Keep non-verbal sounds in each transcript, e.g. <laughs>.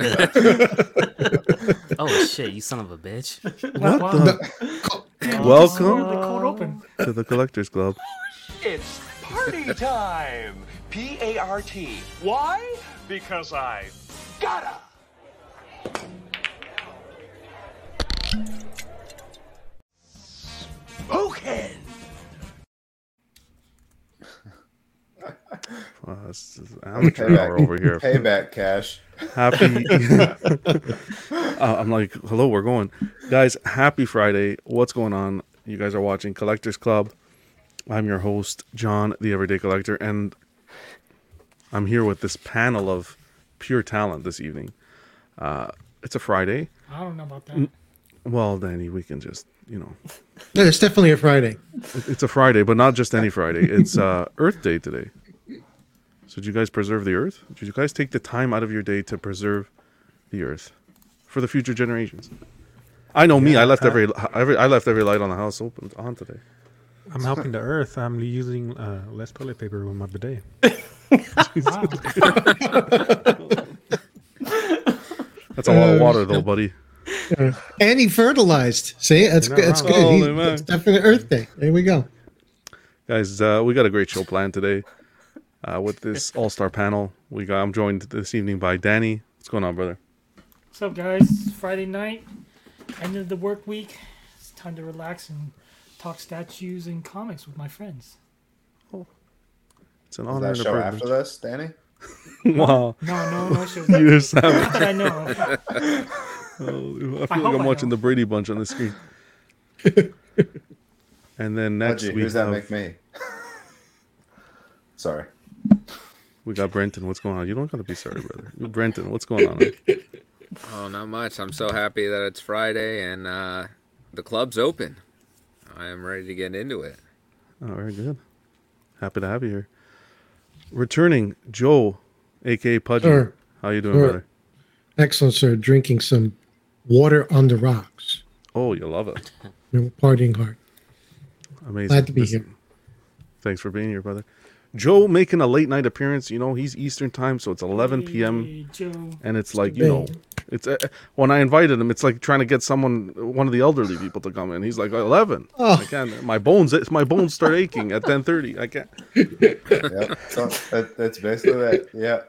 <laughs> oh shit! You son of a bitch. What Wow. the? Damn, <laughs> Welcome. The cold open. To the Collectors Club. <laughs> It's party time! P A R T. Why? Because I gotta! Who can? This is amateur hour over here. Payback cash. Happy. <laughs> <laughs> uh, I'm like, hello, we're going, guys. Happy Friday. What's going on? You guys are watching Collectors Club. I'm your host, John, the Everyday Collector, and I'm here with this panel of pure talent this evening. Uh, it's a Friday. I don't know about that. Well, Danny, we can just, you know, No, it's definitely a Friday. it's a Friday, but not just any Friday. It's uh, Earth Day today. So, did you guys preserve the Earth? Did you guys take the time out of your day to preserve the Earth for the future generations? I know me. I left every, every I left every light on the house open on today. I'm helping the earth. I'm using uh, less toilet paper with my bidet. <laughs> That's a lot of water, though, buddy. And he fertilized. See, that's You're good. not That's wrong. good. He- man. It's definitely Earth Day. There we go. Guys, uh, we got a great show planned today uh, with this all star panel. We got. I'm joined this evening by Danny. What's going on, brother? What's up, guys? Friday night, end of the work week. It's time to relax and talk statues and comics with my friends. Oh, it's an Is honor that and a show privilege. after this, Danny? <laughs> wow. No, no, no shows. You Not just <laughs> have <laughs> I know. Oh, I feel I like I'm I watching know. the Brady Bunch on the screen. and then next Pudgy, we who's that have, make me? Sorry. We got Brenton. What's going on? You don't gotta be sorry, brother. Brenton, what's going on? man? Oh, not much. I'm so happy that it's Friday and uh, the club's open. I am ready to get into it. Oh, very good. Happy to have you here. Returning, Joe, aka Pudgy. Sure. How you doing, Sure. brother? Excellent, sir. Drinking some water on the rocks. Oh, you love it. You know, partying hard. Amazing. Glad to be Listen, here. Thanks for being here, brother. Joe making a late night appearance. You know, he's Eastern time, so it's 11 p.m. Hey, Joe. and it's like you know it's uh, when i invited him it's like trying to get someone one of the elderly people to come in he's like 11 Oh. i can't my bones my bones start aching at 10.30 i can't Yep. So that, that's basically that. Yeah.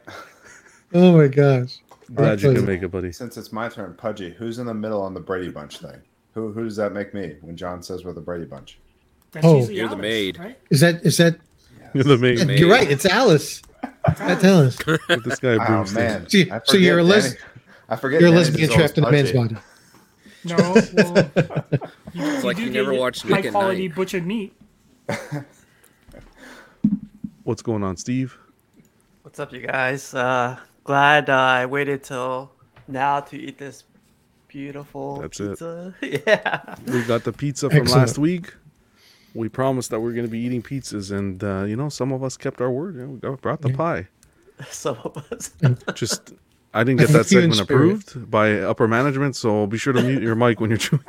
Oh my gosh. glad you Actually- can make it buddy Since it's my turn, Pudgy, who's in the middle on the Brady Bunch thing? Who who does that make me when John says we're the Brady Bunch? That's Oh. You're the maid. Right? Is that is that? You're the main Maid. You're right. It's Alice. That's <laughs> Alice. this guy Oh man. So you- I so you're a forget les- I forget You're a lesbian as old as trapped in a man's body. No, well, <laughs> you, It's like do you never watched Nick high quality Night. butchered meat. <laughs> what's going on steve What's up, you guys? Uh, glad uh, I waited till now to eat this beautiful That's it. pizza. yeah. we got the pizza from Excellent. last week we promised that we are going to be eating pizzas and uh, you know some of us kept our word you know, we brought the pie <laughs> Some of us. <laughs> just I didn't get that segment approved by upper management, so be sure to mute your mic when you're chewing.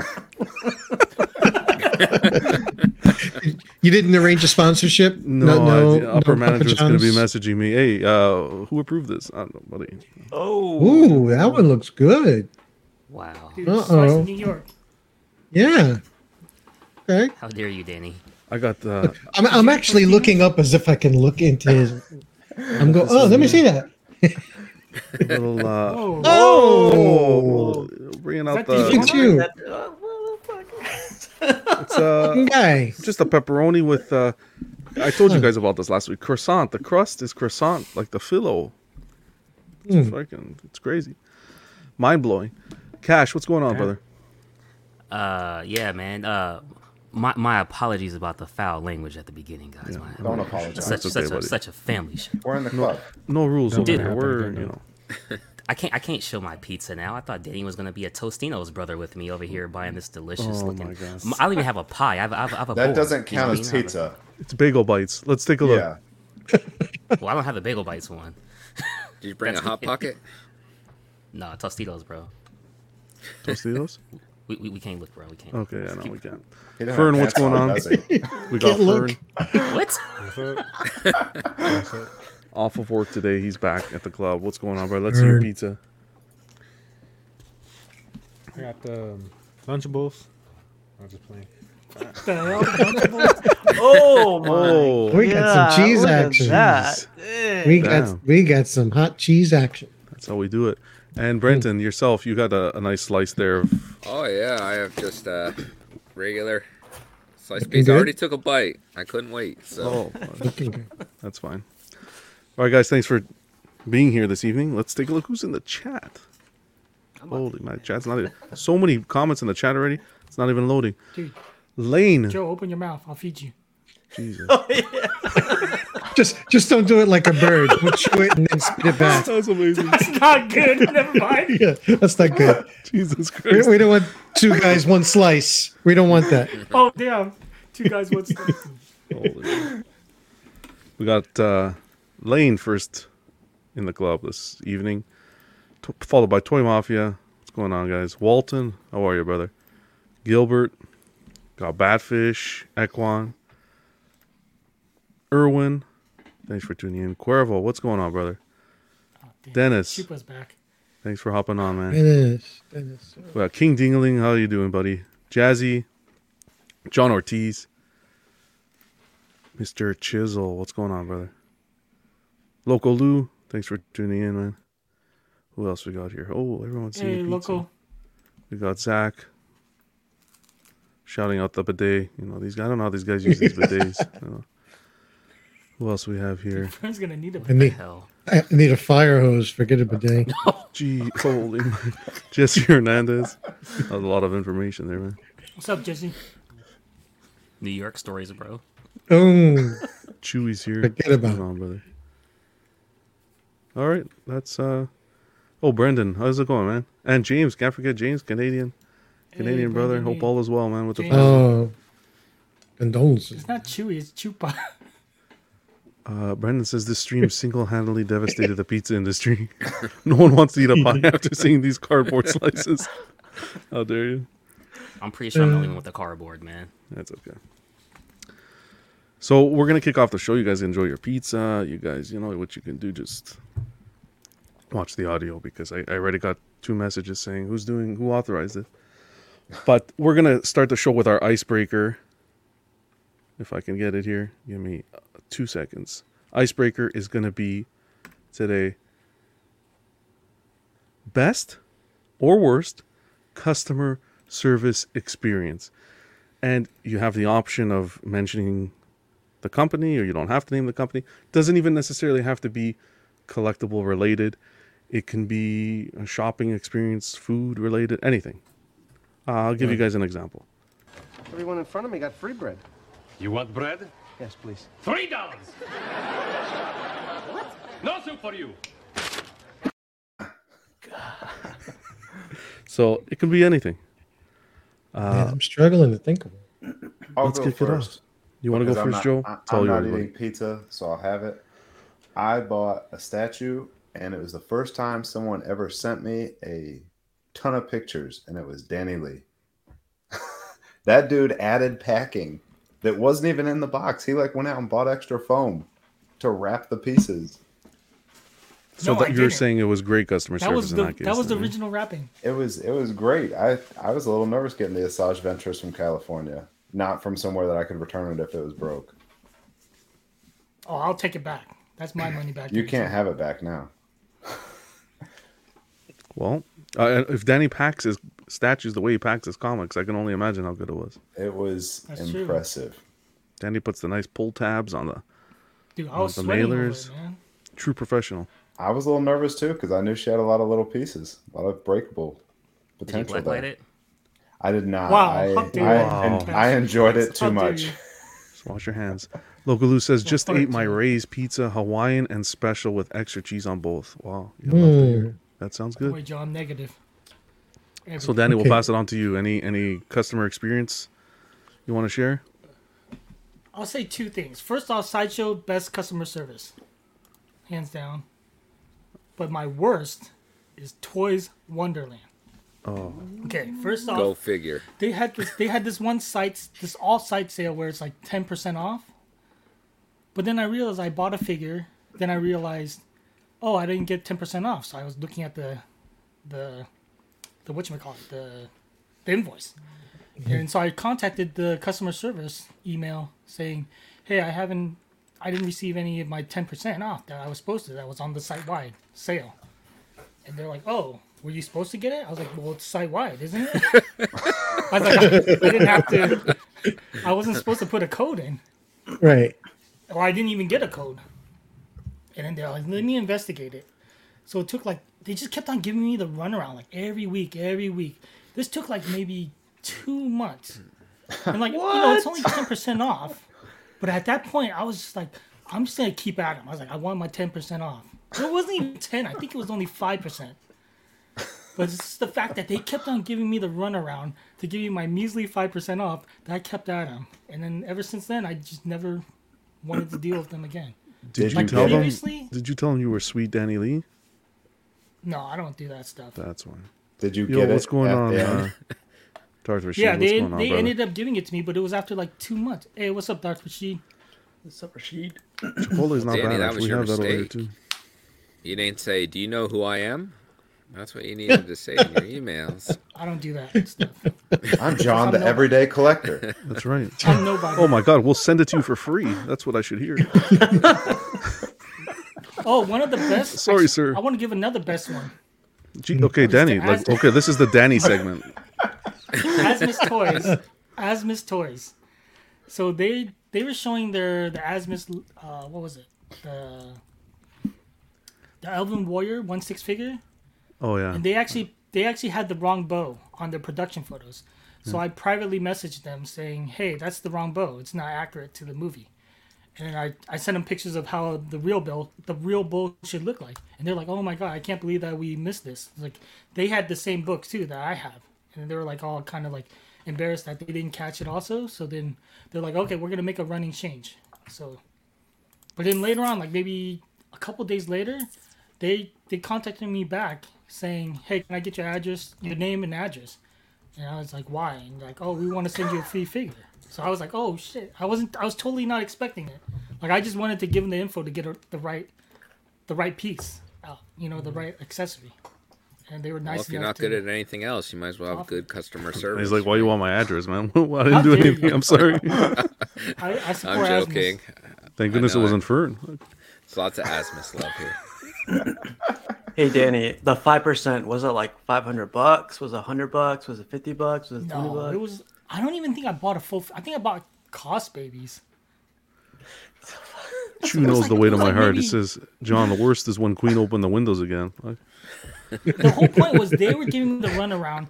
You didn't arrange a sponsorship? No, I- upper no management's going to be messaging me. Hey, uh, who approved this? I don't know, buddy. Oh. Ooh, that one looks good. Wow. Uh-oh. New York. Yeah. Okay. How dare you, Danny? I got the. I'm, I'm actually looking up as if I can look into his. I'm going. Oh, let me see that. <laughs> little. Uh, <laughs> Oh, oh, bringing out that the- the. Look at you, That- oh, It's uh, <laughs> guy. just a pepperoni with. Uh, I told you guys about this last week. Croissant. The crust is croissant, like the phyllo. It's Mm. fucking. It's crazy. Mind blowing. Cash, what's going on, brother? Uh, yeah, man. Uh, my my apologies about the foul language at the beginning, guys. My, Don't apologize. Such That's such okay, a such a family show. We're in the club. No rules over Dude. here. We're, you know. <laughs> I can't I can't show my pizza now. I thought Danny was gonna be a Tostino's brother with me over here buying this delicious Oh looking. my God. I don't even have a pie. I have, I have, I have a That bowl, doesn't you know count as mean? A- pizza. It's bagel bites. Let's take a look. Yeah. <laughs> Well, I don't have the bagel bites one. <laughs> Did you bring a hot pocket? No, Tostitos, bro. Tostitos? We, we, we can't look, bro. We can't. Okay, I know we can't. He don't Fern, what's pants going on? We got Can't look. Fern What? off of work today. He's back at the club. What's going on, bro? Let's see your pizza. I got the um, Lunchables. I was just playing. The hell, Lunchables? <laughs> Oh my! Oh, We got some cheese action. We Dang. got we got some hot cheese action. that's how we do it. And Brenton, yourself, you got a, a nice slice there of Oh yeah, I have just uh, regular sliced Looking pizza. I already took a bite. I couldn't wait. So Oh, that's fine. All right, guys, thanks for being here this evening. Let's take a look who's in the chat. Holy my chat's not even, so many comments in the chat already. It's not even loading. Dude, Lane, Joe, open your mouth. I'll feed you. Jesus, <laughs> <laughs> Just just don't do it like a bird. We'll chew it and then spit it back. that's amazing. That's not good. <laughs> Never mind. Yeah, that's not good. <laughs> Jesus We, Christ. we don't want two guys, one slice. We don't want that. Oh, damn. Two guys, one step. Holy- we got uh, Lane first in the club this evening, t- followed by Toy Mafia. What's going on, guys? Walton, how are you, brother? Gilbert, got Batfish, Equan, Irwin. Thanks for tuning in. Cuervo, what's going on, brother? Oh, damn. Dennis, Chupa's back. thanks for hopping on, man. Dennis, Dennis. We got King Dingling, how you doing, buddy? Jazzy, John Ortiz, Mr. Chisel, what's going on, brother? Local Lou, thanks for tuning in, man. Who else we got here? Oh, everyone's seeing Hey, pizza. local. We got Zach shouting out the bidet. You know these guys. I don't know how these guys use these <laughs> bidets. you know. Who else we have here? Friend's gonna need a I need, Hell. I need a fire hose. Forget a bidet. <laughs> Gee, holy, <laughs> my- Jesse Hernandez. A lot of information there, man. What's up, Jesse? New York stories, bro. Oh, <laughs> Chewy's here. Forget about going on, brother. All right, that's uh. Oh, Brendan, how's it going, man? And James, can't forget James, Canadian, Canadian Hey, brother. Brendan, Hope hey. all is well, man. With the James. family. oh, condolences. It's not Chewy, it's Chupa. Uh, Brendan says this stream single-handedly devastated the pizza industry. <laughs> no one wants to eat a pie after seeing these cardboard slices. How dare you? I'm pretty sure I'm the only one with the cardboard, man. That's okay. So we're gonna kick off the show. You guys enjoy your pizza. You guys, you know what you can do. Just watch the audio because I, I already got two messages saying who's doing who authorized it. But we're gonna start the show with our icebreaker. If I can get it here, give me two seconds. Icebreaker is gonna be today. Best or worst customer service experience and you have the option of mentioning the company or you don't have to name the company doesn't even necessarily have to be collectible related it can be a shopping experience food related anything uh, i'll give you guys an example Everyone in front of me got free bread. You want bread? Yes, please. Three dollars. No soup for you. <laughs> so it can be anything Man, I'm struggling to think of it. I'll Let's go kick it off. you want to go because I'm first not- joe I, it's all I'm not yours, buddy. eating pizza, so I'll have it. I bought a statue, and it was the first time someone ever sent me a ton of pictures, and it was Danny Lee. <laughs> that dude added packing that wasn't even in the box. He like went out and bought extra foam to wrap the pieces. so No, that you're saying it was great customer That service was in that case that was the then, yeah? original wrapping. It was it was great. I I was a little nervous getting the Asajj Ventress from California, not from somewhere that I could return it if it was broke. Oh, I'll take it back. That's my money back. You can't have it back now. well uh, if danny packs his statues the way he packs his comics i can only imagine how good it was It was That's true. impressive. danny puts the nice pull tabs on the Dude, I was the sweating over mailers. it, man. true professional I was a little nervous too because I knew she had a lot of little pieces, a lot of breakable potential. Did you potential. blacklight it? I did not. Wow, I, how dare I, I enjoyed it too much. you. <laughs> Just wash your hands. Local Lou says, just ate my you. Ray's pizza, Hawaiian and special with extra cheese on both. Wow. you'll love to mm. hear it. That sounds good. Wait, Joe, I'm negative. So Everything. Danny, we'll pass it on to you. Any any customer experience you want to share? I'll say two things. First off, Sideshow, best customer service. Hands down. But my worst is Toys Wonderland. Oh, Okay, first off, Go figure. they had this they had this one site this all site sale where it's like 10% off. But then I realized I bought a figure, then I realized, oh, I didn't get 10% off. So I was looking at the the the whatchamacallit, the the invoice. And so I contacted the customer service email saying, "Hey, I haven't, I didn't receive any of my ten percent off that I was supposed to. That was on the site wide sale." And they're like, "Oh, were you supposed to get it?" I was like, "Well, it's site wide, isn't it?" I was like, I, "I didn't have to. I wasn't supposed to put a code in, Right. or I didn't even get a code." And then they're like, "Let me investigate it." So it took like they just kept on giving me the runaround like every week, every week. This took like maybe two months. And like you know, it's only ten percent off. But at that point, I was just like, I'm just gonna keep at them. I was like, I want my ten percent off. It wasn't even ten. I think it was only five percent. But it's just the fact that they kept on giving me the runaround to give me my measly five percent off that I kept at them. And then ever since then, I just never wanted to deal with them again. Did you Like, tell them? Did you tell them you were sweet Danny Lee? No, I don't do that stuff. That's why. Did you Yo, get what's it going on, the uh. <laughs> Darth Rashid? Yeah, what's they going on, they brother? ended up giving it to me, but it was after like two months. Hey, what's up, Darth Rashid? What's up, Rashid? Chipotle's not Danny, bad. that was We your have that over here too. You didn't say, "Do you know who I am?" That's what you <laughs> needed to say in your emails. I don't do that <laughs> stuff. I'm John, the I'm no- everyday collector. That's right. I'm nobody. Oh my God, we'll send it to you for free. That's what I should hear. Oh, one of the best. <laughs> Sorry, sir. I want to give another best one. Gee, okay, Danny. Like, okay, this is the Danny <laughs> segment. Asmus Toys. Asmus Toys. So they they were showing their the Asmus uh what was it? The the Elven Warrior one six figure. Oh yeah. And they actually they actually had the wrong bow on their production photos. So I privately messaged them saying, "Hey, that's the wrong bow. It's not accurate to the movie." And I, I sent them pictures of how the real bill the real bow should look like. And they're like, "Oh my god, I can't believe that we missed this." Like they had the same book too that I have. And they were like all kind of like embarrassed that they didn't catch it also. So then they're like, "Okay, we're to make a running change." So but then later on, like maybe a couple days later, they they contacted me back saying, "Hey, can I get your address, your name and address?" And I was like, "Why?" And like, "Oh, we want to send you a free figure." So I was like, "Oh shit!" I wasn't. I was totally not expecting it. Like I just wanted to give them the info to get a, the right, the right piece out. You know, the mm-hmm. right accessory. And they were nice Well, if you're not to. good at anything else, you might as well have good customer service. He's like, "Why you want my address, man? <laughs> Well, I didn't How do anything. you. I'm sorry. <laughs> I, I support I'm Asmus. joking. Thank goodness it know wasn't Fern. There's lots of Asmus love here. <laughs> Hey Danny, the five percent was it like five hundred bucks? Was it hundred bucks? Was it fifty bucks? Was it twenty No, bucks? it was. I don't even think I bought a full. I think I bought cost babies. <laughs> Chew knows like- the it weight of my like heart. maybe- It says, "John, the worst is when Queen opened the windows again." The whole <laughs> point was they were giving me the runaround.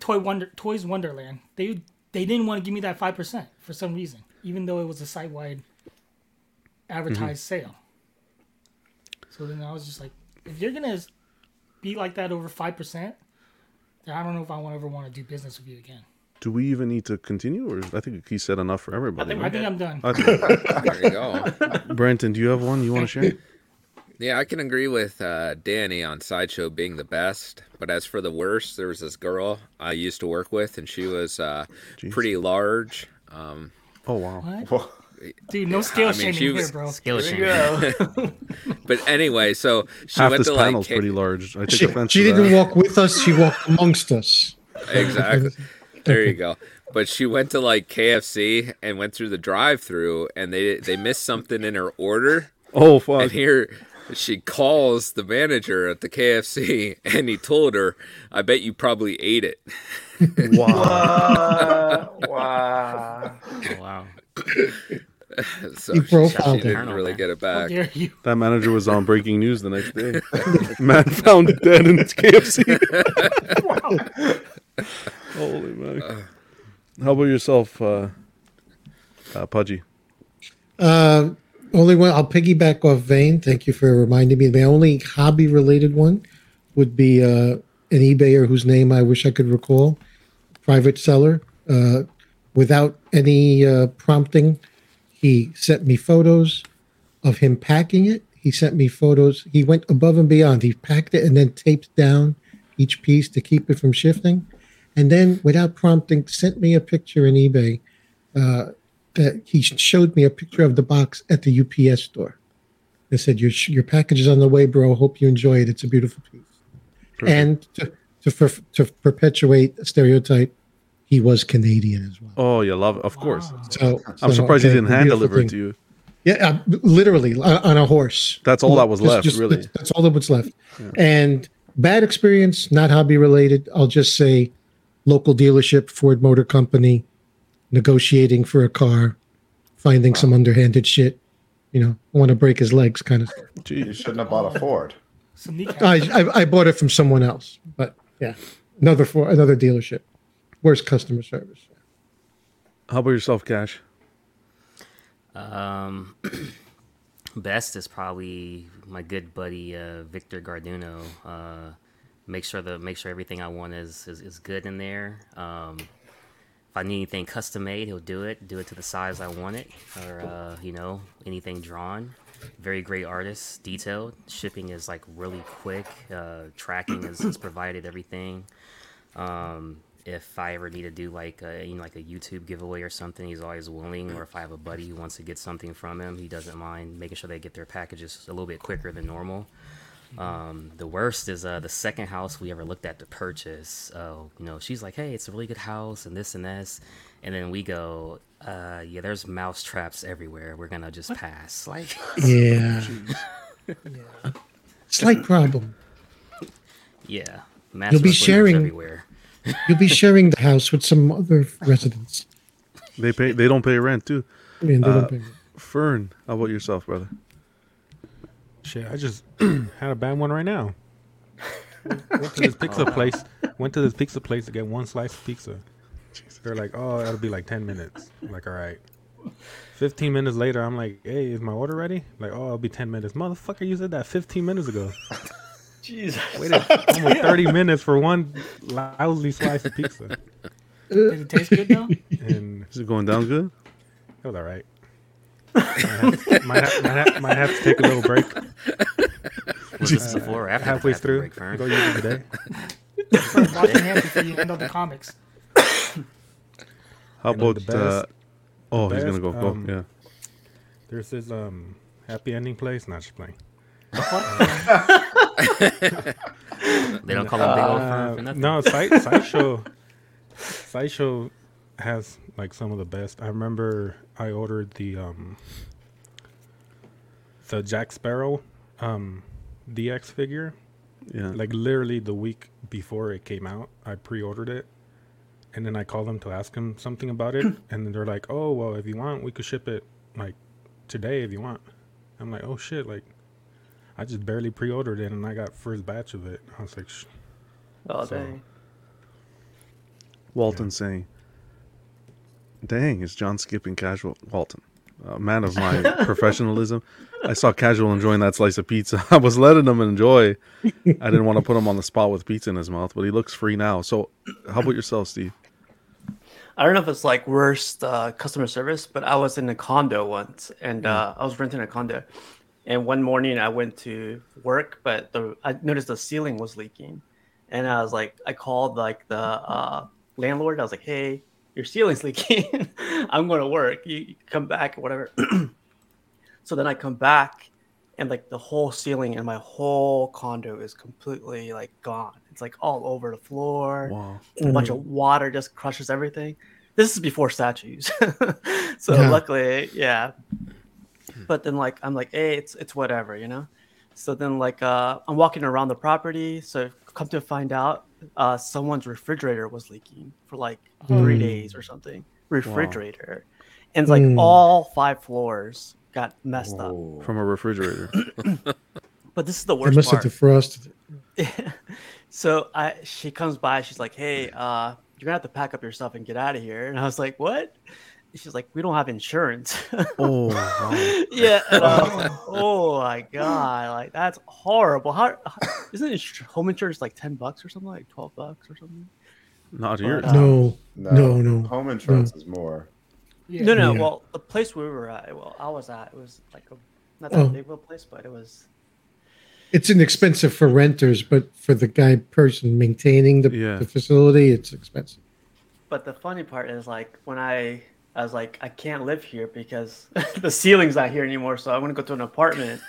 Toy Wonder, Toys Wonderland. They they didn't want to give me that five percent for some reason, even though it was a site wide advertised mm-hmm. sale. So then I was just like, if you're gonna be like that over five percent, then I don't know if I want ever want to do business with you again. Do we even need to continue, or I think he said enough for everybody? I think I'm done. I <laughs> There you go. <laughs> Brenton, do you have one you want to share? Yeah, I can agree with uh, Danny on Sideshow being the best. But as for the worst, there was this girl I used to work with, and she was uh, pretty large. Um, Oh wow. What? <laughs> Dude, no scale I mean, shaming she here, was- bro. Skill Here we shaming. but anyway, so she Half went this to panel's K- pretty large. I take She, offense. she to didn't that. walk with us. She walked amongst us. exactly. There you <laughs> go. But she went to like KFC and went through the drive-through, and they they missed something in her order. Oh fuck. And here she calls the manager at the KFC, and he told her, "I bet you probably ate it." <laughs> Wow. Uh, wow. Oh, wow. <laughs> so He she, profiled she her. didn't really get it How back. dare you? That manager was on breaking news the next day. Man found dead in his KFC. <laughs> Holy man. How about yourself, uh, uh, Pudgy? Uh, only one I'll piggyback off Vane. Thank you for reminding me. My only hobby related one would be uh, an eBayer whose name I wish I could recall. Private seller. Uh, without any uh, prompting, he sent me photos of him packing it. He sent me photos. He went above and beyond. He packed it and then taped down each piece to keep it from shifting. And then, without prompting, sent me a picture in eBay uh, that he showed me a picture of the box at the UPS store. They said, "Your your package is on the way, bro. Hope you enjoy it. It's a beautiful piece." And to, to for, to perpetuate a stereotype, he was Canadian as well. Oh, you love it, of course. So I'm so, surprised he didn't hand deliver it to you. Yeah, uh, literally on, on a horse. That's all that was Just- left, just- really. That's, that's all that was left. And bad experience, not hobby related. I'll just say, local dealership, Ford Motor Company, negotiating for a car, finding some underhanded shit. You know, want to break his legs, kind of. stuff. You shouldn't have bought a Ford. <laughs> I, I I bought it from someone else, but yeah, another for another dealership. Worst customer service. How about yourself, Cash? Um, <clears throat> best is probably my good buddy uh, Victor Garduno. Uh, make sure the make sure everything I want is is, is good in there. Um, if I need anything custom made, he'll do it. Do it to the size I want it, or uh, you know anything drawn. Very great artist, detailed. Shipping is like really quick. Uh, tracking is, is provided. Everything. Um, if I ever need to do like a you know like a YouTube giveaway or something, he's always willing. Or if I have a buddy who wants to get something from him, he doesn't mind making sure they get their packages a little bit quicker than normal. Um, the worst is uh, the second house we ever looked at to purchase. Uh, you know, she's like, "Hey, it's a really good house and this and this," and then we go, uh, "Yeah, there's mouse traps everywhere. We're gonna just pass." Like, <laughs> Yeah. Slight problem. yeah, You'll be sharing- everywhere. <laughs> You'll be sharing the house with some other residents. They pay. They don't pay rent too. I mean, they Uh, don't pay. Fern, how about yourself, brother? Shit, I just <clears throat> had a bad one right now. Went to this pizza <laughs> place. Went to this pizza place to get one slice of pizza. They're like, "Oh, that'll be like ten minutes." I'm like, all right. Fifteen minutes later, I'm like, "Hey, is my order ready?" Like, "Oh, it'll be ten minutes." Motherfucker, you said that fifteen minutes ago. <laughs> Jesus. Waited almost thirty <laughs> minutes for one lousy slice of pizza, Did it taste good though? and Is it going down good? it was all right. Might have, might, have, might, have, to take a little break. Was this before or after halfway bathroom through. break, Go use it today. Wash your hands before you handle the comics. How about? the uh, oh, the he's gonna best, go. Go. um, yeah. There's this um happy ending place. Not just playing. <laughs> They don't call him Big Old Fern for Uh, nothing. No, Side Sideshow. Sideshow has like some of the best. I remember I ordered the um the Jack Sparrow um DX figure. Yeah. Like literally the week before it came out, I pre-ordered it, and then I called them to ask them something about it, <clears throat> and they're like, "Oh, well, if you want, we could ship it like today if you want." I'm like, "Oh shit!" Like, I just barely pre-ordered it, and I got first batch of it. I was like, Shh. Oh, So- dang. Walton saying, "Dang, is John skipping casual?" Walton, a man of my <laughs> professionalism. I saw casual enjoying that slice of pizza. <laughs> I was letting him enjoy. I didn't want to put him on the spot with pizza in his mouth, but he looks free now. So, how about yourself, Steve? I don't know if it's like worst uh, customer service, but I was in a condo once, and uh, I was renting a condo. And one morning I went to work, but the I noticed the ceiling was leaking, and I was like, I called like the uh, landlord. I was like, Hey, your ceiling's leaking. <laughs> I'm going to work. You, you come back whatever. <clears throat> so then I come back, and like the whole ceiling and my whole condo is completely like gone. It's like all over the floor Wow. a bunch of water just crushes everything. This is before statues, <laughs> so Yeah. luckily, yeah. But then, like, I'm like, hey, it's it's whatever, you know. So then, like, uh, I'm walking around the property. So come to find out, uh, someone's refrigerator was leaking for like three Mm. days or something. Refrigerator, and it's like Mm. all five floors got messed up. From a refrigerator. <laughs> <laughs> But this is the They worst must have part. defrosted <laughs> so I she comes by, she's like, Hey, uh, you're gonna have to pack up your stuff and get out of here. And I was like, What? And she's like, We don't have insurance. Oh, wow. <laughs> yeah. and I like, <laughs> oh my god, like that's horrible. How, how isn't ins- home insurance like ten bucks or something, like twelve bucks or something? Not yours. uh, No, no, no. Home insurance is more. Yeah. No, no. Yeah. Well, the place we were at, well, I was at, it was like a not that Oh. big of a place, but it was. It's inexpensive for renters, but for the guy person maintaining the, Yeah. the facility, it's expensive. But the funny part is like when I I was like I can't live here because <laughs> the ceiling's not here anymore, so I'm gonna go to an apartment.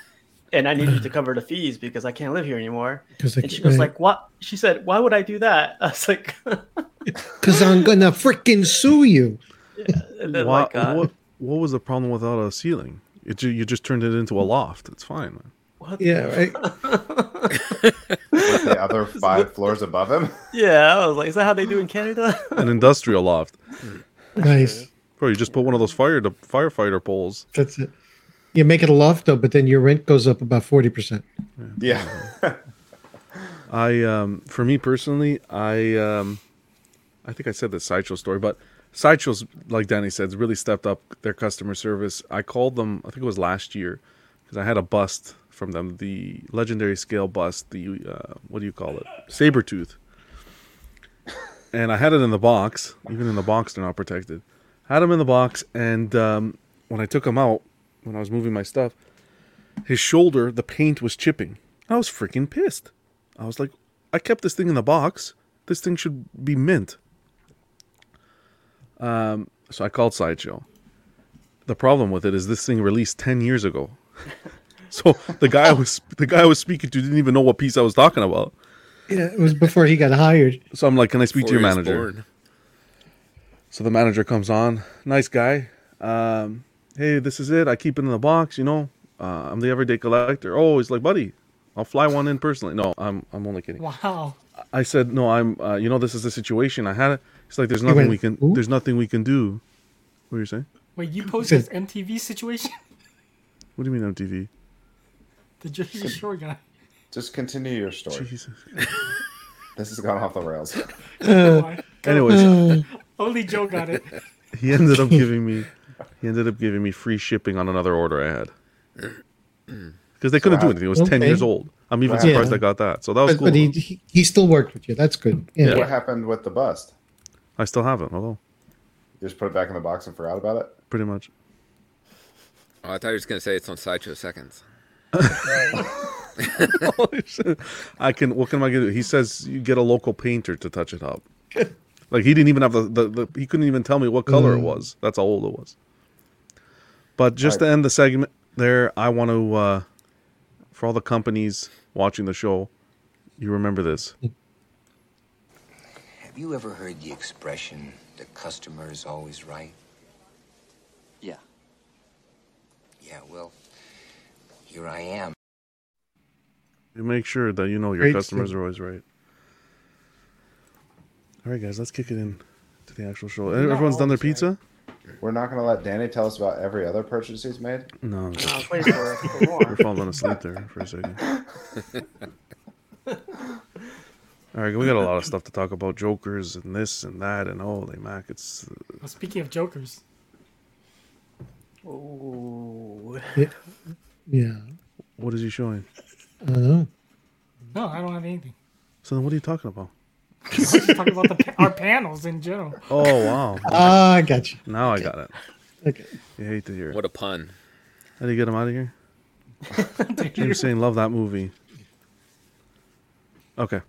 and I need you to <laughs> cover the fees because I can't live here anymore. 'Cause I And she can't- goes like, "What?" She said, "Why would I do that?" <laughs> I was like, Because I'm gonna freaking sue you. and then Why- like, uh, what what was the problem without a ceiling? It, ju- you just turned it into a loft. It's fine. Man. what? Yeah, right. With the other five floors above him. Yeah, I was like, "Is that how they do in Canada?" An industrial loft. Nice. Bro, you just put one of those fire firefighter poles. That's it. You make it a loft though, but then your rent goes up about forty percent. Yeah. <laughs> I um for me personally, I um I think I said the sideshow story, but sideshows like Danny said really stepped up their customer service. I called them, I think it was last year, because I had a bust from them, the legendary scale bust, the uh, what do you call it, saber tooth, and I had it in the box. Even in the box, they're not protected. Had them in the box, and um, when I took them out, when I was moving my stuff, his shoulder, the paint was chipping. I was freaking pissed. I was like, I kept this thing in the box. This thing should be mint. Um, so I called Sideshow. The problem with it is this thing released ten years ago. <laughs> so the guy I was the guy I was speaking to didn't even know what piece I was talking about. Yeah, it was before he got hired. So I'm like, "Can I speak to Before your he was manager?" Born. So the manager comes on, nice guy. Um, hey, this is it. I keep it in the box. You know, uh, I'm the everyday collector. Oh, he's like, buddy, I'll fly one in personally. No, I'm I'm only kidding. Wow. I said, no, I'm. Uh, you know, this is the situation. I had it. He's like, there's nothing went, we can. "Ooh." There's nothing we can do. What are you saying? Wait, you posted this MTV situation? <laughs> What do you mean MTV? The Jersey Shore guy. Just continue your story. Jesus. <laughs> This has gone off the rails. <laughs> Why? Anyways, Only Joe got it. <laughs> he ended up giving me. He ended up giving me free shipping on another order I had. Because they couldn't do anything. It was ten years old. I'm even Wow. surprised Yeah. I got that. So that was But, cool. but he, he he still worked with you. That's good. Yeah. What happened with the bust? I still have it. Although, You just put it back in the box and forgot about it? pretty much. Oh, I thought you were just gonna say it's on Sideshow Seconds. <laughs> I can. What can I do? He says you get a local painter to touch it up. <laughs> Like he didn't even have the, the, the he couldn't even tell me what color it was. That's how old it was. But just to end the segment there, I want to uh for all the companies watching the show, you remember this. Have you ever heard the expression, the customer is always right? Yeah. Yeah, well, here I am. You make sure that you know your Great customers stuff. are always right. All right, guys, let's kick it in to the actual show. Everyone's done their pizza? We're not going to let Danny tell us about every other purchase he's made? No, I was waiting for, for <laughs> more. we're falling asleep there for a second. <laughs> All right, we got a lot of stuff to talk about. Jokers and this and that and holy mac, it's Well, speaking of Jokers, Ooh. Yeah. <laughs> what is he showing? I don't know. no, I don't have anything. So then, what are you talking about? Just talking about the, our panels in general. Oh wow, Ah, I got you. now I got it. Okay. You hate to hear it. What a pun. How do you get him out of here? <laughs> James saying love that movie. Okay.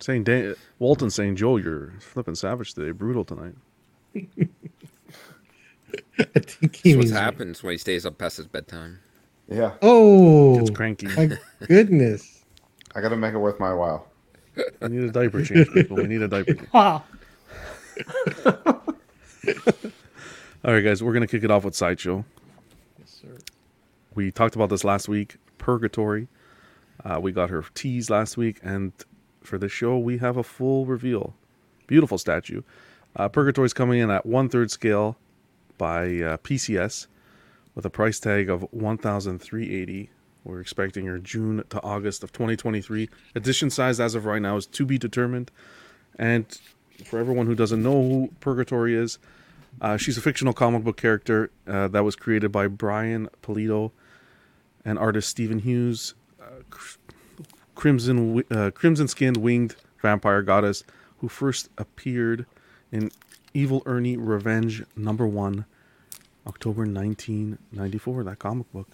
Saying Dan- Walton saying Joe, you're flipping savage today, brutal tonight. <laughs> I think he That's what means. happens when he stays up past his bedtime. Yeah. Oh, it's cranky. my goodness. I got to make it worth my while. We need a diaper change, people. We need a diaper. change. Wow. All right, guys, we're gonna kick it off with sideshow. Yes, sir. We talked about this last week. Purgatori. Uh, we got her tease last week, and for this show, we have a full reveal. Beautiful statue. Uh, Purgatori's coming in at one third scale by uh, PCS with a price tag of one thousand three eighty. We're expecting her June to August of 2023. Edition size as of right now is to be determined. And for everyone who doesn't know who Purgatori is, uh, she's a fictional comic book character uh, that was created by Brian Pulido and artist Steven Hughes. Uh, cr- crimson, uh, crimson-skinned winged vampire goddess who first appeared in Evil Ernie Revenge number one, October 1994. That comic book.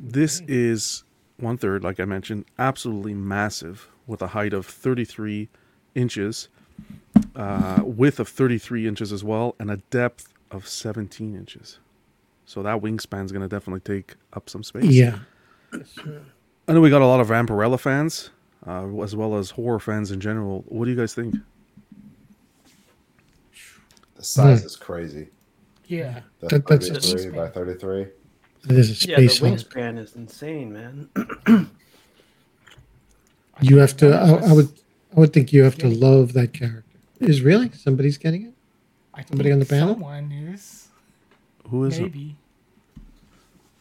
This is one third, like I mentioned, absolutely massive, with a height of 33 inches, uh, width of 33 inches as well, and a depth of 17 inches. So that wingspan is going to definitely take up some space. Yeah. I know we got a lot of Vampirella fans, uh, as well as horror fans in general. What do you guys think? The size Hmm. is crazy. Yeah. The That- that's- 33 by 33. It is a Yeah, the space Hulk. wingspan is insane, man. <clears throat> You have to. I, I would. I would think you have to love that character. Is really somebody's getting it? I Somebody on the panel? Someone is. Who is it? Maybe.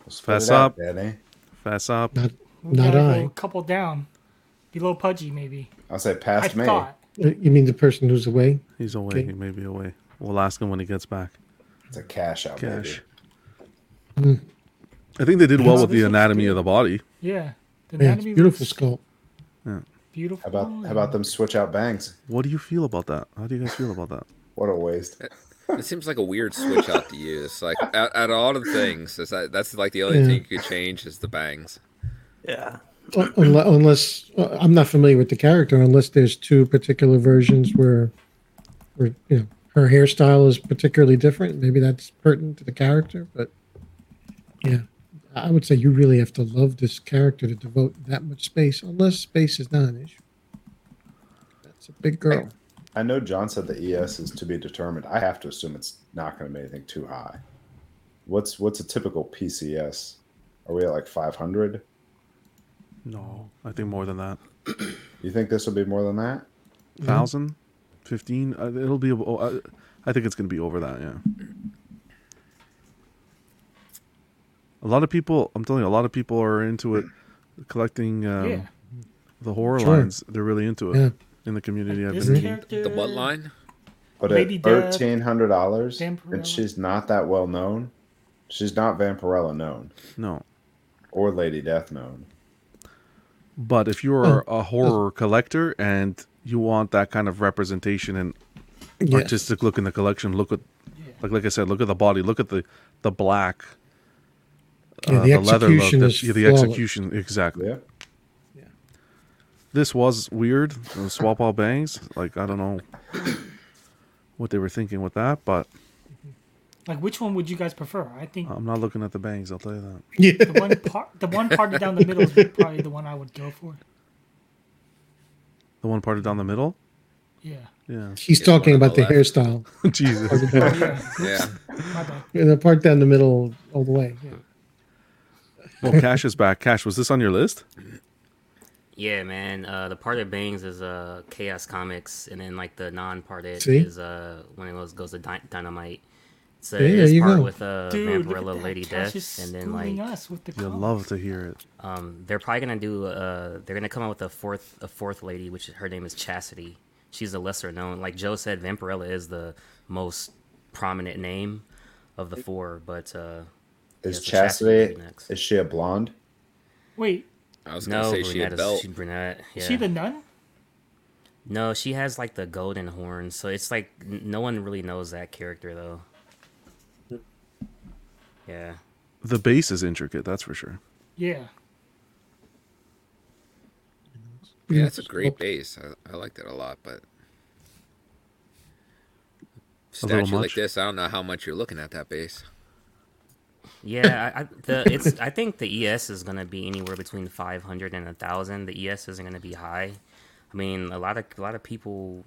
Spit Fess it out, up. Danny. Fess up. Not. Not gotta I. go A couple down. Below Pudgy, maybe. I'll say I past me. thought. Uh, You mean the person who's away? He's away. Okay. He may be away. We'll ask him when he gets back. It's a cash out, Cash. baby. I think they did well with the anatomy of the body. Yeah. The Yeah, it's anatomy beautiful looks sculpt. Yeah. Beautiful. How about how about them switch out bangs? What do you feel about that? How do you guys feel about that? <laughs> What a waste. It seems like a weird switch out to use. Like out, out of all the things, is that that's like the only Yeah. thing you could change is the bangs. Yeah. Uh, unless, unless uh, I'm not familiar with the character, unless there's two particular versions where, where you know her hairstyle is particularly different. Maybe that's pertinent to the character, but yeah, I would say you really have to love this character to devote that much space. Unless space is not an issue. That's a big girl. I know John said the ES is to be determined. I have to assume it's not going to be anything too high. What's what's a typical PCS? Are we at like 500? No, I think more than that. <clears throat> You think this will be more than that? Thousand, fifteen. Uh, it'll be. oh, Uh, I think it's going to be over that. Yeah. A lot of people. I'm telling you, a lot of people are into it, collecting um, Yeah. the horror Sure. lines. They're really into it Yeah. in the community. I've been meeting. character. The what line? But Lady at thirteen hundred dollars, and she's not that well known. She's not Vampirella known No, or Lady Death known. but if you're a horror collector and you want that kind of representation and Yes. artistic look in the collection, look at like like I said, look at the body, look at the the black, Yeah, uh, the leather look, execution the, yeah, the flawless. execution exactly. Yeah. This was weird. the swap all bangs. Like I don't know what they were thinking with that, but Like, which one would you guys prefer? I think I'm not looking at the bangs. I'll tell you that. Yeah. the one part, the one parted down the middle is probably the one I would go for. The one parted down the middle. Yeah. Yeah. He's Get one talking on the about the hairstyle. <laughs> Jesus. Oh, yeah. <laughs> Yeah. My bad. Yeah, the part down the middle all the way. Yeah. Well, Cash is back. Cash, was this on your list? Yeah, man. Uh, the parted bangs is uh Chaos Comics, and then like the non-parted See? is uh when it goes goes to Dy- Dynamite. So Yeah, it there is you part go. with uh Dude, look Vampirella. Lady Cash Death, and then like us with the You'll comics. love to hear it. um they're probably gonna do uh they're gonna come out with a fourth a fourth lady, which her name is Chastity. She's a lesser known. Like Joe said, Vampirella is the most prominent name of the four, but uh Is Yeah, Chastity Chastity? would be next. Is she a blonde? Wait, I was gonna no, say she brunette had is belt. she brunette. Yeah. is she the nun? No, she has like the golden horns, so it's like n- no one really knows that character though. Yeah, The base is intricate, that's for sure. Yeah. Yeah, it's a great base. I, I liked it a lot, but little statue like this, I don't know how much you're looking at that base. Yeah. I, I, the it's I think the ES is gonna be anywhere between five hundred and a thousand. The ES isn't gonna be high. I mean, a lot of a lot of people.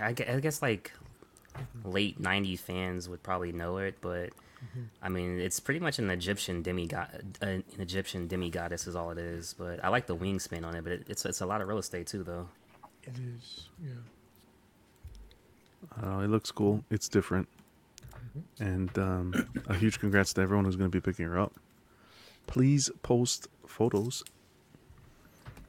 I gue- I guess like late '90s fans would probably know it, but I mean, it's pretty much an Egyptian demigod, uh, an Egyptian demigoddess is all it is. But I like the wingspan on it, but it, it's it's a lot of real estate too, though. It is. Yeah. Uh, it looks cool. It's different. And um, a huge congrats to everyone who's going to be picking her up. Please post photos.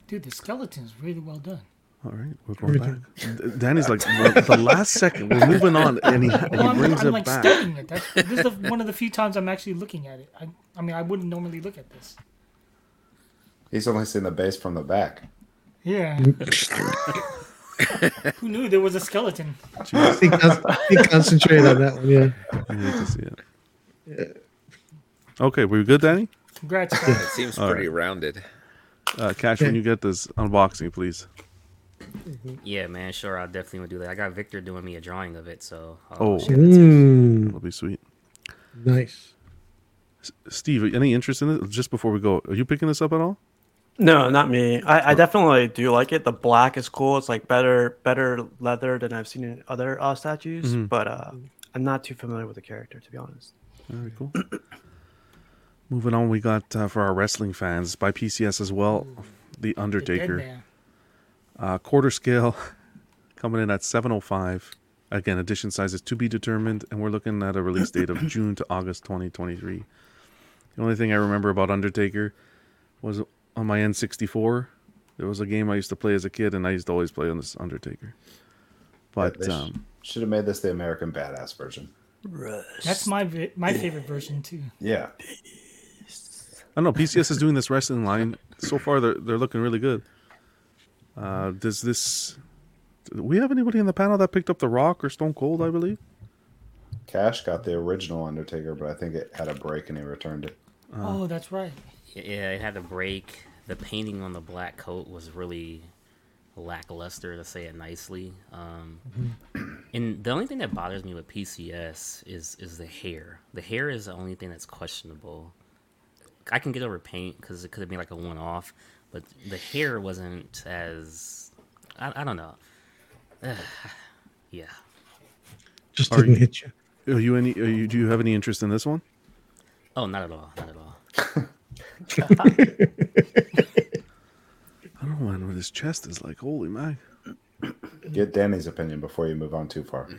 Dude, the skeleton's really well done. All right, we're going back. Danny's like the, the last second. We're moving on, and he, he Well, I'm, brings I'm it like back. studying it. That's, this is the, one of the few times I'm actually looking at it. I, I mean, I wouldn't normally look at this. He's only seen the base from the back. Yeah. <laughs> <laughs> <laughs> Who knew there was a skeleton? He, con- he concentrate on that one. Yeah. I need to see it. Okay, we good, Danny? Congrats. <laughs> It seems All pretty rounded. Uh, Cash, when you get this unboxing, please. Yeah, man, sure, I'll definitely would do that. I got Victor doing me a drawing of it, so I'll Oh, share that mm. that'll be sweet. nice. S- Steve, any interest in it? Just before we go, are you picking this up at all? No, not me. I, I definitely do like it. The black is cool. It's like better better leather than I've seen in other uh, statues. Mhm. But uh, I'm not too familiar with the character, to be honest. Very cool. <clears throat> Moving on, we got uh, for our wrestling fans by PCS as well, The Undertaker. Man. Uh, quarter scale <laughs> coming in at 705. Again, edition size is to be determined, and we're looking at a release date of <clears throat> June to August 2023. The only thing I remember about Undertaker was on my N64. There was a game I used to play as a kid, and I used to always play on this Undertaker. But they sh- um, should have made this the American Badass version. That's my vi- my favorite version too. Yeah. I don't know. PCS is doing this wrestling line. So far, they're they're looking really good. Uh, does this? Do we have anybody in the panel that picked up The Rock or Stone Cold? I believe. Cash got the original Undertaker, but I think it had a break and he returned it. oh, that's right. Yeah, it had a break. The painting on the black coat was really lackluster, to say it nicely. Um, and the only thing that bothers me with PCS is is the hair. The hair is the only thing that's questionable. I can get over paint because it could have been like a one off, but the hair wasn't as I, I don't know. <sighs> yeah. Just Are didn't you- hit you. Are you any? Are you, do you have any interest in this one? Oh, not at all. Not at all. <laughs> I don't know, man. Where this chest is like, holy man. Get Danny's opinion before you move on too far.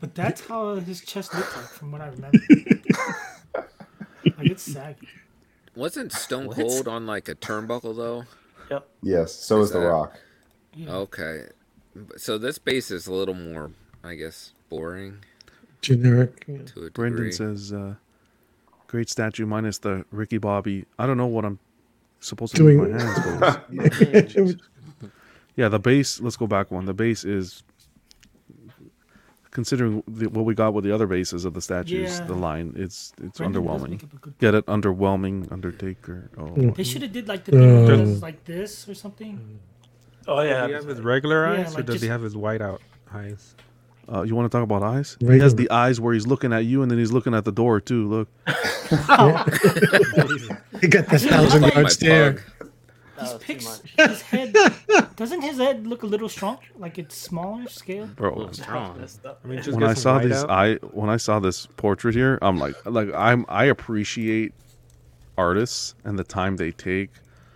But that's how his chest looked like, from what I remember. like it's saggy. Wasn't Stone What? Cold on like a turnbuckle though? Yep. Yes, so is The that- Rock. Okay, so this base is a little more, I guess, boring Generic. yeah. to a degree. Brendan says, uh, "Great statue minus the Ricky Bobby." I don't know what I'm supposed to do with Doing- my hands. boys. <laughs> yeah, the base. Let's go back one. The base is considering the, what we got with the other bases of the statues. Yeah. The line, it's it's Brendan does underwhelming. make up a good Get it? Underwhelming. Undertaker. Oh, Mm. They should have did like the thing Um, like this or something. Oh yeah, Does yeah. he have his regular Yeah, eyes, or like does he have his white out eyes? Uh, you want to talk about eyes? Right He has Regular. the eyes where he's looking at you, and then he's looking at the door too. Look, <laughs> <laughs> He got this thousand yard stare. pug. That Picks his head. <laughs> Doesn't his head look a little stronger? Like it's smaller scale? bro. Well, strong. I mean, just when I saw this, out. I when I saw this portrait here, I'm like, like I'm I appreciate artists and the time they take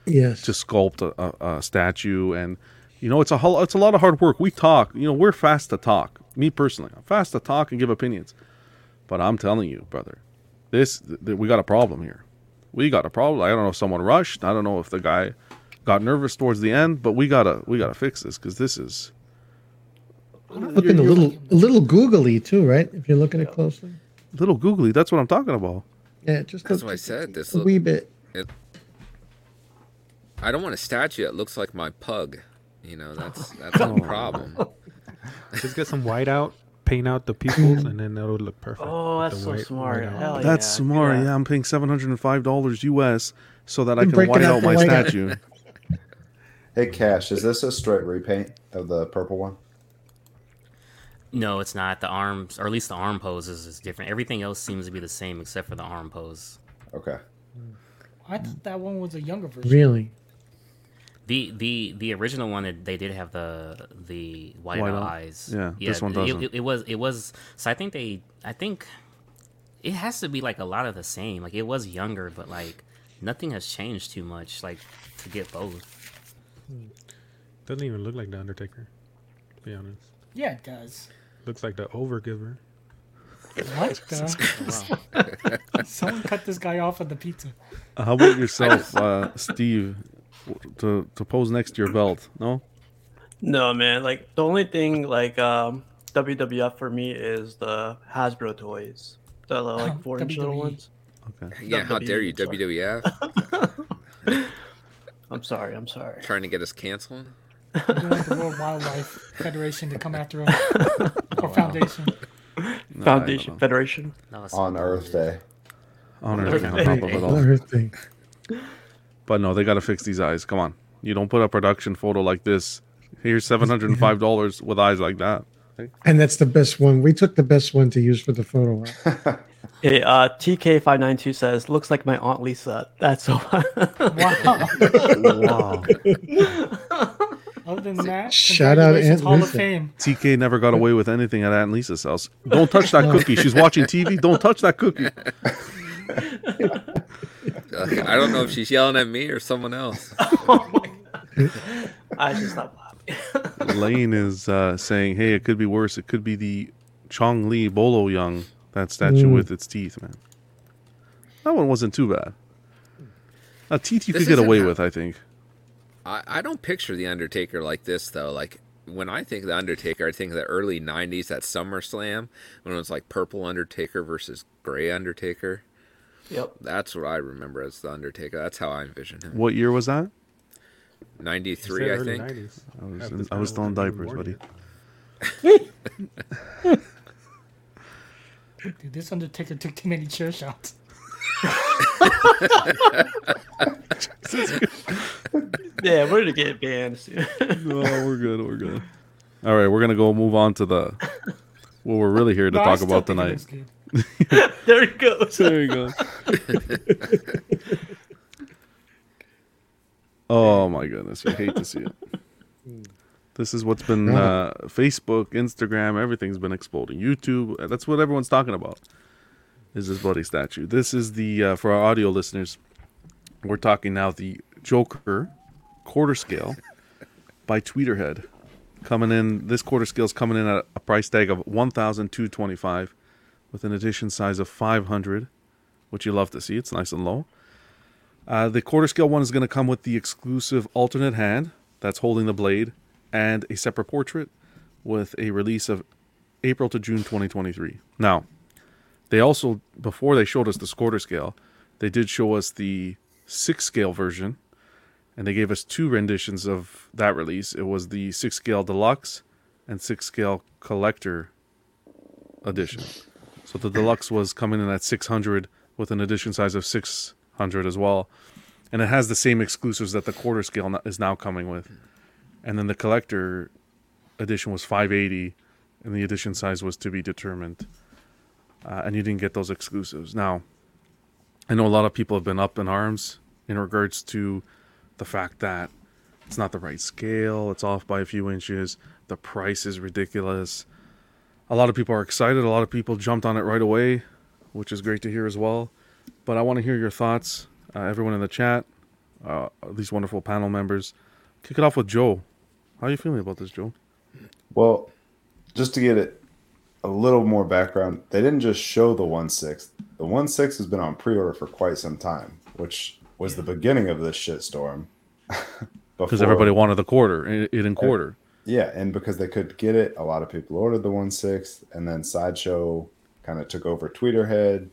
Yes. to sculpt a, a, a statue, and you know, it's a whole, it's a lot of hard work. We talk, you know, we're fast to talk. Me personally, I'm fast to talk and give opinions, but I'm telling you, brother, this th- th- we got a problem here. We got a problem. I don't know if someone rushed. I don't know if the guy got nervous towards the end, but we gotta we gotta fix this because this is looking a little a little googly too, right? If you're looking at it closely. little googly. That's what I'm talking about. Yeah, just That's a, what I said. This a look, wee bit. I don't want a statue that looks like my pug. You know, <laughs> that's that's a problem. <laughs> Just get some white out, paint out the pupils, and then it'll look perfect. Oh, that's the so white- smart. white. Hell That's yeah, smart. that. Yeah, I'm paying seven hundred and five dollars US so that I And can white out out my statue. <laughs> Hey, Cash, is this a straight repaint of the purple one? No, it's not. The arms, or at least the arm poses, is different. Everything else seems to be the same except for the arm pose. Okay. I thought that one was a younger version. Really? The the the original one that they did have the the white, White out out? eyes. Yeah, this one it- doesn't. It, it was it was so I think they I think it has to be like a lot of the same. Like it was younger, but like nothing has changed too much. Like to get both. Doesn't even look like the Undertaker. To be honest, Yeah, it does. looks like the Overgiver. What the? <laughs> <laughs> Someone cut this guy off of the pizza. Uh, How about yourself, uh, Steve, w- to to pose next to your belt? No. No, man. Like the only thing like um WWF for me is the Hasbro toys. The like four inch little ones. Okay. Yeah, how dare you, sorry. WWF, <laughs> I'm sorry. I'm sorry. trying to get us canceled? They want the World Wildlife Federation to come after him. <laughs> or Foundation. <laughs> No, Foundation. Federation. That was On Earth Day. On Earth Earth, Day. on top of But no, they got to fix these eyes. Come on, you don't put a production photo like this. Here's seven hundred and five dollars <laughs> with eyes like that. And that's the best one. We took the best one to use for the photo. op. <laughs> Hey, uh, TK592 says, looks like my Aunt Lisa. That's so <laughs> Wow. wow. Other than that, Shout out congratulations, Aunt Hall of Lisa. Fame. TK never got away with anything at Aunt Lisa's house. Don't touch that cookie. She's watching TV. Don't touch that cookie. I don't know if she's yelling at me or someone else. <laughs> I just stopped laughing. <laughs> Lane is uh, saying, "Hey, it could be worse. It could be the Chong Li Bolo Yeung that statue Mm. with its teeth, man. That one wasn't too bad. A teeth you This could get away how- with, I think. I, I don't picture the Undertaker like this though. Like when I think of the Undertaker, I think of the early '90s at SummerSlam when it was like purple Undertaker versus gray Undertaker. Yep. That's what I remember as the Undertaker. That's how I envision him. What year was that? '93, I think. 90s. I was, in- I was still in diapers, buddy. <laughs> Dude, this Undertaker took too many chair shots. <laughs> Yeah, we're gonna get banned soon. <laughs> no, we're good. We're good. All right, we're gonna go move on to the what we're really here to No, talk about think it tonight. Was <laughs> good. there it goes. There you go. <laughs> oh my goodness, you hate to see it. <laughs> This is what's been uh, Facebook, Instagram, everything's been exploding. YouTube, uh, that's what everyone's talking about. Is this bloody statue? This is the uh, for our audio listeners. We're talking now the Joker quarter scale by Tweeterhead, coming in. This quarter scale is coming in at a price tag of one thousand two twenty five, with an edition size of five hundred which you love to see. It's nice and low. Uh, the quarter scale one is going to come with the exclusive alternate hand that's holding the blade and a separate portrait with a release of April to June 2023. Now, they also, before they showed us this quarter scale, they did show us the six scale version and they gave us two renditions of that release. It was the six scale deluxe and six scale collector edition. So the deluxe was coming in at 600 with an edition size of 600 as well. And it has the same exclusives that the quarter scale is now coming with. And then the collector edition was 580 and the edition size was to be determined. Uh, and you didn't get those exclusives. Now, I know a lot of people have been up in arms in regards to the fact that it's not the right scale, it's off by a few inches, the price is ridiculous. A lot of people are excited, a lot of people jumped on it right away, which is great to hear as well. But I want to hear your thoughts, uh, everyone in the chat, uh, these wonderful panel members. Kick it off with Joe. How are you feeling about this, Joe? Well, just to get it a little more background, they didn't just show the one six. The one six has been on pre-order for quite some time, which was the beginning of this shitstorm. <laughs> Because everybody wanted the quarter, it, it in quarter. Yeah, and because they could get it, a lot of people ordered the one six, and then Sideshow kind of took over Tweeterhead,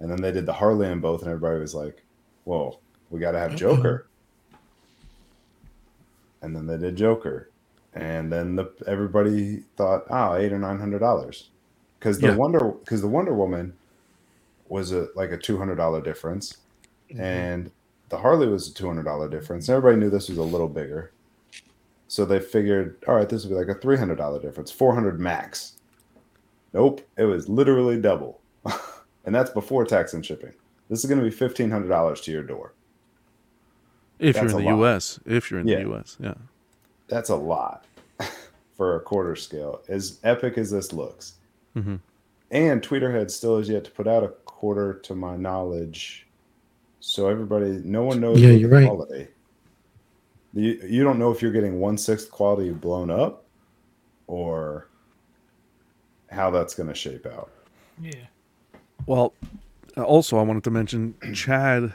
and then they did the Harley in both, and everybody was like, "Whoa, we got to have Joker." and then they did Joker, and then the everybody thought, "Oh, eight or nine hundred dollars," because the Yeah. Wonder because the Wonder Woman was a like a two hundred dollar difference, mm-hmm. and the Harley was a two hundred dollar difference. Everybody knew this was a little bigger. So they figured, all right, this would be like a three hundred dollar difference, four hundred max. Nope, it was literally double, <laughs> and that's before tax and shipping. This is going to be fifteen hundred dollars to your door. If That's you're in the lot. U.S., if you're in Yeah. the U.S., yeah. That's a lot <laughs> for a quarter scale. As epic as this looks, Mhm. and Tweeterhead still has yet to put out a quarter, to my knowledge. So everybody, no one knows Yeah, you're right. quality. You, you don't know if you're getting one sixth quality blown up, or how that's going to shape out. Yeah. Well, uh, also I wanted to mention Chad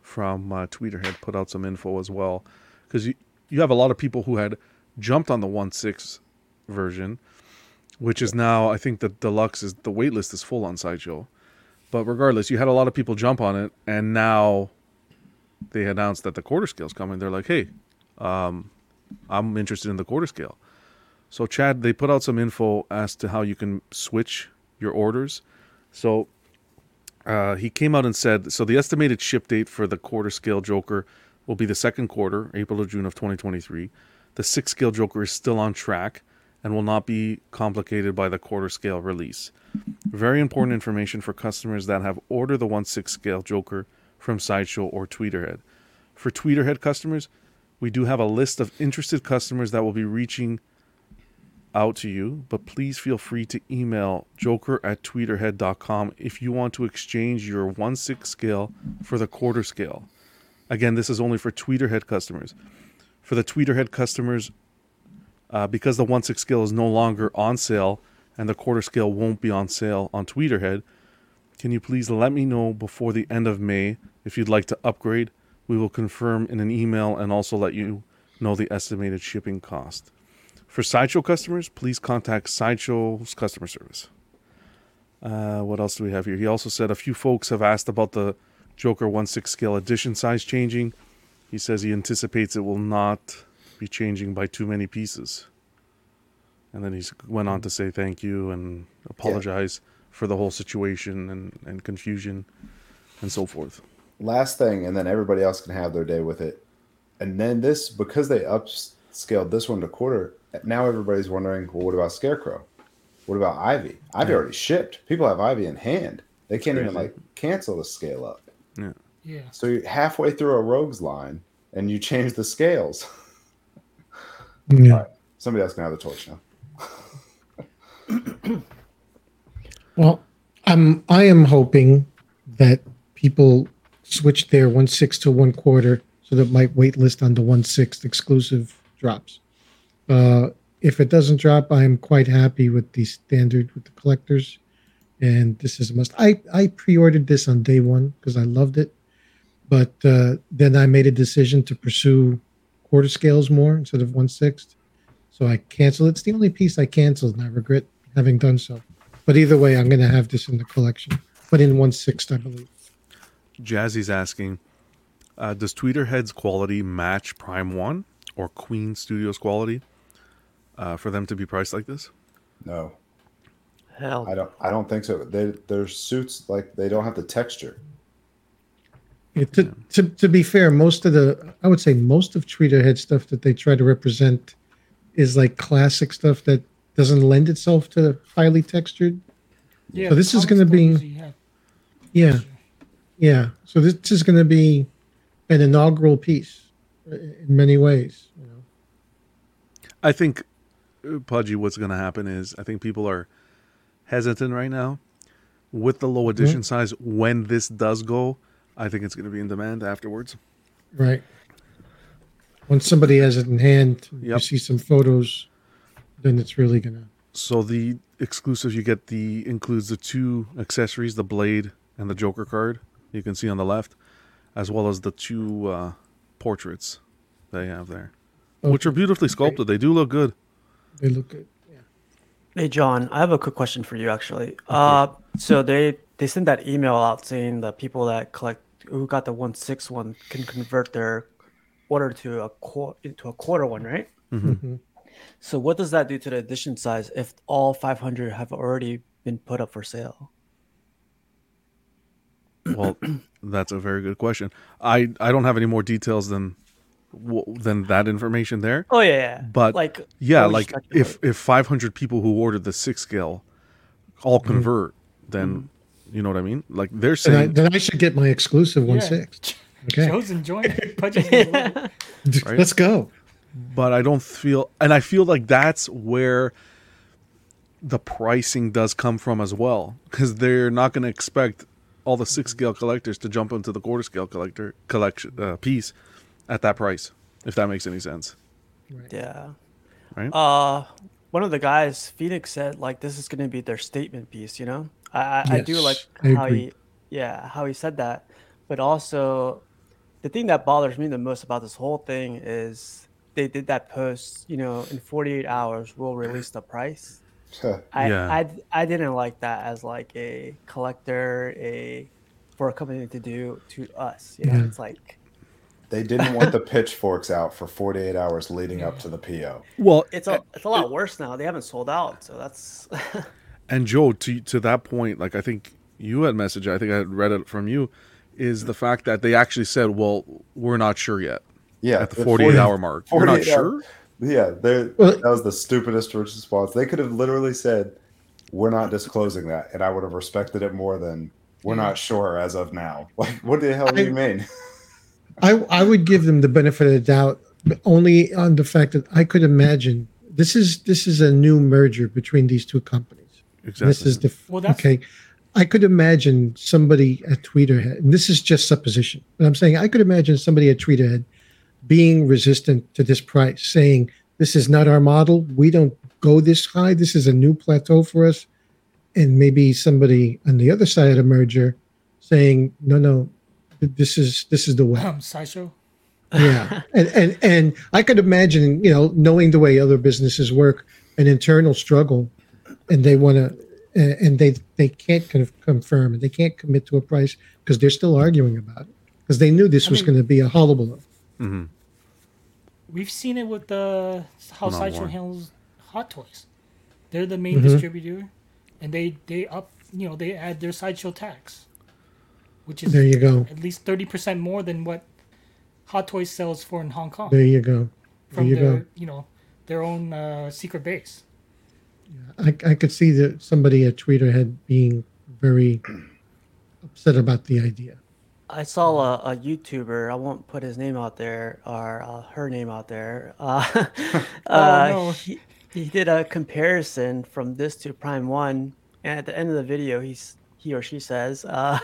from uh, Tweeterhead put out some info as well, because you you have a lot of people who had jumped on the one six version, which is now I think the deluxe is the wait list is full on Sideshow, but regardless, you had a lot of people jump on it, and now they announced that the quarter scale's coming. They're like, hey, um, I'm interested in the quarter scale. So Chad, they put out some info as to how you can switch your orders. So uh, he came out and said so the estimated ship date for the quarter scale Joker will be the second quarter, April to June of 2023. The six scale Joker is still on track and will not be complicated by the quarter scale release. Very important information for customers that have ordered the 1 6 scale Joker from Sideshow or Tweeterhead. For Tweeterhead customers, we do have a list of interested customers that will be reaching out to you, but please feel free to email joker at tweeterhead.com if you want to exchange your 1 6 scale for the quarter scale. Again, this is only for Tweeterhead customers. For the Tweeterhead customers, uh, because the 1 6 scale is no longer on sale and the quarter scale won't be on sale on Tweeterhead, can you please let me know before the end of May if you'd like to upgrade? We will confirm in an email and also let you know the estimated shipping cost. For Sideshow customers, please contact Sideshow's customer service. Uh, what else do we have here? He also said a few folks have asked about the Joker 1 6 scale edition size changing. He says he anticipates it will not be changing by too many pieces. And then he went on to say thank you and apologize for the whole situation and, and confusion and so forth. Last thing, and then everybody else can have their day with it. And then this, because they upscaled this one to quarter, now everybody's wondering, well, what about Scarecrow? What about Ivy? Ivy Yeah. already shipped. People have Ivy in hand. They can't even like cancel the scale up. Yeah. Yeah. So you're halfway through a rogues line and you change the scales. Yeah. All right. Somebody else can have the torch now. Well, I'm I am hoping that people switch their one six to one quarter so that my wait list on the one sixth exclusive drops. Uh, if it doesn't drop, I am quite happy with the standard with the collectors, and this is a must. I I pre-ordered this on day one because I loved it, but uh, then I made a decision to pursue quarter scales more instead of one sixth. So I canceled. It's the only piece I canceled, and I regret having done so. But either way, I'm going to have this in the collection, but in one sixth, I believe. Jazzy's asking, uh, does Tweeterhead's quality match Prime One or Queen Studios quality uh, for them to be priced like this? No. Hell, I don't I don't think so. They their suits like they don't have the texture. Yeah, to, to, to be fair, most of the, I would say most of Tweeterhead stuff that they try to represent is like classic stuff that doesn't lend itself to highly textured. Yeah. So this is going to be, usually have yeah, yeah. So this is going to be an inaugural piece uh, in many ways. You know? I think, uh, Pudgy, what's going to happen is I think people are hesitant right now with the low edition size. When this does go, I think it's going to be in demand afterwards. Right. Once somebody has it in hand, you see some photos, then it's really going to. So the exclusive you get the includes the two accessories, the blade and the Joker card. You can see on the left, as well as the two uh, portraits they have there, which are beautifully sculpted. They do look good. They look good. Hey John, I have a quick question for you actually. Uh, so they they sent that email out saying that people that collect who got the one six one can convert their order to a quar into a quarter one, right? Mhm. So what does that do to the edition size if all 500 have already been put up for sale? Well, <clears throat> that's a very good question. I I don't have any more details than than that information there. Oh yeah, yeah. But like yeah, like if if 500 people who ordered the six scale all mm-hmm. convert, then you know what I mean. Like they're Then I, saying, then I should get my exclusive one Yeah. six. <laughs> Okay, Joe's enjoying it. Pudgy's enjoying it. Right. let's go. but I don't feel, and I feel like that's where the pricing does come from as well, because they're not going to expect all the six scale collectors to jump into the quarter scale collector collection uh, piece at that price, if that makes any sense. Yeah. Right? Uh, one of the guys, Phoenix, said like this is going to be their statement piece. You know, I I, I do like I how agree. he, yeah, how he said that. But also, the thing that bothers me the most about this whole thing is they did that post. You know, in 48 hours we'll release the price. I, Yeah. I I didn't like that as like a collector, a for a company to do to us. You know, Yeah. it's like They didn't want the pitchforks out for 48 hours leading up to the PO. Well, it's a it's a lot worse now. They haven't sold out, so that's <laughs> And Joe, to to that point, like I think you had messaged, I think I had read it from you, is the fact that they actually said, "Well, we're not sure yet." Yeah, at the at 48 40 hour mark, we're not 48 hour- sure. Yeah, they're- that was the stupidest response. They could have literally said, we're not disclosing that, and I would have respected it more than we're not sure as of now. <laughs> Like, what the hell do you mean? I I would give them the benefit of the doubt, but only on the fact that I could imagine this is this is a new merger between these two companies. Exactly. This is the Well, that's- okay. I could imagine somebody at Tweeterhead, and this is just supposition, but I'm saying I could imagine somebody at Tweeterhead being resistant to this price, saying this is not our model. We don't go this high. This is a new plateau for us. And maybe somebody on the other side of the merger saying, no, no, this is this is the way Um, sideshow. yeah <laughs> and, and and i could imagine you know knowing the way other businesses work an internal struggle and they want to and they they can't kind of confirm and they can't commit to a price because they're still arguing about it because they knew this I was going to be a hullabaloo Mm-hmm. We've seen it with the how Not Sideshow handles Hot Toys. They're the main Mhm. distributor, and they they up you know they add their Sideshow tax, which is There you go. at least thirty percent more than what Hot Toys sells for in Hong Kong. there you go there from you their go you know their own uh, secret base. I, I could see that somebody at Tweeterhead being very upset about the idea I saw a, a YouTuber. I won't put his name out there or uh, her name out there. <laughs> Uh, <laughs> uh, no. he, he did a comparison from this to Prime One, and at the end of the video, he's he or she says, uh,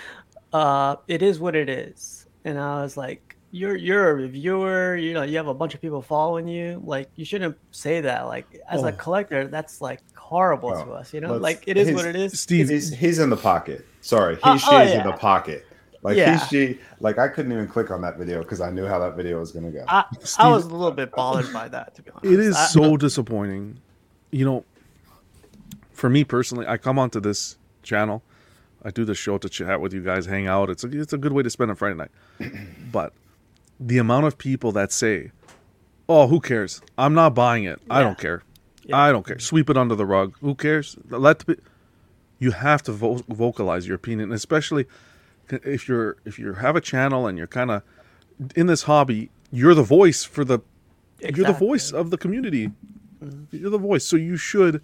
<laughs> uh, "It is what it is." And I was like, "You're you're a reviewer. You know, you have a bunch of people following you. Like, you shouldn't say that. Like, as Oh. a collector, that's like horrible to us. You know, like it is he's- what it is." Steve, He's he's in the pocket. Sorry, he Uh, oh, in the pocket. Like Yeah. he she like I couldn't even click on that video because I knew how that video was gonna go. I, I was a little bit bothered by that, to be honest. It is I- so disappointing. You know, for me personally, I come onto this channel. I do the show to chat with you guys, hang out. It's a, it's a good way to spend a Friday night. <clears throat> but the amount of people that say, "Oh, who cares? I'm not buying it. I don't care. I don't care. Sweep it under the rug. Who cares? Let the, you have to vo- vocalize your opinion, especially if you're if you have a channel and you're kind of in this hobby. You're the voice for the you're the voice of the community. You're the voice, so you should,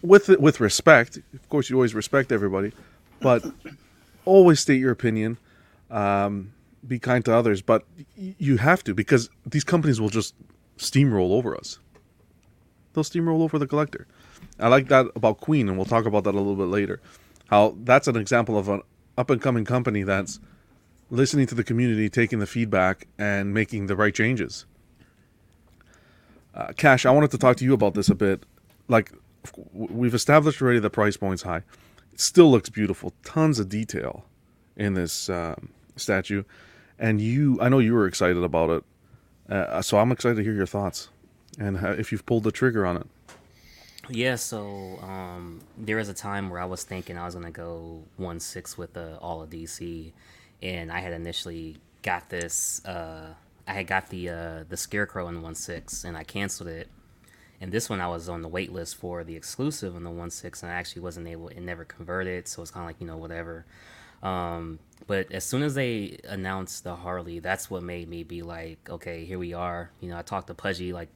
with with respect. Of course, you always respect everybody, but always state your opinion. Um, be kind to others, but you have to because these companies will just steamroll over us. They'll steamroll over the collector. I like that about Queen, and we'll talk about that a little bit later. How that's an example of an up and coming company that's listening to the community, taking the feedback, and making the right changes. Uh, Cash, I wanted to talk to you about this a bit. Like, we've established already the price point's high. It still looks beautiful. Tons of detail in this um, statue. And you, I know you were excited about it. Uh, so I'm excited to hear your thoughts and if you've pulled the trigger on it. Yeah, so um, there was a time where I was thinking I was gonna go one six with the all of DC, and I had initially got this. Uh, I had got the uh, the Scarecrow in one six, and I canceled it. And this one I was on the wait list for the exclusive in the one six, and I actually wasn't able. It never converted, so it's kind of like you know whatever. Um, but as soon as they announced the Harley, that's what made me be like, okay, here we are. You know, I talked to Pudgy like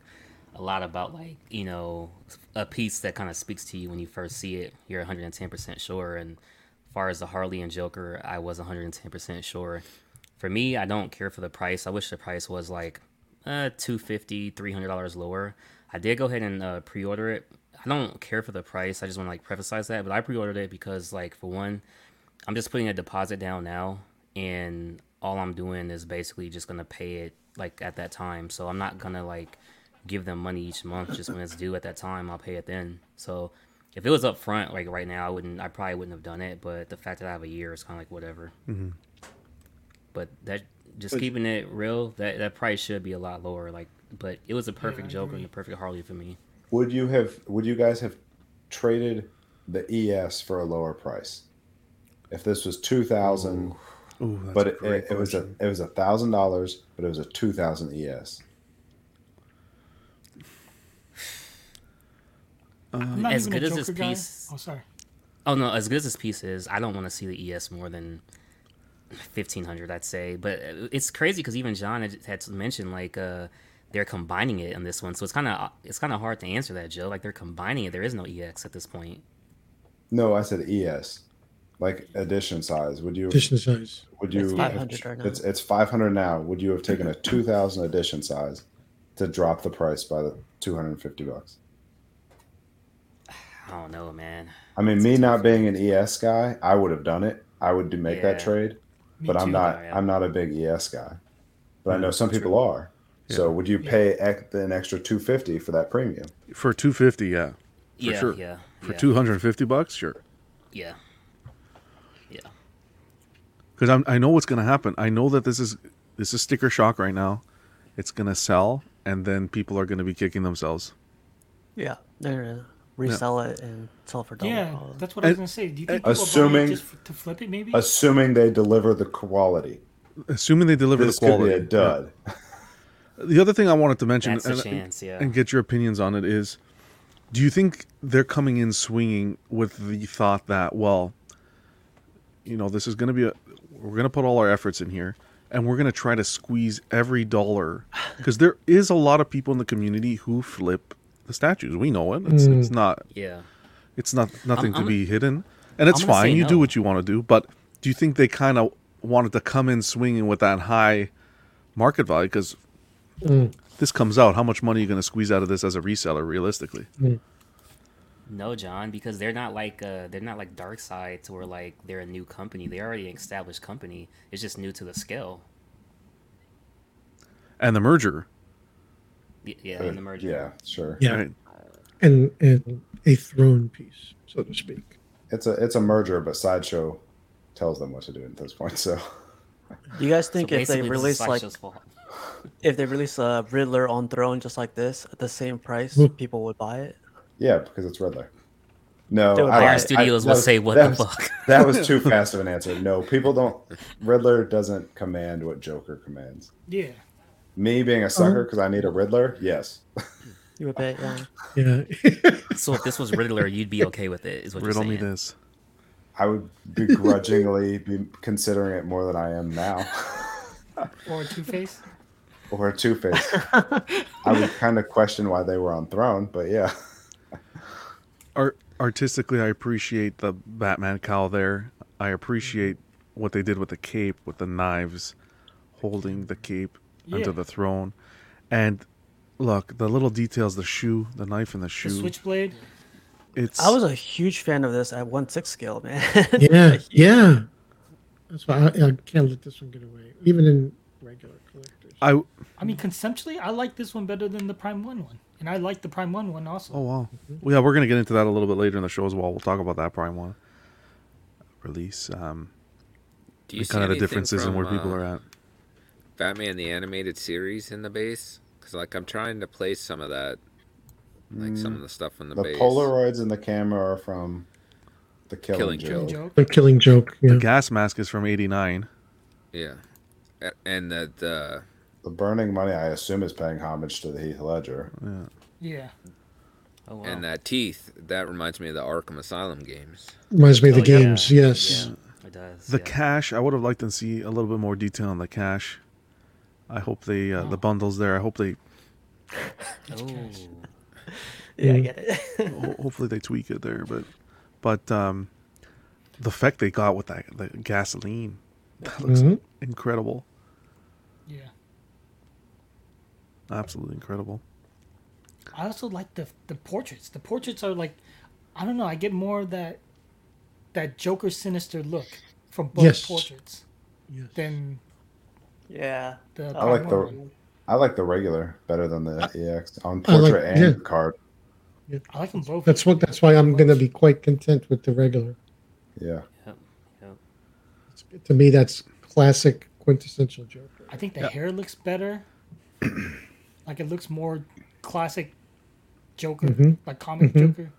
a lot about like you know a piece that kind of speaks to you when you first see it. You're 110% sure. And as far as the Harley and Joker, I was 110% sure. For me, I don't care for the price. I wish the price was like uh, 250 $300 lower. I did go ahead and uh, pre-order it. I don't care for the price. I just want to like preface that, but I pre-ordered it because like for one, I'm just putting a deposit down now, and all I'm doing is basically just gonna pay it like at that time. So I'm not gonna like give them money each month just when it's due at that time. I'll pay it then. So if it was up front, like right now, I wouldn't. I probably wouldn't have done it. But the fact that I have a year is kind of like whatever. Mhm. But that just But- keeping it real, that that price should be a lot lower. Like, but it was a perfect I Joker and a perfect Harley for me. Would you have? Would you guys have traded the ES for a lower price? If this was two thousand, Ooh, that's but it, it, it was a it was a thousand dollars, but it was a two thousand ES. I'm as good as this guy. piece- Oh, sorry. Oh no, as good as this piece is, I don't want to see the ES more than fifteen hundred. I'd say, but uh, it's crazy because even John had, had mentioned like uh, they're combining it in this one, so it's kind of it's kind of hard to answer that, Joe. Like they're combining it. There is no EX at this point. No, I said ES, like edition size. Would you Edition size. Would you? It's 500 right now. It's it's five hundred now. Would you have taken a two thousand edition size to drop the price by the two hundred and fifty bucks? I don't know, man. I mean, me not being an ES guy, I would have done it. I would do make that trade, Me but I'm not. Yeah. I'm not a big ES guy. But I know some people are. So would you pay ec- an extra two fifty for that premium? For two fifty, yeah, for sure. yeah, For yeah, two hundred and fifty bucks, sure. yeah, yeah. Because I'm I know what's gonna happen. I know that this is this is sticker shock right now. It's gonna sell, and then people are gonna be kicking themselves. Yeah, they're gonna resell it and sell it for double. Yeah, probably. that's what I was gonna say. Do you think people are buying Assuming- it just f- to flip it, maybe? Assuming they deliver the quality, Assuming they deliver this the quality. could be a dud. Yeah. The other thing I wanted to mention and, chance, yeah. and get your opinions on it is, do you think they're coming in swinging with the thought that well, you know, this is going to be a we're going to put all our efforts in here and we're going to try to squeeze every dollar because there is a lot of people in the community who flip the statues. We know it. It's, it's mm. not Yeah. it's not nothing to I'm- be hidden, and it's I'm fine. You do what you want to do, but do you think they kind of wanted to come in swinging with that high market value? Because mm. this comes out, how much money are you going to squeeze out of this as a reseller, realistically? Mm. No, John, because they're not like uh, they're not like Dark Side to where like they're a new company. They're already an established company. It's just new to the scale. And the merger, Y- Yeah, in the merger. Yeah, sure. Yeah. right? And and a throne piece, so to speak. It's a it's a merger, but sideshow tells them what to do at this point. So Do you guys So think if they basically, this is release like if they release a Riddler on Throne just like this at the same price, people would buy it? yeah, because it's Riddler. No, They would I- buy Studios that will was- say, "What the was- fuck?" That was <laughs> too fast of an answer. No, people don't. Riddler doesn't command what Joker commands. yeah. Me being a sucker uh-huh. because I need a Riddler. Yes, You would pay it, yeah. Yeah. So if this was Riddler, you'd be okay with it, is what Riddle you're saying. me saying. this. I would begrudgingly be considering it more than I am now. <laughs> Or Two Face. or Two Face. I would kind of question why they were on Throne, but yeah. Art, artistically, I appreciate the Batman cowl there. I appreciate what they did with the cape, with the knives, holding the cape Yeah. under the throne, and look the little details, the shoe, the knife and the The shoe. Switchblade. It's I was a huge fan of this at one six scale, man. <laughs> Yeah, yeah. That's why I, I can't let this one get away, even in regular collectors. I I mean, conceptually, I like this one better than the Prime One one, and I like the Prime One one also. oh wow. Well, yeah, we're gonna get into that a little bit later in the show as well. We'll talk about that Prime one release. Um, Do you see kind of the differences in from, where people uh, are at. Batman the animated series in the base? Because like I'm trying to place some of that, like some mm. of the stuff in the, The base. The Polaroids in the camera are from the Killing, Killing Joke. Joke. The Killing Joke. Yeah. The gas mask is from '89. Yeah, and the the The Burning Money, I assume, is paying homage to the Heath Ledger. Yeah. Oh, wow. and that teeth that reminds me of the Arkham Asylum games. Reminds me of the Oh, yeah. games. Yes. Yeah, it does. The yeah. cash, I would have liked to see a little bit more detail on the cash. I hope they uh, the bundles there. I hope they <laughs> Oh. <laughs> yeah, I Mm. get it. <laughs> hopefully they tweak it there. But but um, the effect they got with that the gasoline that looks Mhm. incredible. Yeah. Absolutely incredible. I also like the the portraits. The portraits are like, I don't know. I get more of that that Joker sinister look from both Yes. portraits Yes. than yeah. the. I like the one. I like the regular better than the EX on I like- portrait and yeah. card. I like them both. That's what. That's why I'm going to be quite content with the regular. Yeah. Yep. Yep. To me, that's classic quintessential Joker. I think the hair looks better. <clears throat> like it looks more classic Joker, Mhm. like comic Mhm. Joker.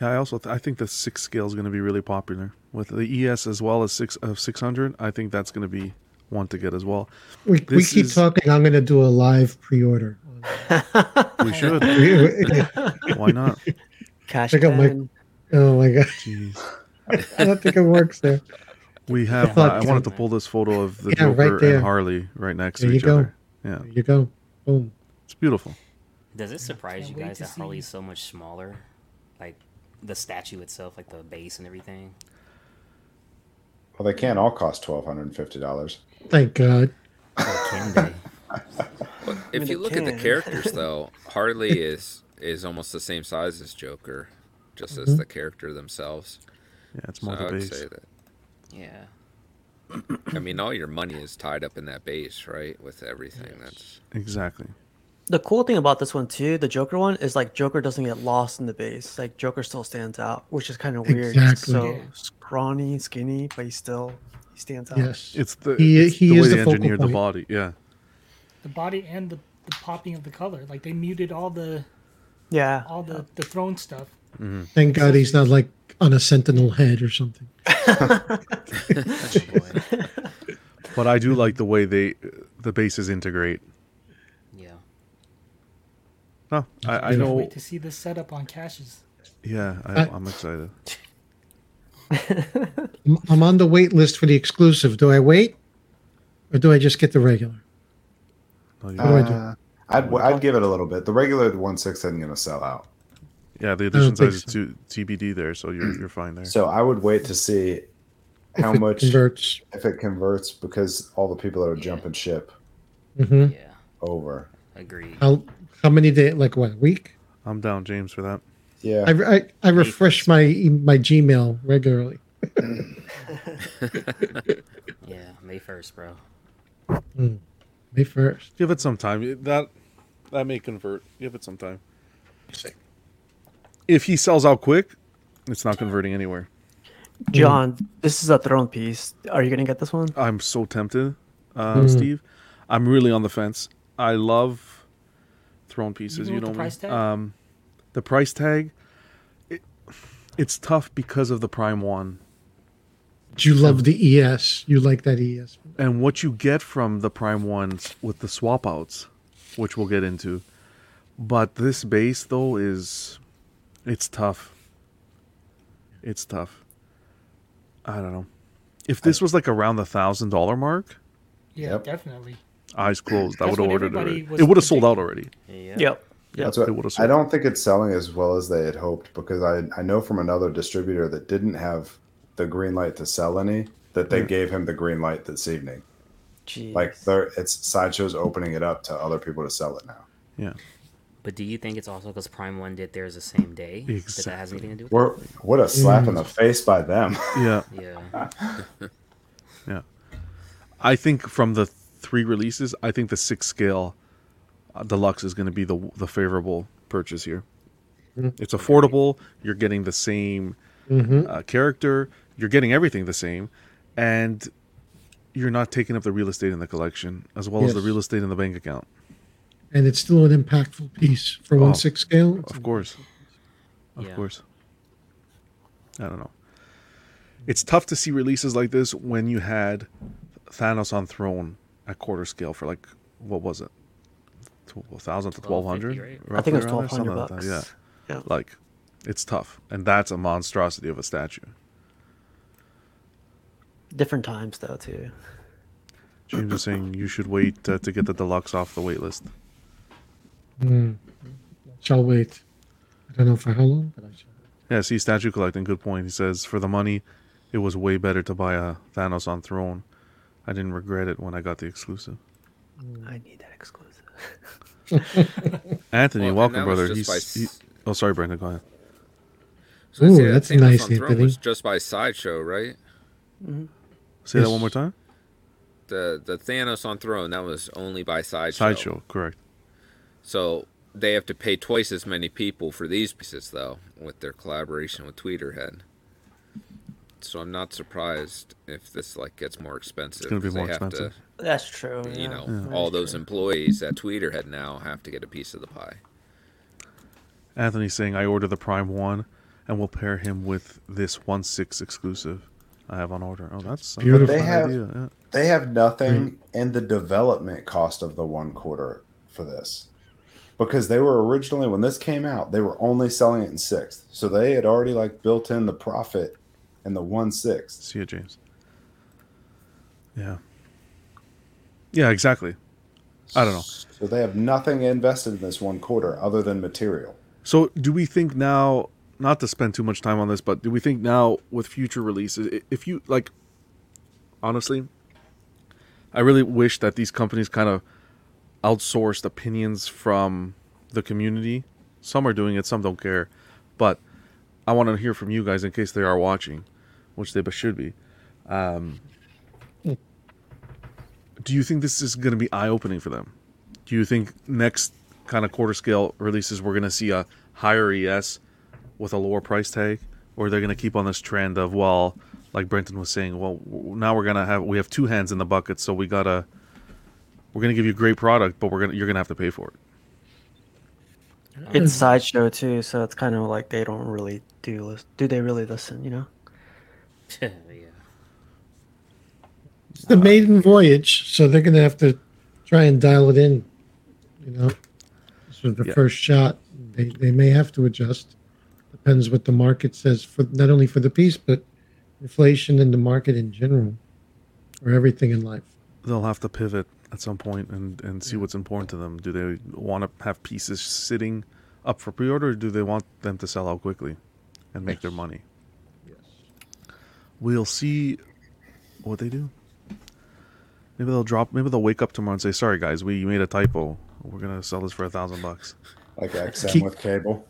Yeah, I also th- I think the six scale is going to be really popular with the ES as well as six of six hundred. I think that's going to be one to get as well. We, we keep is- talking. I'm going to do a live pre-order. <laughs> We should. <laughs> oh Why not? Cash Check out my- Pen. my god! Jeez. <laughs> I don't think it works there. We have. Yeah. Uh, I wanted to pull this photo of the Yeah, Joker there. and Harley right next There to you each go. other. Yeah, There you go. Boom. it's beautiful. Does it surprise you guys that see- Harley's so much smaller? Like, the statue itself, like the base and everything. Well, they can't all cost twelve hundred and fifty dollars. Thank God. Or can they? <laughs> But if mean, you it look at the characters, <laughs> though, Harley is is almost the same size as Joker, just Mm-hmm. as the character themselves. Yeah, it's So more I the would base. say that. Yeah. I mean, all your money is tied up in that base, right? With everything that's. Exactly. The cool thing about this one too, the Joker one, is like Joker doesn't get lost in the base. Like Joker still stands out, which is kind of weird. He's Exactly. so Yeah. scrawny, skinny, but he still he stands out. Yes. It's the He- it's he the is way the they focal engineered the body. Yeah. The body and the, the popping of the color. Like they muted all the Yeah. all the the throne stuff. Mm-hmm. Thank God he's not like on a sentinel head or something. That's a boy. But I do like the way they the bases integrate. Yeah. No, I, I Can't know. Wait to see this setup on Cash's. Yeah, I, I- I'm excited. <laughs> I'm- <laughs> I'm on the wait list for the exclusive. Do I wait, or do I just get the regular? No, you- do I do? Uh, I'd I'd give it a little bit. The regular one six isn't going to sell out, yeah, the edition think size is so. TBD there, so you're you're fine there. so I would wait to see how If much converts? if it converts because all the people that are jumping ship hmm Yeah. over. Agreed. How how many days? Like what? A week? I'm down, James, for that. Yeah, I, I, I refresh my my Gmail regularly. <laughs> Yeah. May first, bro. May first. Give it some time. That that may convert. Give it some time. If he sells out quick, it's not converting anywhere. John, this is a throne piece. Are you gonna get this one? I'm so tempted, uh, Steve. I'm really on the fence. I love throne pieces. Even You with know the me. tag? Um, the price tag. It, it's tough because of the Prime One Do you love the ES? You like that ES? and what you get from the Prime Ones with the swap outs, which we'll get into. But this base though is, it's tough. It's tough. I don't know. If this was like around the thousand dollar mark, Yeah, Yep. definitely. eyes closed, I would have ordered it. everybody Already. was It would have sold out already. Yeah. Yep. Yeah, That's it what would have I don't think it's selling as well as they had hoped because I I know from another distributor that didn't have the green light to sell any that they mm. gave him the green light this evening. Jeez. Like they're it's sideshows opening it up to other people to sell it now. Yeah. But do you think it's also because Prime One did theirs the same day? That that has anything to do with We're, what a slap in the mm. face by them. Yeah. <laughs> Yeah. <laughs> Yeah. I think from the three releases, I think the six scale deluxe is going to be the the favorable purchase here. It's affordable. You're getting the same uh, character. You're getting everything the same, and you're not taking up the real estate in the collection as well as the real estate in the bank account. And it's still an impactful piece for Oh. one six scale. It's Of course, of Yeah. course. I don't know. It's tough to see releases like this when you had Thanos on throne at quarter scale for like what was it, a thousand to twelve hundred? I think it was twelve hundred bucks. Yeah, Yeah. like it's tough, and that's a monstrosity of a statue. Different times though too. James is saying you should wait uh, to get the deluxe off the wait list. Shall wait. I don't know for how long, but I shall. Yeah, see, statue collecting. Good point. He says for the money, it was way better to buy a Thanos on throne. I didn't regret it when I got the exclusive. I need that exclusive. <laughs> Anthony, Well, welcome, brother. just by he, oh, sorry, Brandon. Go ahead. So Ooh, see, that that's Thanos nice, on Throne Anthony. Was just by sideshow, right? Mm-hmm. Say that one more time. The the Thanos on Throne that was only by sideshow. Sideshow, correct. So they have to pay twice as many people for these pieces, though, with their collaboration with Tweeterhead. So I'm not surprised if this like gets more expensive. It's gonna be 'cause they more have to- expensive. That's true. you yeah. know, That all those true. employees at Tweeterhead now have to get a piece of the pie. Anthony's saying I order the Prime one, and we'll pair him with this one six exclusive I have on order. Oh, that's a Beautiful. fun They have- idea, yeah. They have nothing mm. in the development cost of the one quarter for this. Because they were originally when this came out, they were only selling it in sixth. So they had already like built in the profit in the one sixth. See you, James. Yeah. Yeah, exactly. I don't know. So they have nothing invested in this one quarter other than material. So, do we think now not to spend too much time on this, but do we think now with future releases, if you like, honestly, I really wish that these companies kind of outsourced opinions from the community. Some are doing it, some don't care, but I want to hear from you guys in case they are watching, which they should be. Um, do you think this is going to be eye opening for them? Do you think next kind of quarter scale releases we're going to see a higher ES with a lower price tag, or they're going to keep on this trend of well, like Brenton was saying, well now we're going to have we have two hands in the bucket, so we gotta we're going to give you a great product, but we're gonna you're going to have to pay for it. It's sideshow too, so it's kind of like they don't really do. lis- Do they really listen? You know. <laughs> yeah. It's the maiden voyage, so they're going to have to try and dial it in. You know, so the Yeah. first shot, they, they may have to adjust. Depends what the market says for not only for the piece, but inflation in the market in general, or everything in life. They'll have to pivot at some point and and see what's important to them. Do they want to have pieces sitting up for pre-order, or do they want them to sell out quickly and make their money? Yes. We'll see what they do. Maybe they'll drop. Maybe they'll wake up tomorrow and say, "Sorry, guys, we made a typo. We're gonna sell this for a thousand bucks." Like XM Keep- with cable.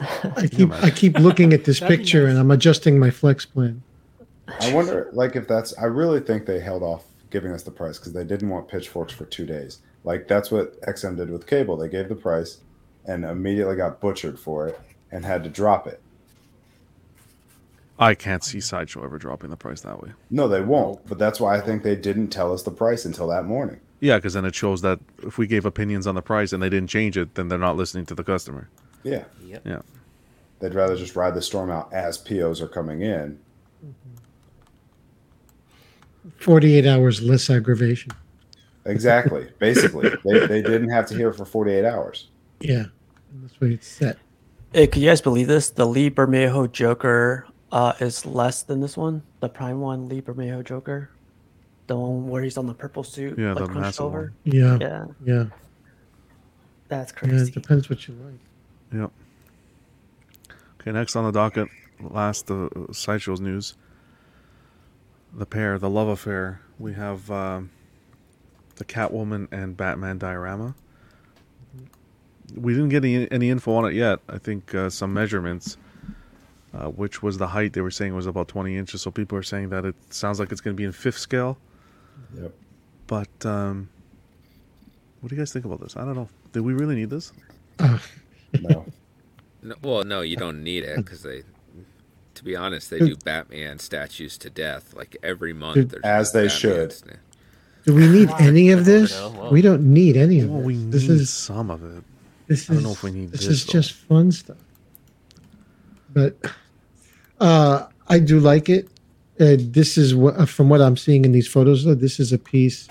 I keep I keep looking at this picture nice. and I'm adjusting my flex plan. I wonder, like, if that's. I really think they held off giving us the price because they didn't want pitchforks for two days. Like that's what XM did with cable. They gave the price, and immediately got butchered for it, and had to drop it. I can't see sideshow ever dropping the price that way. No, they won't. But that's why I think they didn't tell us the price until that morning. Yeah, because then it shows that if we gave opinions on the price and they didn't change it, then they're not listening to the customer. Yeah, Yep. Yeah. they'd rather just ride the storm out as POs are coming in. Mm-hmm. 48 hours less aggravation. Exactly. <laughs> Basically, they, they didn't have to hear it for 48 hours. Yeah. That's what it's set. Hey, could you guys believe this? The Lee Bermejo Joker uh, is less than this one. The Prime one, Lee Bermejo Joker, the one where he's on the purple suit, Yeah, like the crunched massive over. one. Yeah. Yeah, Yeah. that's Yeah. crazy. It depends what you like. Yep. Okay, next on the docket, last the uh, sideshow's news. The pair, the love affair. We have um, the Catwoman and Batman diorama. We didn't get any, any info on it yet. I think uh, some measurements, uh, which was the height they were saying was about 20 inches. So people are saying that it sounds like it's going to be in fifth scale. Yep. But um, what do you guys think about this? I don't know. Do we really need this? <laughs> No. No, well, no, you don't need it because they, to be honest, they do Batman statues to death like every month. Dude, As they Batman should. sta- Do we need any of this? Whoa. Whoa. We don't need any of Well, we need This is some of it. this I don't is know if we need this this, is though. just fun stuff. But uh, I do like it. Uh, this is what from what I'm seeing in these photos. Though this is a piece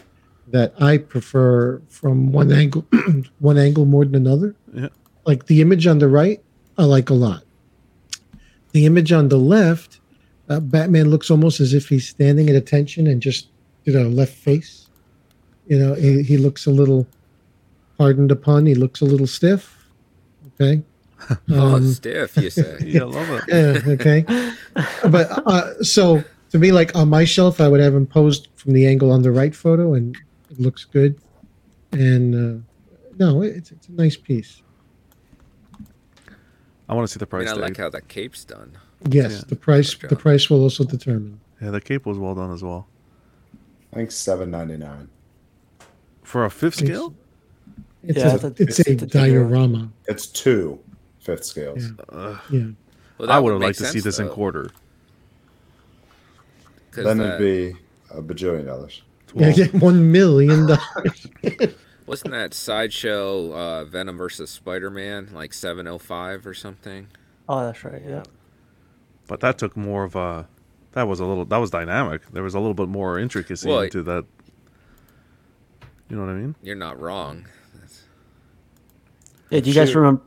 that I prefer from one angle, <clears throat> one angle more than another. Yeah. Like the image on the right, I like a lot. The image on the left, uh, Batman looks almost as if he's standing at attention and just you know left face. You know, he, he looks a little, hardened upon. he looks a little stiff. Okay. Oh, Um, stiff, you say? <laughs> Yeah, I love it. yeah, okay. But uh, so to me, like on my shelf, I would have him posed from the angle on the right photo, and it looks good. And uh, no, it's it's a nice piece. I want to see the I price mean, I like how the cape's done. Yes, Yeah. the price the price will also determine. yeah, the cape was well done as well. I think 7.99. For a fifth It's- scale? It's Yeah, a it's a- it's, it's a a diorama. diorama. It's two fifth scales. Yeah. Ugh. Yeah, Well, I would have liked to see sense, this in quarter. Then that- it'd be a bajillion dollars. yeah, yeah, one million dollars. <laughs> Wasn't that sideshow uh, Venom versus Spider Man like 705 or something? Oh, that's right. Yeah. But that took more of a. That was a little. That was dynamic. There was a little bit more intricacy Well, into that. You know what I mean? You're not wrong. That's- Yeah, do you guys remember?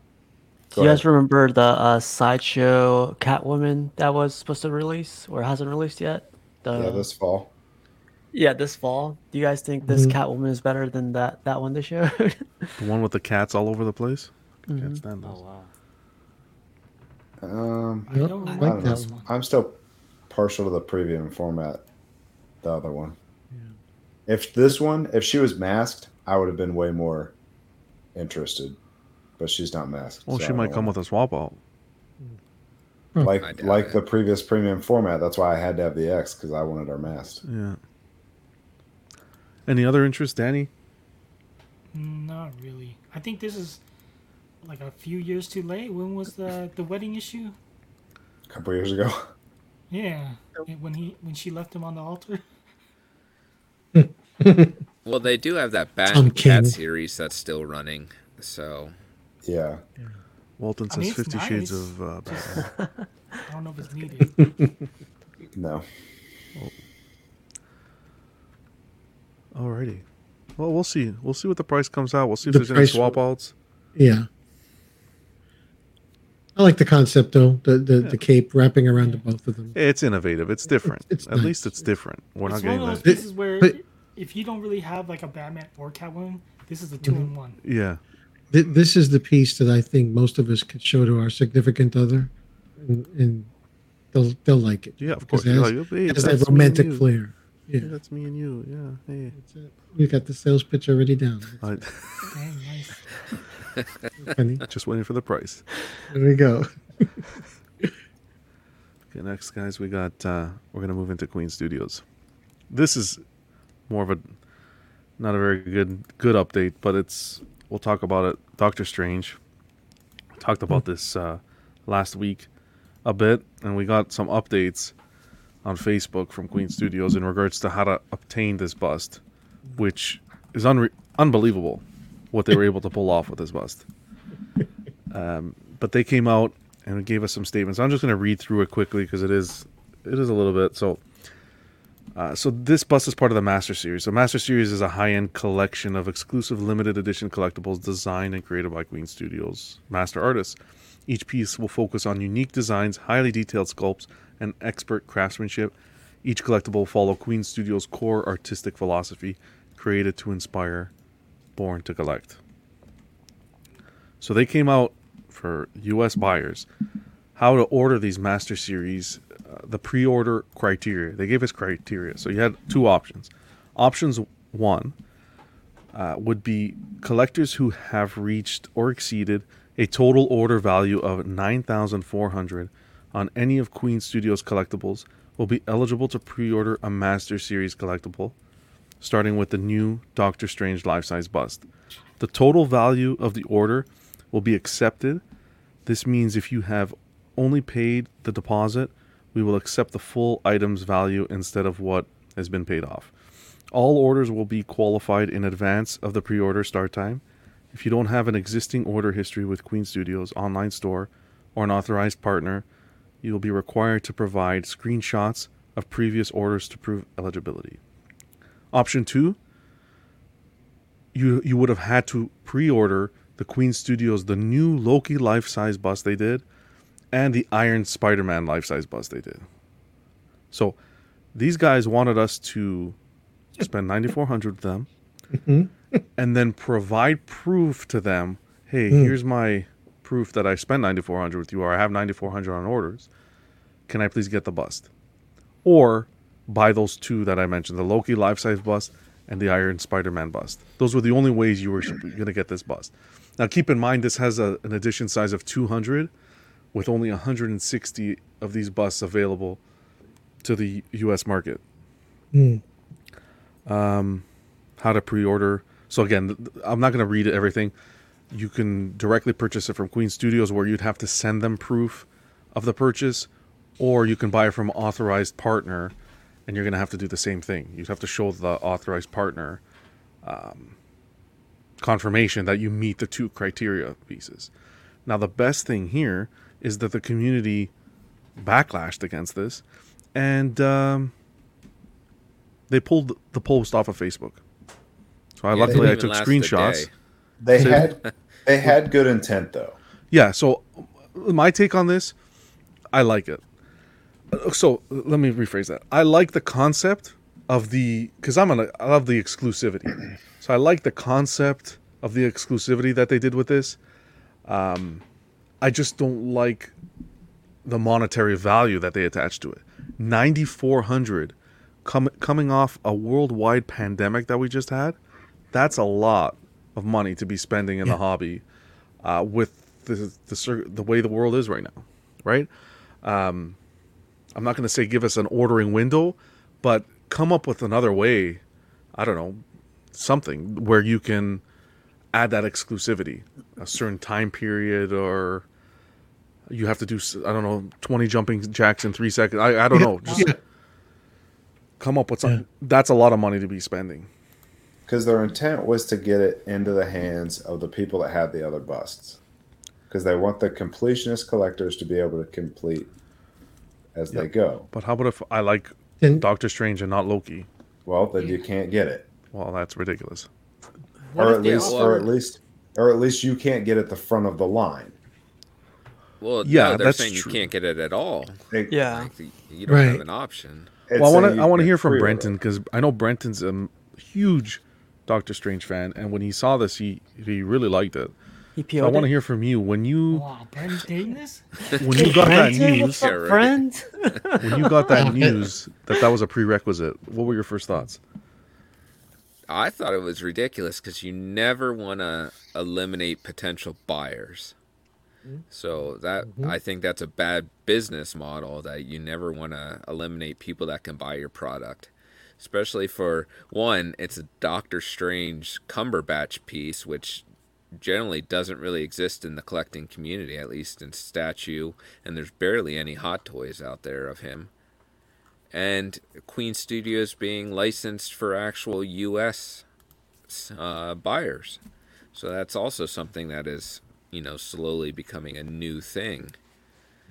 Do Go you guys remember the uh, sideshow Catwoman that was supposed to release or hasn't released yet? The, yeah, this fall. yeah, this fall. Do you guys think this Mhm. Catwoman is better than that that one they showed? <laughs> The one with the cats all over the place. Mm-hmm. Can't stand Oh those. wow. Um, I don't I like don't know. that one. I'm still partial to the premium format. The other one. If this one, if she was masked, I would have been way more interested. But she's not masked. Well, so she might come with a swap out. Hmm. Like like it. the previous premium format. That's why I had to have the X because I wanted her masked. Yeah. Any other interest, Danny? Not really. I think this is like a few years too late. When was the the wedding issue? A couple years ago. <laughs> Yeah, when he when she left him on the altar. <laughs> Well, they do have that Bat Cat series that's still running. So Yeah. Walton I says mean, it's Fifty Shades of uh, Batman. <laughs> I don't know if it's needed. <laughs> No. Alrighty. Well, we'll see. We'll see what the price comes out. We'll see if The there's any price swap will- outs. Yeah. I like the concept though. The the, the cape wrapping around the both of them. It's innovative. It's different. It's At nice. least it's different. We're it's not one getting of those that. pieces where but- if you don't really have like a Batman or Catwoman, this is a two in one. Yeah. Th- This is the piece that I think most of us could show to our significant other, and, and they'll they'll like it. Yeah, of course. It has, like, "Hey, it has that's that romantic flair. Yeah, Yeah, that's me and you. Yeah. Hey. that's it. We got the sales pitch already down. I, Dang, <laughs> nice. Funny. <laughs> just waiting for the price. There we go. <laughs> Okay, next, guys, we got. uh We're gonna move into Queen Studios. This is more of a not a very good good update, but it's. We'll talk about it. Doctor Strange talked about this uh last week a bit, and we got some updates on Facebook from Queen Studios in regards to how to obtain this bust, which is unre- unbelievable what they were able to pull off with this bust. <laughs> Um, but they came out and gave us some statements. I'm just going to read through it quickly because it is it is a little bit. So, uh, so this bust is part of the Master Series. The Master Series is a high-end collection of exclusive limited edition collectibles designed and created by Queen Studios master artists. Each piece will focus on unique designs, highly detailed sculpts, and expert craftsmanship. Each collectible will follow Queen Studios' core artistic philosophy, created to inspire, born to collect. So they came out for U.S. buyers how to order these Master Series, the pre-order criteria. They gave us criteria. So you had two options. Options one uh, would be collectors who have reached or exceeded a total order value of 9,400 on any of Queen Studios collectibles will be eligible to pre-order a Master Series collectible, starting with the new Doctor Strange life-size bust. The total value of the order will be accepted. This means if you have only paid the deposit, we will accept the full item's value instead of what has been paid off. All orders will be qualified in advance of the pre order start time. If you don't have an existing order history with Queen Studios online store or an authorized partner, you will be required to provide screenshots of previous orders to prove eligibility. Option 2, you you would have had to pre-order the Queen Studios the new Loki life-size bust they did and the Iron Spider-Man life-size bust they did. So these guys wanted us to spend 9400 with them mm-hmm. and then provide proof to them, hey, mm. here's my proof that I spent 9400 with you or I have 9400 on orders. Can I please get the bust? Or buy those two that I mentioned, the Loki life-size bust and the Iron Spider-Man bust. Those were the only ways you were going to get this bust. Now keep in mind this has a, an edition size of 200 with only 160 of these busts available to the US market. Um, how to pre-order. So again, I'm not going to read everything. You can directly purchase it from Queen Studios where you'd have to send them proof of the purchase or you can buy it from authorized partner and you're going to have to do the same thing. You'd have to show the authorized partner um, confirmation that you meet the two criteria pieces. Now, the best thing here is that the community backlashed against this, and um, they pulled the post off of Facebook. So I Yeah, luckily I took even last a screenshots. They So- had <laughs> they had good intent though. Yeah. So my take on this, I like it. So let me rephrase that. I like the concept of the because I'm gonna I love the exclusivity. So I like the concept of the exclusivity that they did with this. Um, I just don't like the monetary value that they attach to it. 9400 com- coming off a worldwide pandemic that we just had. That's a lot of money to be spending in the hobby uh, with the the, the way the world is right now, right? Um, I'm not going to say give us an ordering window, but come up with another way. I don't know, something where you can add that exclusivity, a certain time period, or you have to do I don't know 20 jumping jacks in three seconds. I I don't Yeah, know. Just yeah. come up with something. That's a lot of money to be spending. Because their intent was to get it into the hands of the people that had the other busts. Because they want the completionist collectors to be able to complete as they go. But how about if I like Then- Doctor Strange and not Loki? Well, then you can't get it. Well, that's ridiculous. What or at least, or at least, or at least you can't get at the front of the line. Well, Yeah, no, they're saying true. you can't get it at all. It- Yeah. Like, you don't have an option. it's well, I want to I want to hear from. Brenton because I know Brenton's a huge Doctor Strange fan, and when he saw this, he he really liked it. He So I want to hear from you when you Wow, Brandon's dating this? <laughs> when you got that news what's up, Yeah, friend? <laughs> when you got that <laughs> news that that was a prerequisite. What were your first thoughts? I thought it was ridiculous because you never want to eliminate potential buyers. So that I think that's a bad business model that you never want to eliminate people that can buy your product. Especially for one, it's a Doctor Strange Cumberbatch piece, which generally doesn't really exist in the collecting community, at least in statue, and there's barely any hot toys out there of him and Queen Studios being licensed for actual U.S. Uh, buyers. So that's also something that is, you know, slowly becoming a new thing.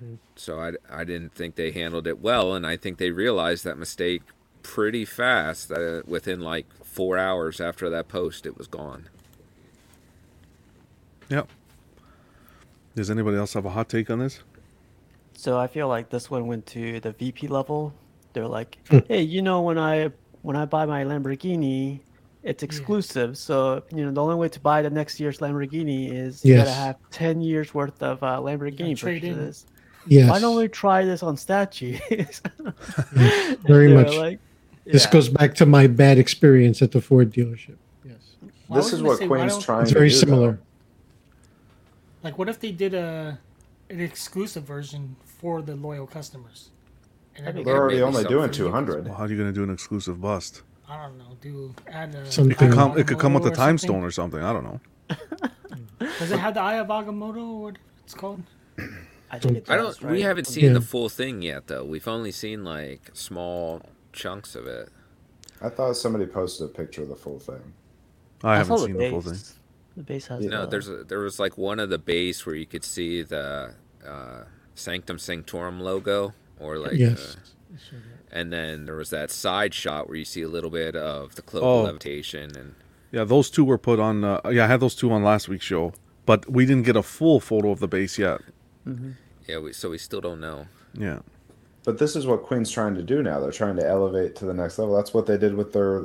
Mm-hmm. So I, I didn't think they handled it well, and I think they realized that mistake pretty fast. That within like four hours after that post, it was gone. Yep. Does anybody else have a hot take on this? So I feel like this one went to the VP level. They're like, hmm. hey, you know, when I when I buy my Lamborghini, it's exclusive. So you know, the only way to buy the next year's Lamborghini is you gotta have ten years worth of uh, Lamborghini trade in. purchases. Yes. Why don't we try this on statues? <laughs> <laughs> Very much. like, This goes back to my bad experience at the Ford dealership. Yes. Well, This is what say, why Queen's trying It's to very do, though. similar. Like, what if they did a an exclusive version for the loyal customers? And That'd be everything- They're already only doing 200. Well, how are you going to do an exclusive bust? I don't know. Do add a. Something- It could come. It could come with a time something? stone or something. I don't know. <laughs> Does it have the Eye of Agamotto or what it's called? I think it I don't. We right? haven't seen Yeah. the full thing yet, though. We've only seen like small chunks of it. I thought somebody posted a picture of the full thing. I, haven't saw seen the full thing. base. The base has No, the- there's a, there was like one of the base where you could see the uh, Sanctum Sanctorum logo, or like, Yes. uh, and then there was that side shot where you see a little bit of the cloak Oh. levitation, and Yeah, those two were put on. Uh, yeah, I had those two on last week's show, but we didn't get a full photo of the base yet. yeah, we, so we still don't know. Yeah. But this is what Queen's trying to do now. They're trying to elevate to the next level. That's what they did with their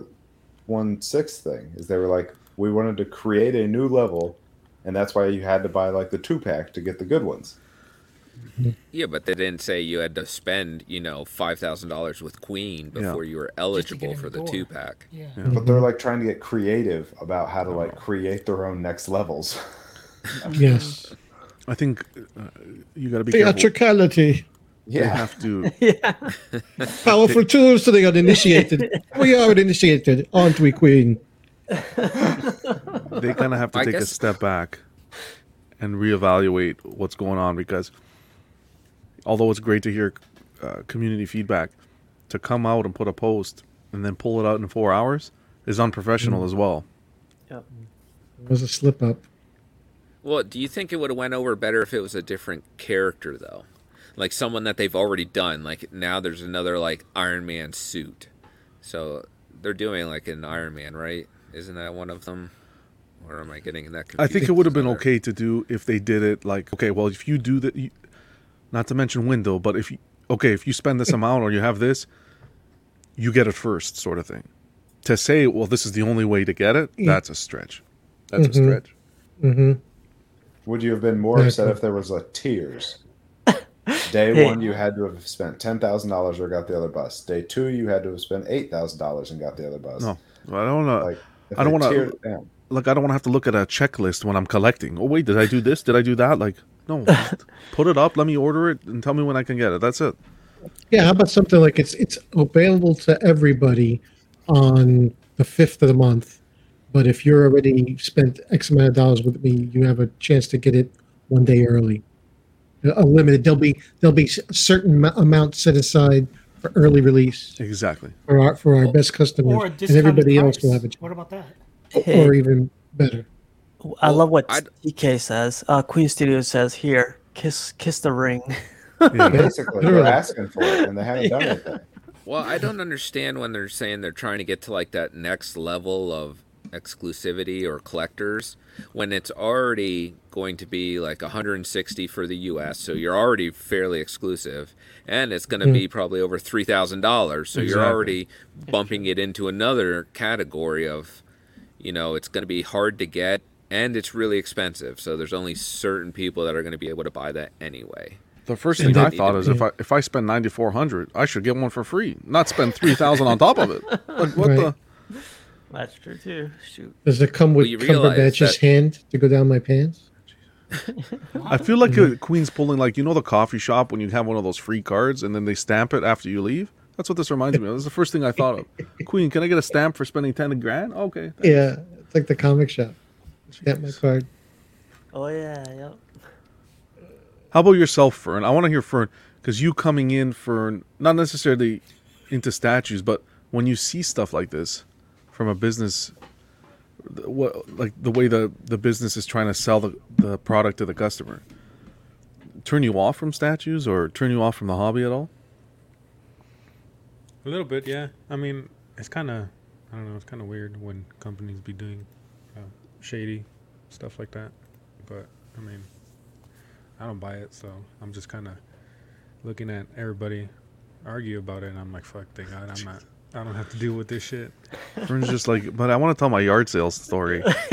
one sixth thing. Is they were like, we wanted to create a new level, and that's why you had to buy like the two pack to get the good ones. Yeah, but they didn't say you had to spend, you know, five thousand dollars with Queen Yeah. before you were eligible for the the two pack. Yeah. But they're like trying to get creative about how to like create their own next levels. <laughs> Yes. I think uh, you got to be careful. Theatricality. They have to. <laughs> yeah. Powerful tools to the uninitiated. we are initiated, aren't we, Queen? They kind of have to I take a step back and reevaluate what's going on because, although it's great to hear uh, community feedback, to come out and put a post and then pull it out in four hours is unprofessional as well. Yep. It was a slip up. Well, do you think it would have went over better if it was a different character though? Like someone that they've already done. Like now there's another like Iron Man suit. So they're doing like an Iron Man, right? Isn't that one of them? Or am I getting that confused? I think it would have been <laughs> okay to do if they did it like okay, well if you do that, you, not to mention window, but if you okay if you spend this amount or you have this, you get it first, sort of thing. To say well this is the only way to get it, mm. that's a stretch. That's a mm-hmm. stretch. Mm-hmm. Would you have been more upset if there was a tiers <laughs> Day Hey. one, you had to have spent ten thousand dollars or got the other bus. Day two, you had to have spent eight thousand dollars and got the other bus. No, I don't want Like, to. I don't they want tiered to. It down- Like, I don't want to have to look at a checklist when I'm collecting. Oh wait, did I do this? Did I do that? Like, no. <laughs> just put it up. Let me order it and tell me when I can get it. That's it. Yeah, how about something like it's it's available to everybody on the fifth of the month, but if you're already spent X amount of dollars with me, you have a chance to get it one day early. A limited. There'll be there'll be a certain ma- amount set aside for early release Exactly. for our for our best customers, and everybody price. else will have a Chance. What about that? Chance, or even better. I love what I'd- TK says. Uh, Queen Studio says here, kiss kiss the ring. Yeah. <laughs> Basically, they're asking for it and they haven't done anything. Well, I don't understand when they're saying they're trying to get to like that next level of exclusivity or collectors when it's already going to be like 160 for the US. So you're already fairly exclusive and it's going to be probably over $3,000. So you're already bumping it into another category of you know, it's going to be hard to get and it's really expensive. So there's only certain people that are going to be able to buy that anyway. The first thing I thought is if I if I spend ninety four hundred, I should get one for free, not spend three thousand on top of it. Like what Right. the? That's true too. Shoot. Does it come with Well, you realize Cumberbatch's that- hand to go down my pants? <laughs> I feel like uh Queen's pulling like you know the coffee shop when you have one of those free cards and then they stamp it after you leave. That's what this reminds me of. This is the first thing I thought of. <laughs> Queen, can I get a stamp for spending ten grand? Okay. thanks. Yeah, it's like the comic shop. Stamp my card. Oh yeah, yep. How about yourself, Fern? I want to hear Fern because you coming in, Fern, not necessarily into statues, but when you see stuff like this from a business, what like the way the the business is trying to sell the, the product to the customer, turn you off from statues or turn you off from the hobby at all? A little bit, yeah. I mean, it's kind of, I don't know, it's kind of weird when companies be doing uh, shady stuff like that. But I mean, I don't buy it, so I'm just kind of looking at everybody argue about it, and I'm like, fuck, thank God, I'm not. I don't have to deal with this shit. Fern's just like, but I want to tell my yard sales story. <laughs>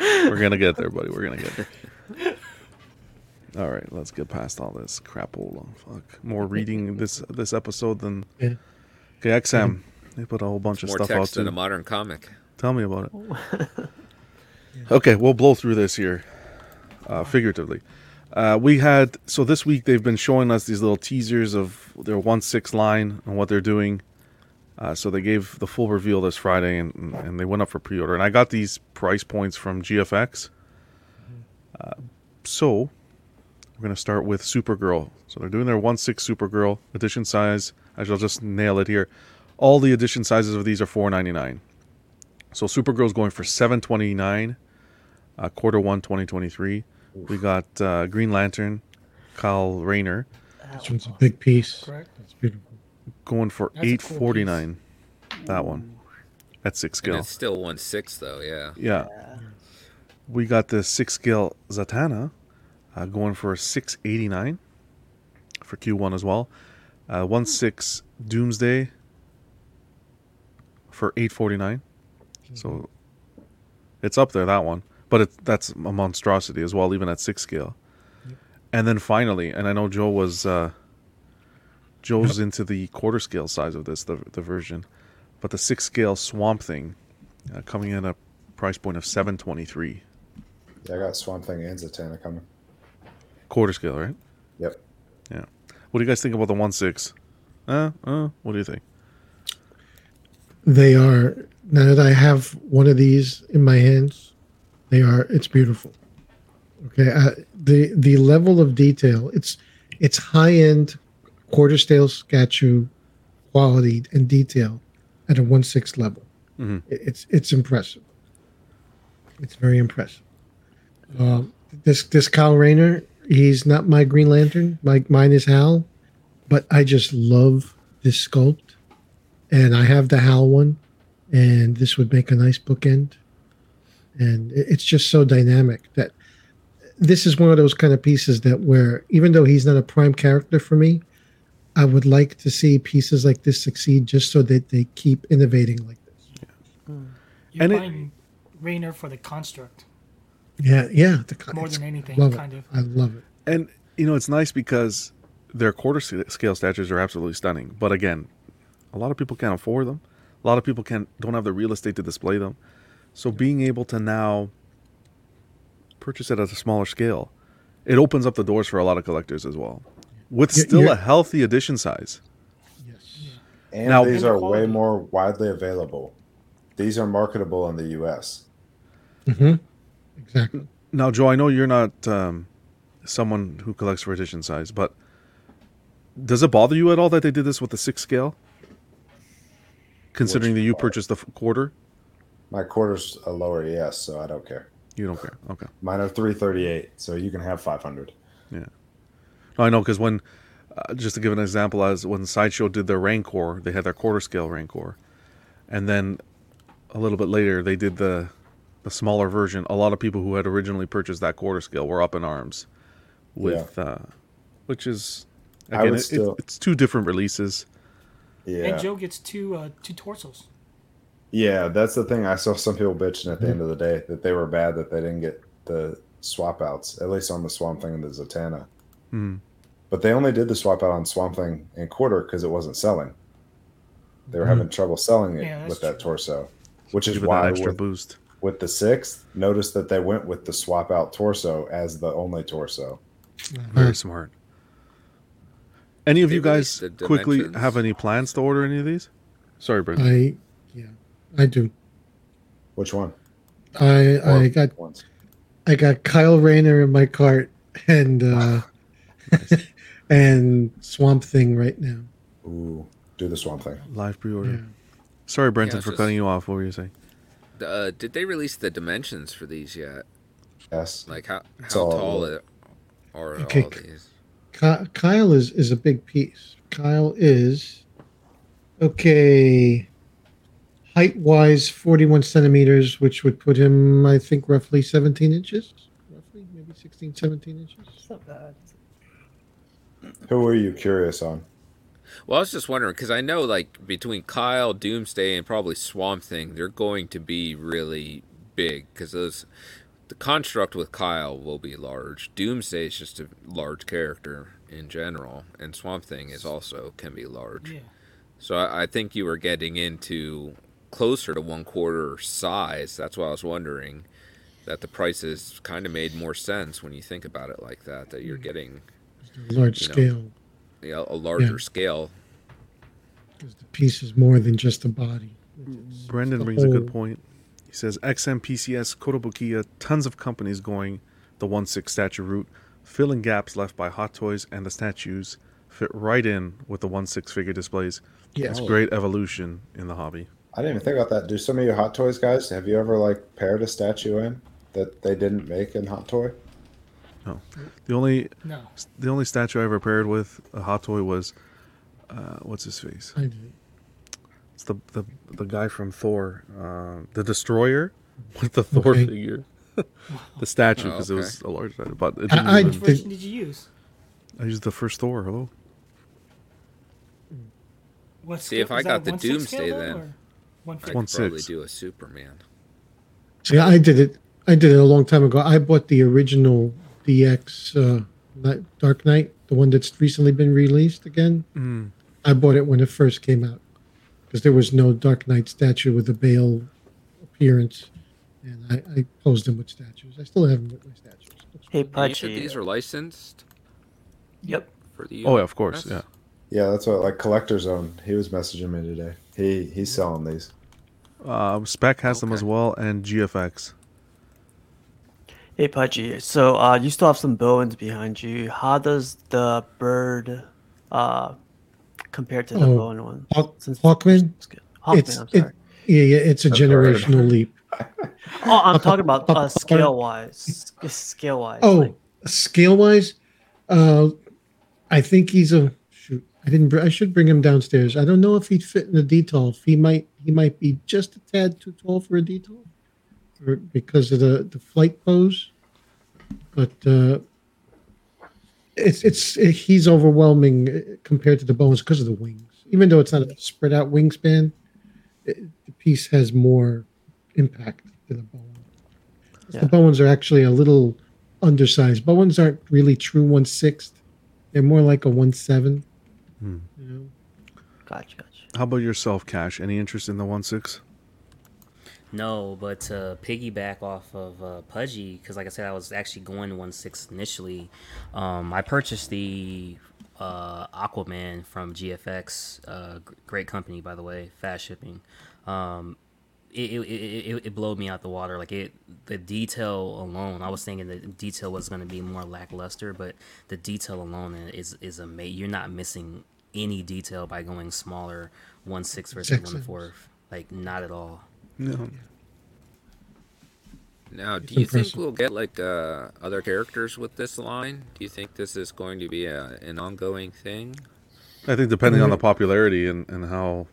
We're gonna get there, buddy. We're gonna get there. All right, let's get past all this crapola. Fuck, more reading this this episode than Yeah. okay. XM, they put a whole bunch of stuff out text than too. a modern comic. Tell me about it. <laughs> Okay, we'll blow through this here, uh, figuratively. Uh, we had so this week they've been showing us these little teasers of their one six line and what they're doing. Uh, so they gave the full reveal this Friday, and, and they went up for pre-order. And I got these price points from GFX. Uh, so we're gonna start with Supergirl. So they're doing their one six Supergirl edition size. I shall just nail it here. All the edition sizes of these are four ninety nine. So Supergirl's going for seven twenty nine, uh, quarter one 2023. We got uh, Green Lantern, Kyle Rayner, This one's a big piece. Correct. It's beautiful. going for eight forty nine. cool. That one at six And scale. it's still one six though, yeah. Yeah. We got the six scale Zatanna uh, going for six eighty nine for Q one as well. Uh, one six Doomsday for eight forty nine. So it's up there that one, but it, that's a monstrosity as well, even at six scale. And then finally, and I know Joe was uh, Joe's into the quarter scale size of this, the the version, but the six scale Swamp Thing uh, coming in at a price point of seven twenty three Yeah, I got Swamp Thing and Zatanna coming. Quarter scale, right? Yep. Yeah. What do you guys think about the one six? Uh, uh, what do you think? They are now that I have one of these in my hands. They are. It's beautiful. Okay. Uh, the the level of detail. It's it's high end quarter scale statue quality and detail at a one six level. Mhm. It's it's impressive. It's very impressive. Um, this this Kyle Rayner. He's not my Green Lantern. My mine is Hal, but I just love this sculpt and I have the HAL one, and this would make a nice bookend. And it's just so dynamic that this is one of those kind of pieces that where even though he's not a prime character for me, I would like to see pieces like this succeed just so that they keep innovating like this. yeah You're And it- buying Rayner for the construct. Yeah, yeah. The, More than anything, love kind it. of. I love it. And you know, it's nice because their quarter scale statues are absolutely stunning. But again, a lot of people can't afford them. A lot of people can't don't have the real estate to display them. So being able to now purchase it at a smaller scale, it opens up the doors for a lot of collectors as well, with You're- still you're- a healthy edition size. Yes. And Now- these are way more widely available. These are marketable in the U.S. hmm Exactly. Now, Joe, I know you're not um, someone who collects for edition size, but does it bother you at all that they did this with the six scale? Considering that you purchased the quarter, My quarter's a lower ES, so I don't care. you don't care. Okay. Mine are 338, so you can have 500. Yeah. No, I know because when, uh, just to give an example, as when Sideshow did their Rancor, they had their quarter scale Rancor, and then a little bit later they did the the smaller version. A lot of people who had originally purchased that quarter scale were up in arms with, uh, which is again would it- it- still- it's two different releases. Yeah. And Joe gets two uh, two torsos. Yeah, that's the thing. I saw some people bitching at the end of the day that they were bad that they didn't get the swap outs, at least on the Swamp Thing and the Zatanna. Hmm. But they only did the swap out on Swamp Thing and Quarter because it wasn't selling. They were Hmm. having trouble selling it Yeah, that's with that torso, which is Give it why that extra with, boost. With the sixth, notice that they went with the swap out torso as the only torso. Very smart. Any of They you guys quickly have any plans to order any of these? Sorry, Brendan. I yeah, I do. Which one? I Or I got ones? I got Kyle Rayner in my cart and uh <laughs> and Swamp Thing right now. Ooh, do the Swamp Thing. Live pre-order. Yeah. Sorry, Brenton, Yeah, for just- cutting you off. What were you saying? Uh, did they release the dimensions for these yet? Yes. Like how how all- tall it, are Okay. all these? Kyle is is a big piece. Kyle is okay. Height wise, forty one centimeters, which would put him, I think, roughly seventeen inches. Roughly, maybe 16, 17 inches. It's not bad. Who are you curious on? Well, I was just wondering because I know like between Kyle, Doomsday, and probably Swamp Thing, they're going to be really big because those the construct with Kyle will be large. Doomsday is just a large character in general, and Swamp Thing is also can be large. Yeah. So I, I think you were getting into closer to one quarter size. That's why I was wondering that the prices kind of made more sense when you think about it like that. That you're hmm. getting Large You know. scale. you know, a larger Yeah. scale. Because the piece is more than just a body. Mm, Brendan the brings a good point. He says XM, PCS, Kotobukiya, tons of companies going the 1 6 statue route, filling gaps left by Hot Toys and the statues fit right in with the 1 6 figure displays. Yeah. It's oh. great evolution in the hobby. I didn't even think about that. Do some of you Hot Toys guys have you ever like paired a statue in that they didn't make in Hot Toy? No. The only No. the only statue I ever paired with a Hot Toy was uh, what's his face? I did. It's the the, the guy from Thor, uh, the Destroyer, <laughs> with the Thor Okay. figure. <laughs> the statue Oh, because it was a large statue, but it I- didn't I even- Which did- version did you use? I used the first Thor. Hello. What See, if I got the Doomsday then. or I 1/5? could One probably do a Superman. See, I did it. I did it a long time ago. I bought the original DX uh, Dark Knight, the one that's recently been released again. Mm. I bought it when it first came out because there was no Dark Knight statue with a Bale appearance, and I, I posed him with statues. I still have them with my statues. Hey, And you Pudgy. these are licensed Yep. for the Oh yeah, of course. Yeah. Yeah, that's what like Collector Zone. He was messaging me today. He he's selling these. Um, Spec has them as well, and GFX. Hey, Pudgy. So uh, you still have some Bowens behind you. How does the bird uh, compare to the Oh, Bowen one? Hawk, Since- Hawkman. Hawkman, it's I'm it, yeah, yeah. It's a That's all right. generational leap. <laughs> Oh, I'm talking about uh, scale wise. Scale wise. Oh, scale wise, uh, I think he's a shoot. I didn't. I should bring him downstairs. I don't know if he'd fit in the detail. If he might, he might be just a tad too tall for a detail, or because of the the flight pose. But uh, it's it's he's overwhelming uh, compared to the Bowens because of the wings. Even though it's not a spread out wingspan, it, the piece has more impact than the Bowen. Yeah. The Bowens are actually a little undersized. Bowens aren't really true one sixth. They're more like a one seven. Hmm. You know? Gotcha, gotcha. How about yourself, Cash? Any interest in the one six? No, but to piggyback off of uh, Pudgy, because like I said, I was actually going one six initially. Um, I purchased the uh, Aquaman from GFX, uh, great company by the way, fast shipping. Um, it, it, it, it- it blew me out the water. Like it, the detail alone. I was thinking the detail was going to be more lackluster, but the detail alone is is amazing. You're not missing any detail by going smaller, one six versus one inches. four. Like not at all. No. Now, do It's you think we'll get like uh, other characters with this line? Do you think this is going to be a, an ongoing thing? I think depending on the Mhm. popularity and, and how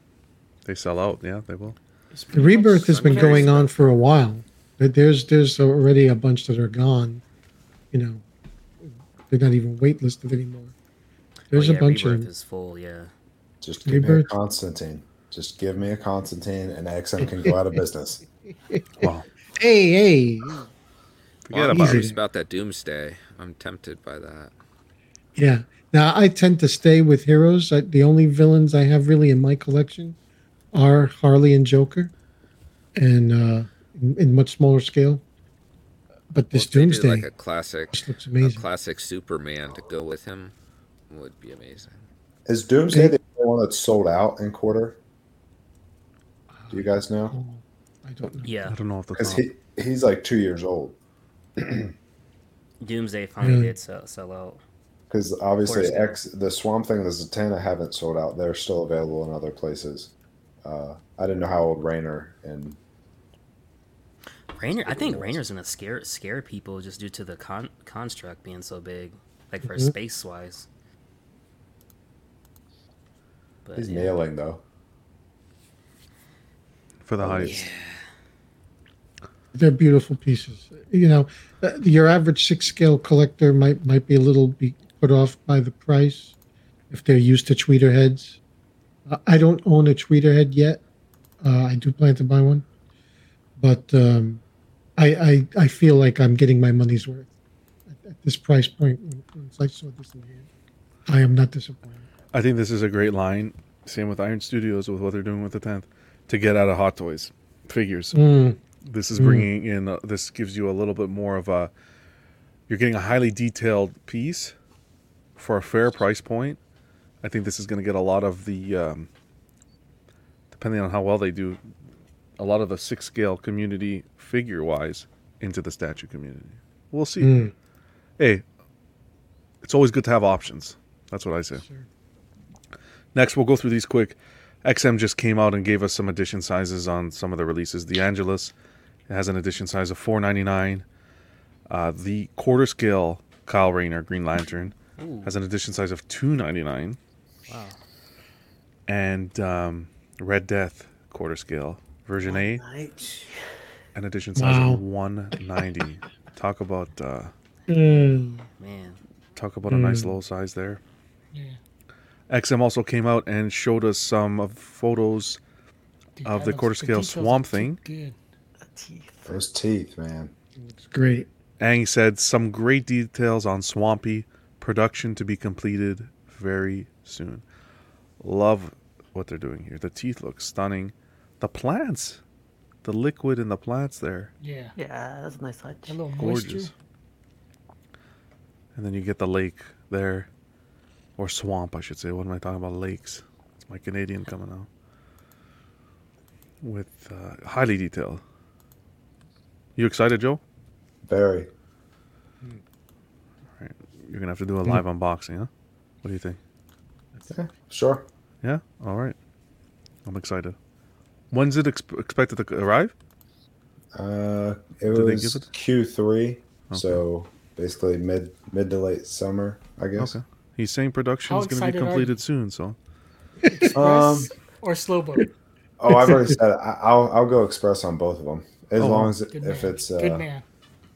they sell out, yeah, they will. The rebirth has I'm been going on for a while. There's there's already a bunch that are gone. You know, they're not even waitlisted anymore. There's Oh, yeah, a bunch Rebirth of them. is full. Yeah. Just give me Rebirth. Constantine. Just give me a Constantine, and XM can go out of business. <laughs> Wow. Hey, hey. Well, Forget I'm about curious about that Doomsday. I'm tempted by that. Yeah. Now I tend to stay with heroes. I, the only villains I have really in my collection are Harley and Joker, and uh, in, in much smaller scale. But this Well, if they did, Doomsday like a classic, just looks a amazing. classic Superman to go with him, would be amazing. Is Doomsday the only one that's sold out in quarter? Do you guys know? I don't know. Yeah. I don't know if the Because he he's like two years old. Doomsday finally Yeah. did sell, sell out. Because obviously, X the Swamp Thing and the Zatanna haven't sold out. They're still available in other places. Uh, I didn't know how old Rayner and Rayner, I think Rayner's gonna scare scare people just due to the con- construct being so big, like for Mhm. space wise. But he's yeah. nailing though. For the Oh, height. Yeah. They're beautiful pieces. You know, uh, your average six scale collector might might be a little be put off by the price if they're used to Tweeterheads. Uh, I don't own a Tweeterhead yet. Uh, I do plan to buy one, but um, I, I I feel like I'm getting my money's worth at, at this price point. Once I saw this in hand, I am not disappointed. I think this is a great line. Same with Iron Studios with what they're doing with the tenth to get out of Hot Toys figures. Mm, This is Mm. bringing in. Uh, this gives you a little bit more of a. You're getting a highly detailed piece for a fair price point. I think this is going to get a lot of the. Um, depending on how well they do, a lot of the six scale community figure wise into the statue community. We'll see. mm. Hey, it's always good to have options. That's what I say. Sure. Next, we'll go through these quick. XM just came out and gave us some edition sizes on some of the releases. The Angelus it has an edition size of four ninety nine. Uh, the quarter scale Kyle Rayner Green Lantern Ooh, has an edition size of two ninety nine, wow. and um, Red Death quarter scale version A, an edition size Wow. of one ninety. <laughs> Talk about uh, Mm. Man, talk about a nice Mm. little size there. Yeah. XM also came out and showed us some of photos Dude, Of the looks- quarter scale details swamp thing. Good. Teeth. Those teeth, man. It's great. Ang said some great details on Swampy production to be completed very soon. Love what they're doing here. The teeth look stunning. The plants, the liquid in the plants there, Yeah. Yeah, that's a nice touch. A little gorgeous. moisture. And then you get the lake there, or swamp, I should say. What am I talking about? Lakes. It's my Canadian coming out with uh, highly detailed. You excited, Joe? Very. You're gonna have to do a live unboxing, huh? What do you think? Yeah, sure. Yeah. All right. I'm excited. When's it exp- expected to arrive? Uh, it Did was it? Q three, so basically mid mid to late summer, I guess. Okay. He's saying production How is going to be completed soon. So Express Um, or slow boat. Oh, I've already said it. I, I'll I'll go express on both of them as Oh, long as Good if man. it's Good uh, man.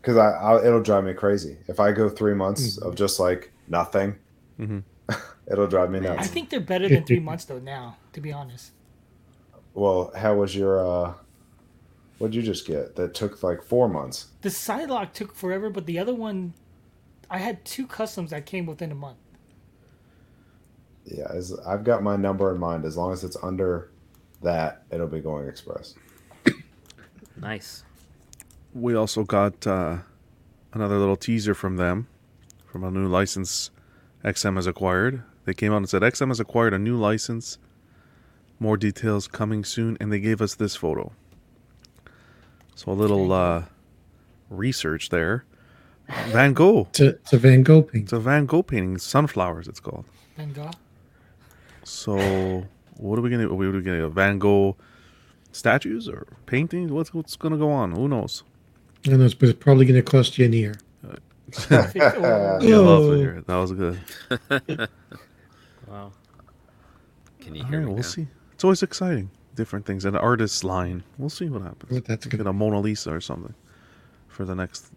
because I I'll, it'll drive me crazy if I go three months of just like nothing. Mhm. <laughs> it'll drive me nuts. I think they're better than three <laughs> months though. Now, to be honest. Well, how was your uh What'd you just get? That took like four months. The Psylocke took forever, but the other one, I had two customs that came within a month. Yeah, as I've got my number in mind. As long as it's under that, it'll be going express. Nice. We also got uh, another little teaser from them from a new license XM has acquired. They came out and said XM has acquired a new license. More details coming soon, and they gave us this photo. So a little uh, research there. Van Gogh. To, a, it's a Van Gogh painting. It's a Van Gogh painting. Sunflowers, it's called. Van Gogh. So what are we gonna? Are we gonna get Van Gogh statues or paintings? What's what's gonna go on? Who knows? I know, but it's probably going to cost you an ear. <laughs> Yeah, lovely. That was good. <laughs> Wow. Can you hear right, me we'll now? see. It's always exciting. Different things. An artist's line. We'll see what happens. What that's Get a Mona Lisa or something for the next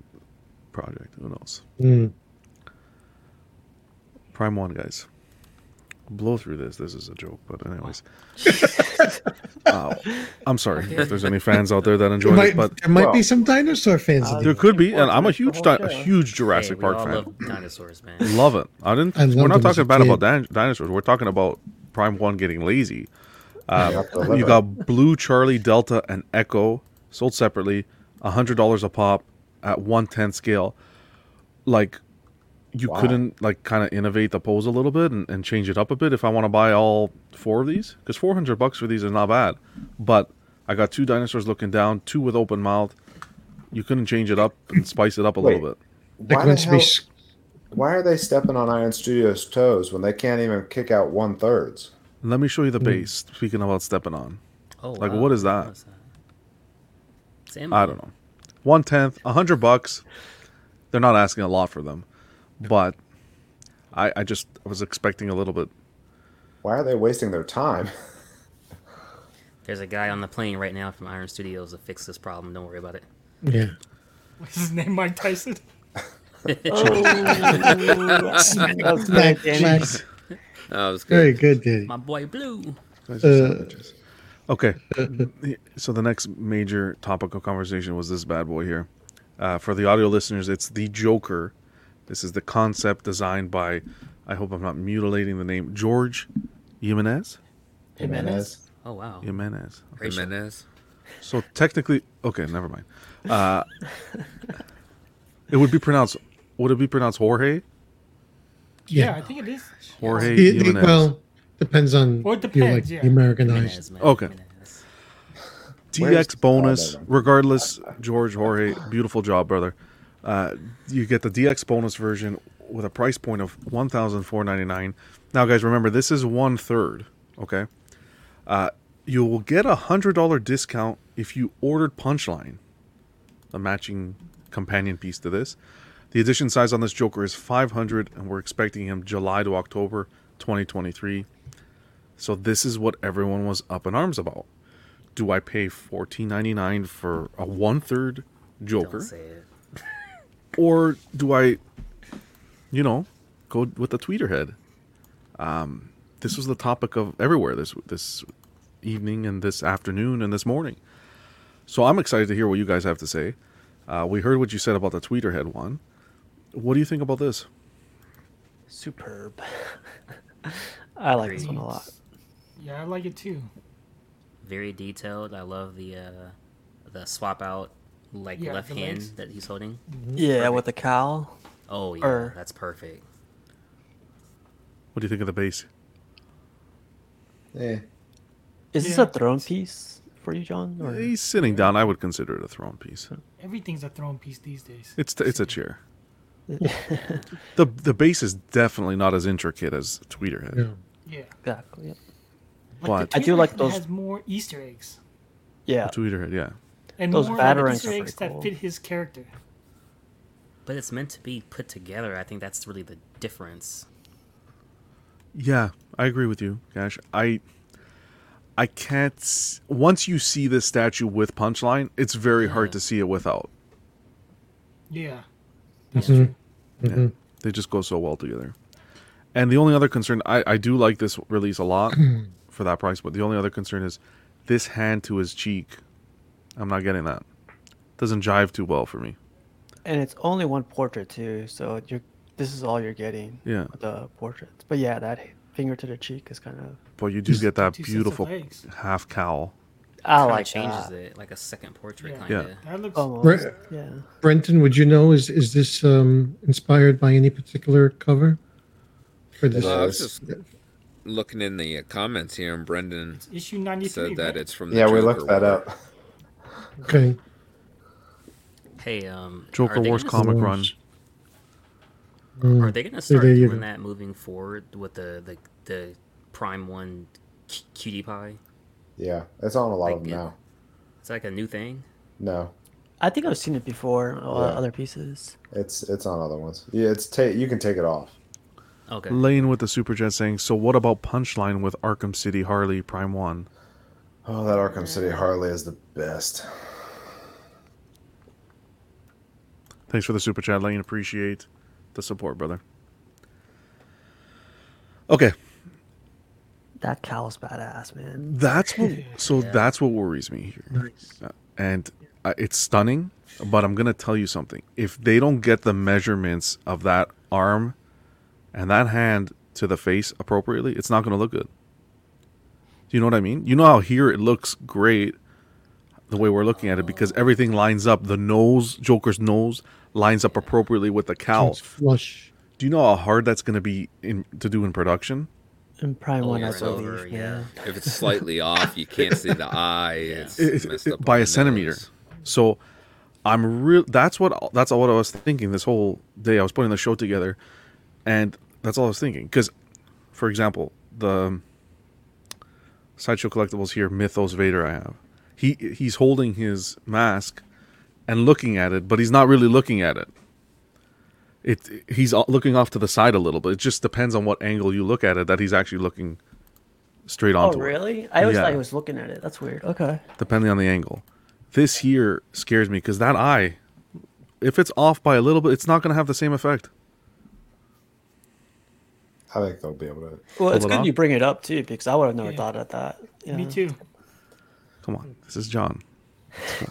project. Who knows? Mm. Prime One, guys. Blow through this. This is a joke, but anyways. <laughs> uh, I'm sorry if there's any fans out there that enjoy it, this, might, but there might be some dinosaur fans. in there could be, and I'm a huge, di- a huge Jurassic Hey, Park fan. love dinosaurs, man. Love it. I didn't. I we're not talking bad kid. about din- dinosaurs. We're talking about Prime One getting lazy. Uh, have to live you got Blue, Charlie, Delta, and Echo sold separately, hundred dollars a pop at one ten scale. Like, you Wow. couldn't like kind of innovate the pose a little bit and, and change it up a bit if I want to buy all four of these because four hundred bucks for these is not bad. But I got two dinosaurs looking down, two with open mouth. You couldn't change it up and spice it up a little bit. Why, wants the hell, s- why are they stepping on Iron Studios' toes when they can't even kick out one thirds? Let me show you the base. Speaking about stepping on. Oh, Like, wow. what is that? What's It's I don't know. One tenth, a hundred bucks. They're not asking a lot for them, but I, I just was expecting a little bit. Why are they wasting their time? <laughs> There's a guy on the plane right now from Iron Studios to fix this problem. Don't worry about it. Yeah. What's his name? Mike Tyson. <laughs> oh, Smack, good, Danny. smack. That was good. Very good, Danny. My boy Blue. Uh. Okay, so the next major topic of conversation was this bad boy here. Uh, for the audio listeners, it's the Joker. This is the concept designed by, I hope I'm not mutilating the name, George Jimenez. Jimenez. Oh wow. Jimenez. Racial. Jimenez. So technically, okay, never mind. Uh, it would be pronounced. Would it be pronounced Jorge? Yeah, Yeah. I think it is. Jorge It- it- Jimenez. well, depends on Or it you depends, like yeah. the Americanized. Jimenez, man. Okay. Jimenez. DX bonus, regardless. George Jorge, beautiful job, brother. Uh, you get the DX bonus version with a price point of one thousand four ninety nine. Now, guys, remember this is one third. Okay, uh, you will get a hundred dollar discount if you ordered Punchline, a matching companion piece to this. The edition size on this Joker is five hundred, and we're expecting him July to October, twenty twenty three. So this is what everyone was up in arms about do I pay fourteen ninety nine for a one third Joker, Don't say it. Or do I, you know, go with the Tweeterhead? Um, this was the topic of everywhere this this evening and this afternoon and this morning. So I'm excited to hear what you guys have to say. Uh, we heard what you said about the Tweeterhead one. What do you think about this? Superb. <laughs> I like this one a lot. Yeah, I like it too. Very detailed. I love the uh, the swap out like Yeah, left hand legs. that he's holding. Mm-hmm. Yeah, with the cowl. Oh yeah, Or- that's perfect. What do you think of the base? Yeah. Is this a throne piece for you, John? Or? He's sitting down. I would consider it a throne piece. Everything's a throne piece these days. It's it's a chair. <laughs> the the base is definitely not as intricate as Tweeterhead. Yeah. Yeah. Exactly. Yep. Like But- I do like Tweeter those- Has more Easter eggs Yeah. Tweeterhead, yeah. And Those more batarangs Easter are eggs pretty that fit his character. But it's meant to be put together. I think that's really the difference. Yeah, I agree with you, Cash. I I can't once you see this statue with punchline, it's very hard to see it without. Yeah. Mhm. Yeah, they just go so well together. And the only other concern, I, I do like this release a lot <clears throat> for that price, but the only other concern is this hand to his cheek I'm not getting that. Doesn't jive too well for me. And it's only one portrait too, so you're this is all you're getting. Yeah. The portraits, but yeah, that finger to the cheek is kind of. But you do get that two sets of beautiful half cowl. I Kinda like changes that. it like a second portrait, Yeah. kind Yeah. That looks Almost, Right. yeah. Brenton, would you know is is this um, inspired by any particular cover for this? Well, I was just looking in the uh, comments here, and Brendan issue 93. said that right? it's from the Yeah, we looked that War. up. Okay, Hey, um, Joker Wars comic run. Mm. Are they gonna So start there you doing go. that moving forward with the the, the Prime One cu- cutie pie? Yeah, it's on a lot of them now. It's like a new thing. No, I think I've seen it before. Yeah. Other pieces. it's it's on other ones. Yeah, it's ta- you can take it off. Okay. Lane with the super chat saying, "So what about Punchline with Arkham City Harley Prime One?" Oh, that Arkham City Harley is the best. Thanks for the super chat, Lane. Appreciate the support, brother. Okay, That cow's badass, man. that's what. <laughs> So that's what worries me here, Uh, and uh, it's stunning. But I'm gonna tell you something. If they don't get the measurements of that arm and that hand to the face appropriately, it's not gonna look good. Do you know what I mean? You know how here it looks great the way we're looking at it because everything lines up. The nose, Joker's nose, lines up appropriately with the cowl. it's flush. Do you know how hard that's going to be in to do in production? In Prime One, I Over and over, believe. yeah. Yeah. If it's slightly <laughs> off, you can't see the eye. It's It- messed it- up by a the centimeter. nose. So I'm real. That's what that's what I was thinking this whole day. I was putting the show together, and that's all I was thinking. Because, for example, the sideshow collectibles here, Mythos Vader, I have. He he's holding his mask and looking at it, but he's not really looking at it. It he's looking off to the side a little bit. It just depends on what angle you look at it that he's actually looking straight Oh, onto it. really? I always Yeah. thought he was looking at it. That's weird. Okay. depending on the angle. This here scares me because that eye, if it's off by a little bit, it's not going to have the same effect. I think they'll be able to. Well, it's good off? you bring it up too, because I would have never Yeah. thought of that. Yeah. Me too. Come on, this is John.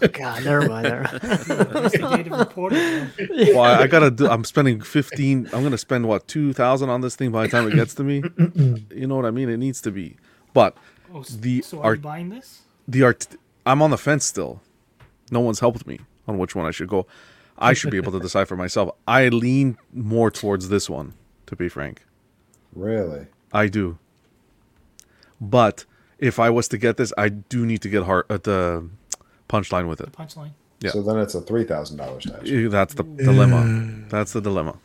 <laughs> God, never mind. Never mind. <laughs> Investigative reporter. Well, I, I gotta. Do, I'm spending fifteen. I'm gonna spend what two thousand on this thing by the time it gets to me. <clears throat> you know what I mean? It needs to be. But Oh, the so are art, you buying this? the art. I'm on the fence still. No one's helped me on which one I should go. I should be able to <laughs> decide for myself. I lean more towards this one, to be frank. Really? I do. But if I was to get this, I do need to get heart at the punchline with it. Punchline. Yeah. So then it's a three thousand dollars statue. That's the dilemma. That's the dilemma.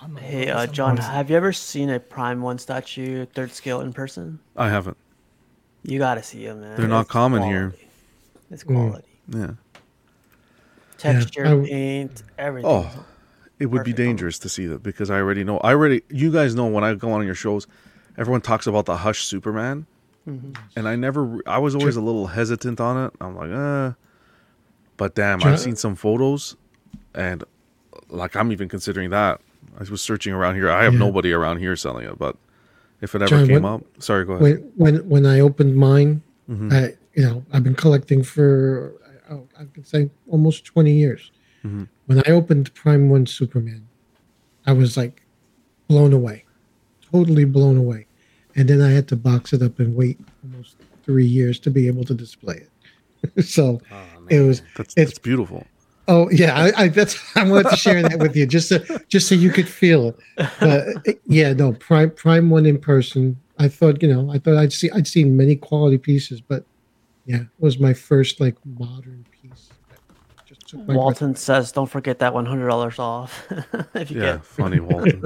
I'm gonna Hey, uh. John, have you ever seen a Prime One statue third scale in person? I haven't. You gotta see them, man. They're not It's common here. quality. It's quality. Yeah. Texture, I w- paint, everything. Oh, it would be dangerous to see that because I already know. I already. You guys know when I go on your shows, everyone talks about the Hush Superman, and I never. I was always a little hesitant on it. I'm like, uh. But damn, I've seen some photos, and like I'm even considering that. I was searching around here. I have Yeah. nobody around here selling it, but if it ever John, came what- up, sorry, go ahead. when when when I opened mine, Mhm. I you know I've been collecting for oh, I could say almost twenty years. Mhm. When I opened Prime One Superman, I was like blown away, totally blown away, and then I had to box it up and wait almost three years to be able to display it. <laughs> so Oh, it was That's it's that's beautiful. Oh yeah, I, I that's <laughs> I wanted to share that with you just so just so you could feel it. But uh, yeah, no, Prime Prime one in person. I thought you know I thought I'd see I'd seen many quality pieces, but yeah, it was my first like modern piece. that just took my breath Walton away. says, "Don't forget that one hundred dollars off." <laughs> if you Yeah, get funny Walton.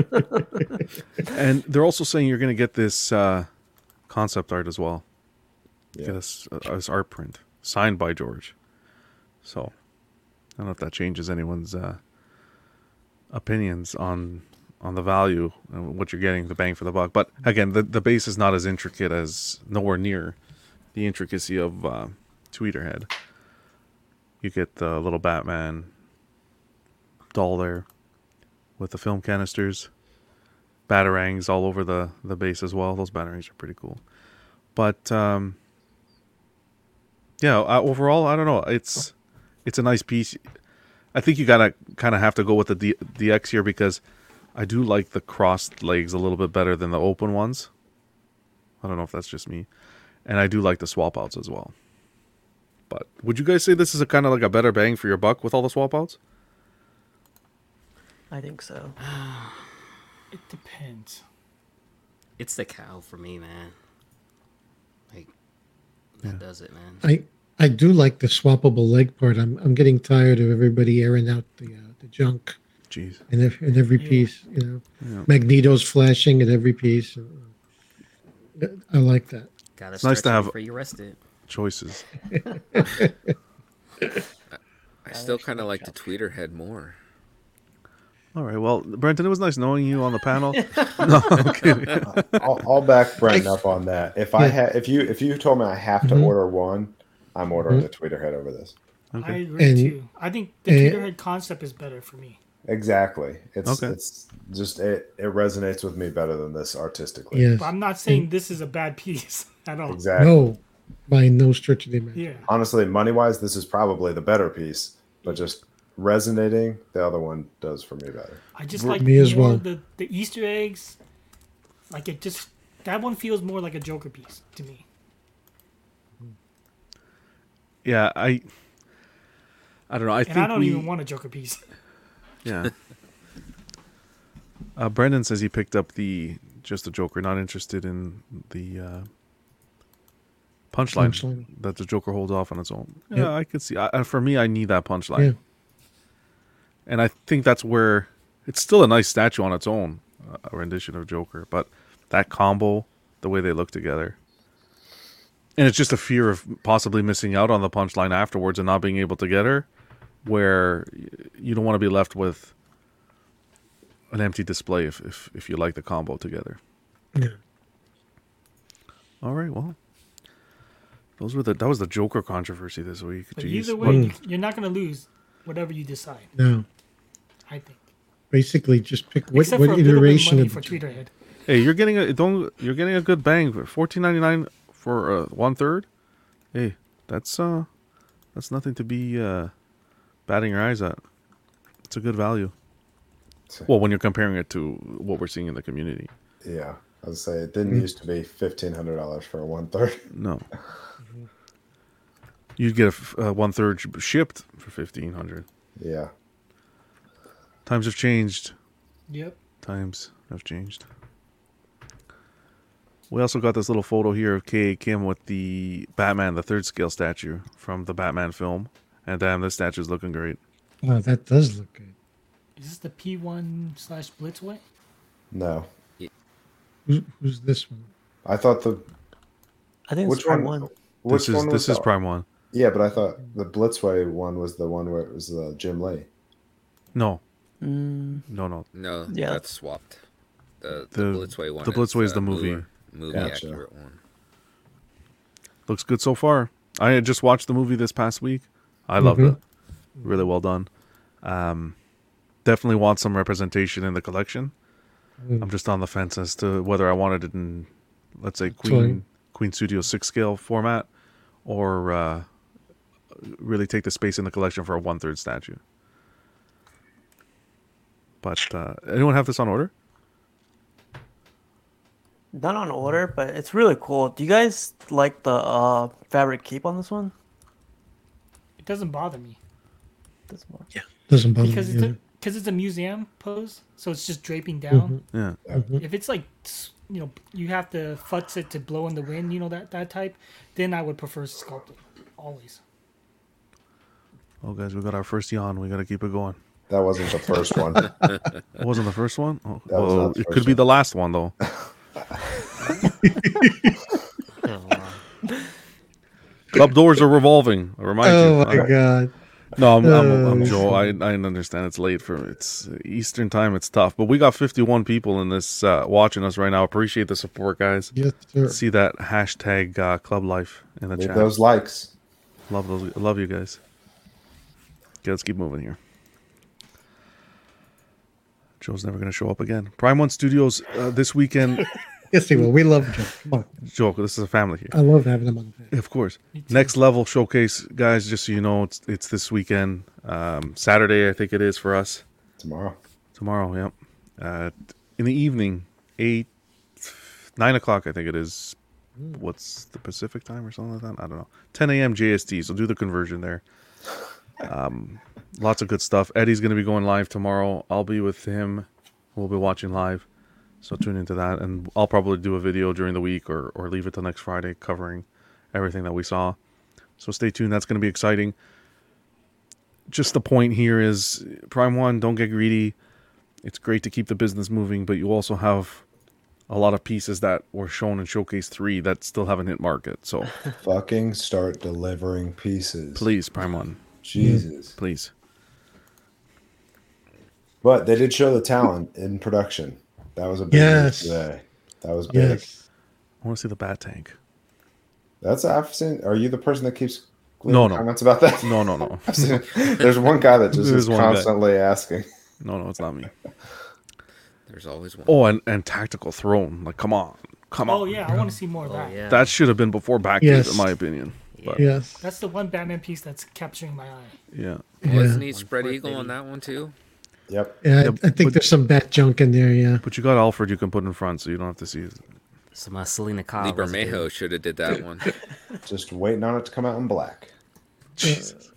and they're also saying you're going to get this uh, concept art as well. Yeah. Get this, uh, this art print signed by George. So I don't know if that changes anyone's uh, opinions on on the value and what you're getting, the bang for the buck. But again, the the base is not as intricate as nowhere near the intricacy of uh, Tweeterhead. You get the little Batman doll there with the film canisters, batarangs all over the the base as well. Those batarangs are pretty cool. But um, yeah, uh, overall, I don't know. It's it's a nice piece. I think you gotta kind of have to go with the D- DX here because I do like the crossed legs a little bit better than the open ones. I don't know if that's just me, and I do like the swap outs as well. But would you guys say this is a kind of like a better bang for your buck with all the swap outs? I think so. <sighs> It depends. It's the cow for me, man. Like that does it, man. I I do like the swappable leg part. I'm I'm getting tired of everybody airing out the uh, the junk Jeez. in every, in every piece. You know, Magneto's flashing at every piece. I like that. Gotta It's nice to have- before you rest it. Choices. <laughs> I still kind of like the Tweeterhead more. All right. Well, Brenton, it was nice knowing you on the panel. <laughs> <laughs> no, I'm kidding. I'll, I'll back Brenton up on that. If I Yeah. had, if you, if you told me I have to Mhm. order one, I'm ordering Mhm. the Tweeterhead over this. I agree And- too. I think the and- Tweeterhead concept is better for me. Exactly. It's Okay. it's just it, it resonates with me better than this artistically. Yes. But I'm not saying this is a bad piece at all. Exactly. No, by no stretch of the imagination. Yeah. Honestly, money wise, this is probably the better piece, but just resonating, the other one does for me better. I just like Me like as well. the the Easter eggs. Like it just that one feels more like a Joker piece to me. Yeah, I. I don't know. I and think I don't we, even want a Joker piece. <laughs> Yeah. uh, Brendan says he picked up the just the Joker, not interested in the uh, punchline Punchline. that the Joker holds off on its own. Yeah, Yeah. I could see. I, I- for me, I need that punchline, Yeah. and I think that's where it's still a nice statue on its own, uh, a rendition of Joker, but that combo, the way they look together. And it's just a fear of possibly missing out on the punchline afterwards and not being able to get her, where you don't want to be left with an empty display if, if, if you like the combo together. Yeah. All right, well, those were the that was the Joker controversy this week. But Jeez. either way, you, you're not going to lose whatever you decide. No, I think. basically just pick what, Except what for a little bit of iteration money of for the Tweeterhead. Hey, you're getting a don't you're getting a good bang for fourteen ninety nine for uh, one third. Hey, that's uh that's nothing to be uh batting your eyes at. It's a good value. Well, when you're comparing it to what we're seeing in the community. Yeah, I would say it didn't used to be fifteen hundred dollars for a one third. No. <laughs> You'd get a f- uh, one third shipped for fifteen hundred. Yeah, Times have changed. Yep. Times have changed. We also got this little photo here of K. Kim with the Batman, the third scale statue from the Batman film. And damn, this statue's looking great. Oh, that does look good. Is this the P1 slash Blitzway? no, Who's, who's this one? I thought the I think which it's Prime one? One. Which this is one this is Prime One. Yeah, but I thought the Blitzway one was the one where it was uh, Jim Lee. No, Mm, no, no. No, Yeah. that's swapped. The, the, The- Blitzway one. the Blitzway is the movie. newer, movie Gotcha. accurate one. Looks good so far. I had just watched the movie this past week. I loved Mhm. it. Really well done. Um, definitely want some representation in the collection. I'm just on the fence as to whether I wanted it in, let's say, Queen Queen Studio six scale format, or uh, really take the space in the collection for a one third statue. But uh, anyone have this on order? not on order, but it's really cool. Do you guys like the uh, fabric cape on this one? It doesn't bother me This one. Doesn't bother because me. it's a, because it's a museum pose, so it's just draping down. Yeah. If it's like you know you have to futz it to blow in the wind, you know that that type, then I would prefer sculpted always. Oh, guys, we got our first yawn. We got to keep it going. That wasn't the first one. <laughs> It wasn't the first one. Oh, well, not the it first could be the last one though. <laughs> <laughs> Club doors are revolving. I remind Oh you. Oh my Uh, god. No, I'm, I'm, I'm Oh, Joe. I, I understand it's late for it's Eastern time. It's tough, but we got 51 people in this uh, watching us right now. Appreciate the support, guys. Yes, sir. See that hashtag uh, Club Life in the Need chat. those likes. Love those. Love you guys. Okay, let's keep moving here. Joe's never going to show up again. Prime One Studios uh, this weekend <laughs> Yes, he will. We love Joe. Come on. Joke. This is a family here. I love having him on the. Of course. Next level showcase, guys. Just so you know, it's it's this weekend. Um, Saturday, I think it is for us. Tomorrow. Tomorrow, yep. Uh, in the evening, eight, nine o'clock, I think it is. What's the Pacific time or something like that? I don't know. 10 a.m. JST. So do the conversion there. Um, lots of good stuff. Eddie's going to be going live tomorrow. I'll be with him. We'll be watching live. So tune into that, and I'll probably do a video during the week or or leave it till next Friday covering everything that we saw. So stay tuned. That's going to be exciting. Just the point here is Prime One. Don't get greedy. It's great to keep the business moving, but you also have a lot of pieces that were shown in Showcase Three that still haven't hit market. So <laughs> Fucking start delivering pieces. please, Prime One, Jesus. please. But they did show the talent in production. That was a big Yes. today. That was big. Yes. I want to see the Bat Tank. That's I've seen. Are you the person that keeps No, no. comments about that? No, no, no. <laughs> Seen- There's one guy that just <laughs> There's is one guy. constantly asking. No, no, it's not me. There's always one. Oh, and, and Tactical Throne. Like, come on. Come oh, on. Oh yeah, I want to see more of Oh, that. yeah. That should have been before Backgate, Yes. in my opinion. But Yes. That's the one Batman piece that's capturing my eye. yeah. Wasn't Yeah. he spread fourth, eagle maybe. on that one too? Yep. Yeah, I, Yeah, I think but- there's some bat junk in there. Yeah. But you got Alfred you can put in front, so you don't have to see it. Some uh, Selina Kyle. Lee was. Bermejo should have did that one. <laughs> Just waiting on it to come out in black. Jesus.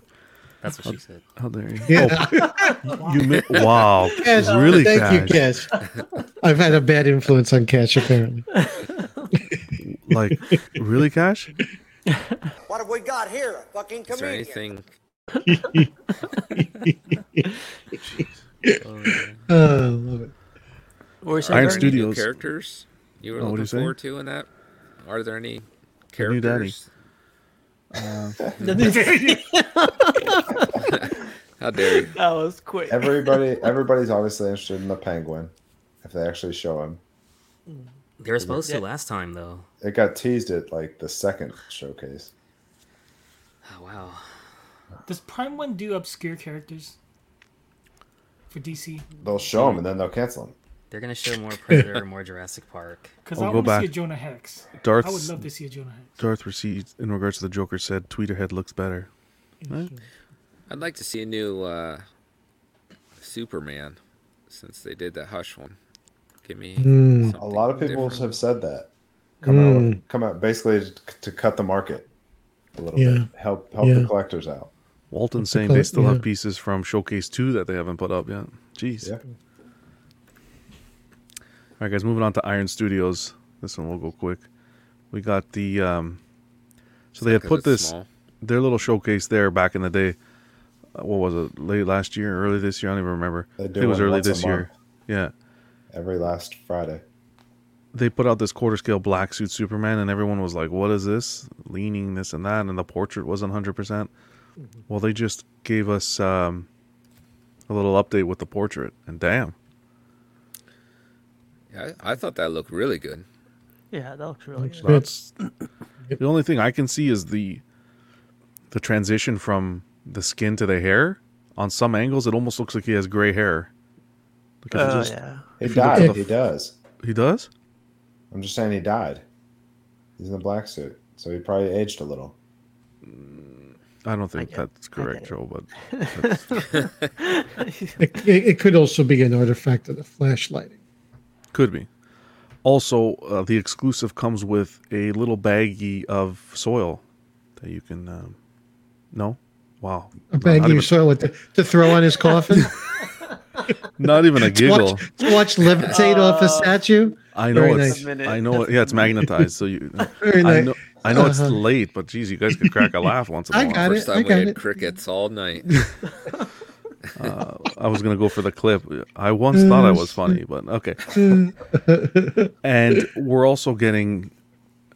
That's what she said. How dare you? Yeah. Oh, you mi- wow. <laughs> Cash, really thank Cash. you, Cash. I've had a bad influence on Cash apparently. Like, really, Cash? <laughs> What have we got here? A fucking Is there anything? <laughs> Oh, oh, I love it. Or is Iron Are there any Studios. characters you were Oh, looking you say? forward to in that? Are there any The new daddy. characters? <laughs> How dare you? That was quick. Everybody, everybody's obviously interested in the penguin. If they actually show him, They were supposed Yeah. to last time though. It got teased at like the second showcase. Oh wow. Does Prime One do obscure characters for DC? They'll show them and then they'll cancel them. They're gonna show more Predator, more Jurassic Park. <laughs> Because I'll I want to see a. Jonah Hex. Darth's- I would love to see a Jonah Hex. Darth Receipt, in regards to the Joker, said Tweeterhead looks better. Right? I'd like to see a new uh, Superman since they did that Hush one. Give me Mm. A lot of people different. have said that. Come Mm. out, come out, basically to, to cut the market a little Yeah. bit, help help Yeah. the collectors out. Walton's What's it saying they still Yeah. have pieces from Showcase 2 that they haven't put up yet. Jeez. Yeah. All right, guys, moving on to Iron Studios. This one will go quick. We got the. um So they had put this, small. their little showcase there back in the day. Uh, what was it? Late last year, early this year? I don't even remember. They I do think it was early this year. Yeah. Every last Friday. They put out this quarter scale black suit Superman, and everyone was like, What is this? Leaning, this and that. And the portrait wasn't 100%. Well, they just gave us um, a little update with the portrait, and damn. Yeah, I, I thought that looked really good. Yeah, that looks really good. That's the only thing I can see is the the transition from the skin to the hair. On some angles, it almost looks like he has gray hair. Like if you Oh just- yeah. He If you look at He does. He does. I'm just saying he died. He's in the black suit, so he probably aged a little. I don't think get- that's correct, get it. But It, it, it could also be an artifact of the flashlighting. could be. Also, uh, the exclusive comes with a little baggie of soil that you can. Um, no, wow, A baggie not, of even, soil with the, to throw on his coffin. <laughs> not even a to, watch, giggle. to watch levitate off a statue. I know Very it's. nice. I know. it- Yeah, it's magnetized. So you. <laughs> Very I nice. know. I know it's Uh-huh. late, but geez, you guys could crack a laugh once in a I while. got First it. time I we got had it. crickets all night. <laughs> Uh, I was gonna go for the clip. I once thought I was funny, but okay. <laughs> and we're also getting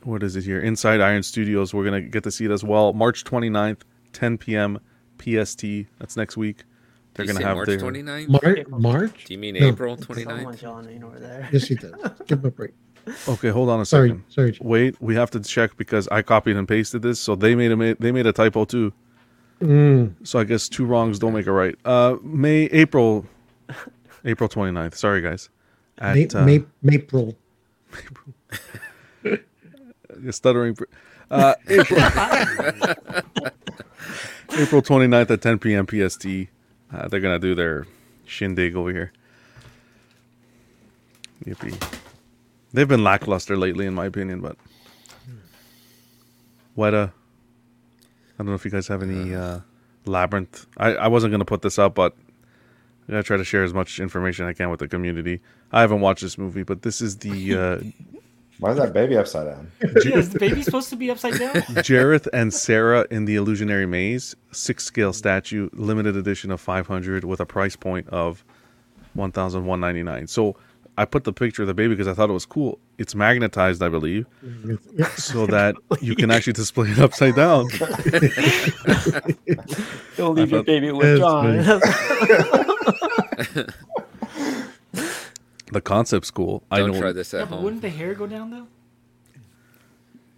what is it here? Inside Iron Studios. We're gonna get to see it as well. March 29th, 10 p.m. PST. That's next week. They're gonna say have March their 29th? Mar- March? Do you mean No. April Someone 29th? yawning over there. Yes, he does. <laughs> Give him a break. Okay, hold on a Sorry, second. sorry. Jim. Wait, we have to check because I copied and pasted this, so they made a they made a typo too. Mm. So I guess two wrongs don't make a right. Uh, May April, April 29th. Sorry guys. At, Ma- uh, Ma- Mapril. <laughs> You're stuttering. pr- Uh, April, <laughs> April 29th at 10 p.m. PST. Uh, they're gonna do their shindig over here. Yippee! They've been lackluster lately, in my opinion, but Weta. I don't know if you guys have any uh, labyrinth. I, I wasn't gonna put this up, but I gotta try to share as much information I can with the community. I haven't watched this movie, but this is the <laughs> uh, Why is that baby upside down? <laughs> Yeah, is the baby supposed to be upside down? <laughs> Jareth and Sarah in the Illusionary Maze, six scale statue, limited edition of 500 with a price point of 1,199. So I put the picture of the baby because I thought it was cool. It's magnetized, I believe, <laughs> so that you can actually display it upside down. Don't leave your baby with John. The concept's cool. I Don't know. try this Yeah, at but home. wouldn't the hair go down though?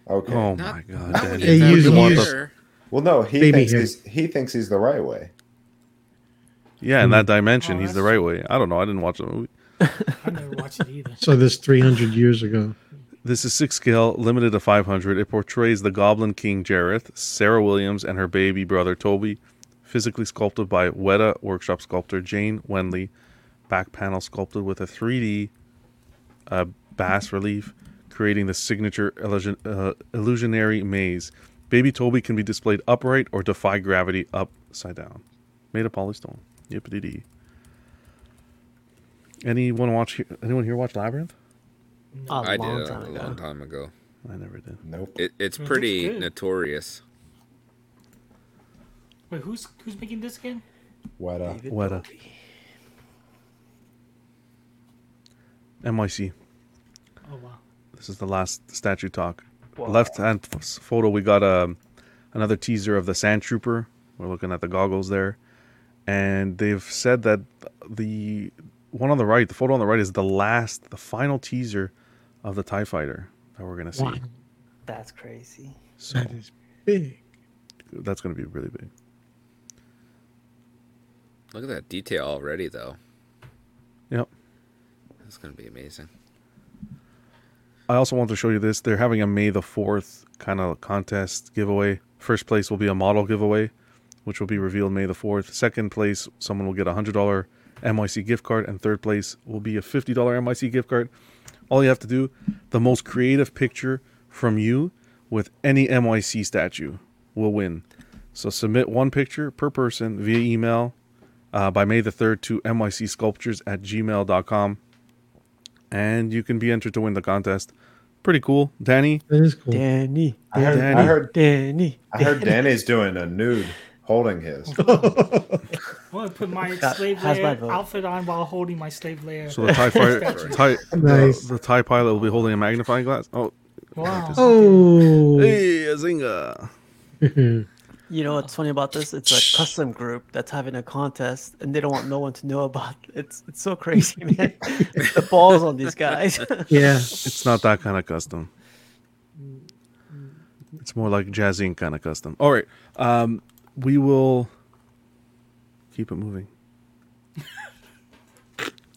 Okay. Oh Not- my god! not when Danny. he's Hey, out use- in want use- the- Well, no, he Baby thinks hair. he's he thinks he's the right way. yeah, in that dimension, Oh, he's that's the right way. I don't know. I didn't watch the movie. I never watched it either. So this 300 years ago. This is six scale, limited to 500. It portrays the Goblin King Jareth, Sarah Williams, and her baby brother Toby, physically sculpted by Weta workshop sculptor Jane Wenley. Back panel sculpted with a 3D uh, bas relief, creating the signature illusion, uh, illusionary maze. Baby Toby can be displayed upright or defy gravity upside down. Made of polystone. Yippity dee. Anyone watch? Anyone here watch Labyrinth? A I long did a ago. long time ago. I never did. Nope. It, it's pretty good. notorious. Wait, who's who's making this again? What uh, Weta. MYC. Oh wow. This is the last statue talk. Wow. Left hand photo, we got um, another teaser of the Sand Trooper. We're looking at the goggles there, and they've said that the one on the right, the photo on the right, is the last, the final teaser of the Tie Fighter that we're gonna see. Wow. That's crazy. So That is big. that's gonna be really big. Look at that detail already, though. Yep. That's gonna be amazing. I also want to show you this. They're having a May the 4th kind of contest giveaway. First place will be a model giveaway, which will be revealed May the 4th. Second place, someone will get a $100 MYC gift card. And third place will be a $50 MYC gift card. All you have to do, the most creative picture from you with any MYC statue will win. So submit one picture per person via email uh, by May the 3rd to mycsculptures at gmail.com and you can be entered to win the contest. Pretty cool, Danny. That is cool. Danny. I heard, I Danny. heard Danny. I heard Danny's doing a nude holding his. <laughs> Well, I put my Got- slave has my layer outfit on while holding my slave layer. So the tie fighter, tie, Nice. the, the tie pilot will be holding a magnifying glass. Oh, Wow. Oh. hey, a zinga! <laughs> You know what's funny about this? It's a custom group that's having a contest, and they don't want no one to know about. It. It's it's so crazy, <laughs> man. the balls on these guys. <laughs> Yeah. It's not that kind of custom. It's more like jazzing kind of custom. All right, um, we will keep it moving. <laughs>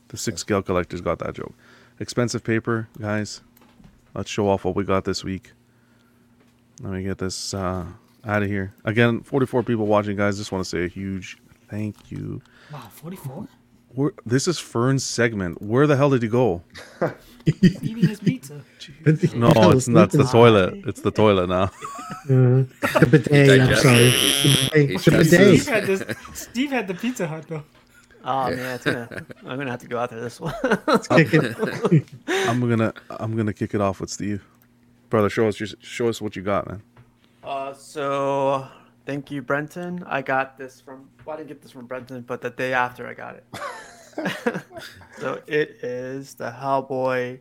the six scale collectors got that joke. Expensive paper, guys. Let's show off what we got this week. Let me get this uh, out of here. Again, 44 people watching, guys. Just want to say a huge thank you. Wow, 44? Where, this is Fern's segment. Where the hell did he go? Eating his pizza. <laughs> No, it's not the toilet. It's the toilet now. Uh, the bidet, I'm sorry. The bidet. The Steve had, this, Steve had the Pizza Hut, though. oh man, it's gonna, I'm gonna have to go after this one. Kick it. <laughs> I'm gonna I'm gonna kick it off with Steve. Brother, show us your, show us what you got, man. Uh, so thank you, Brenton. I got this from. Well, I didn't get this from Brenton, but the day after I got it. <laughs> <laughs> so it is the Hellboy.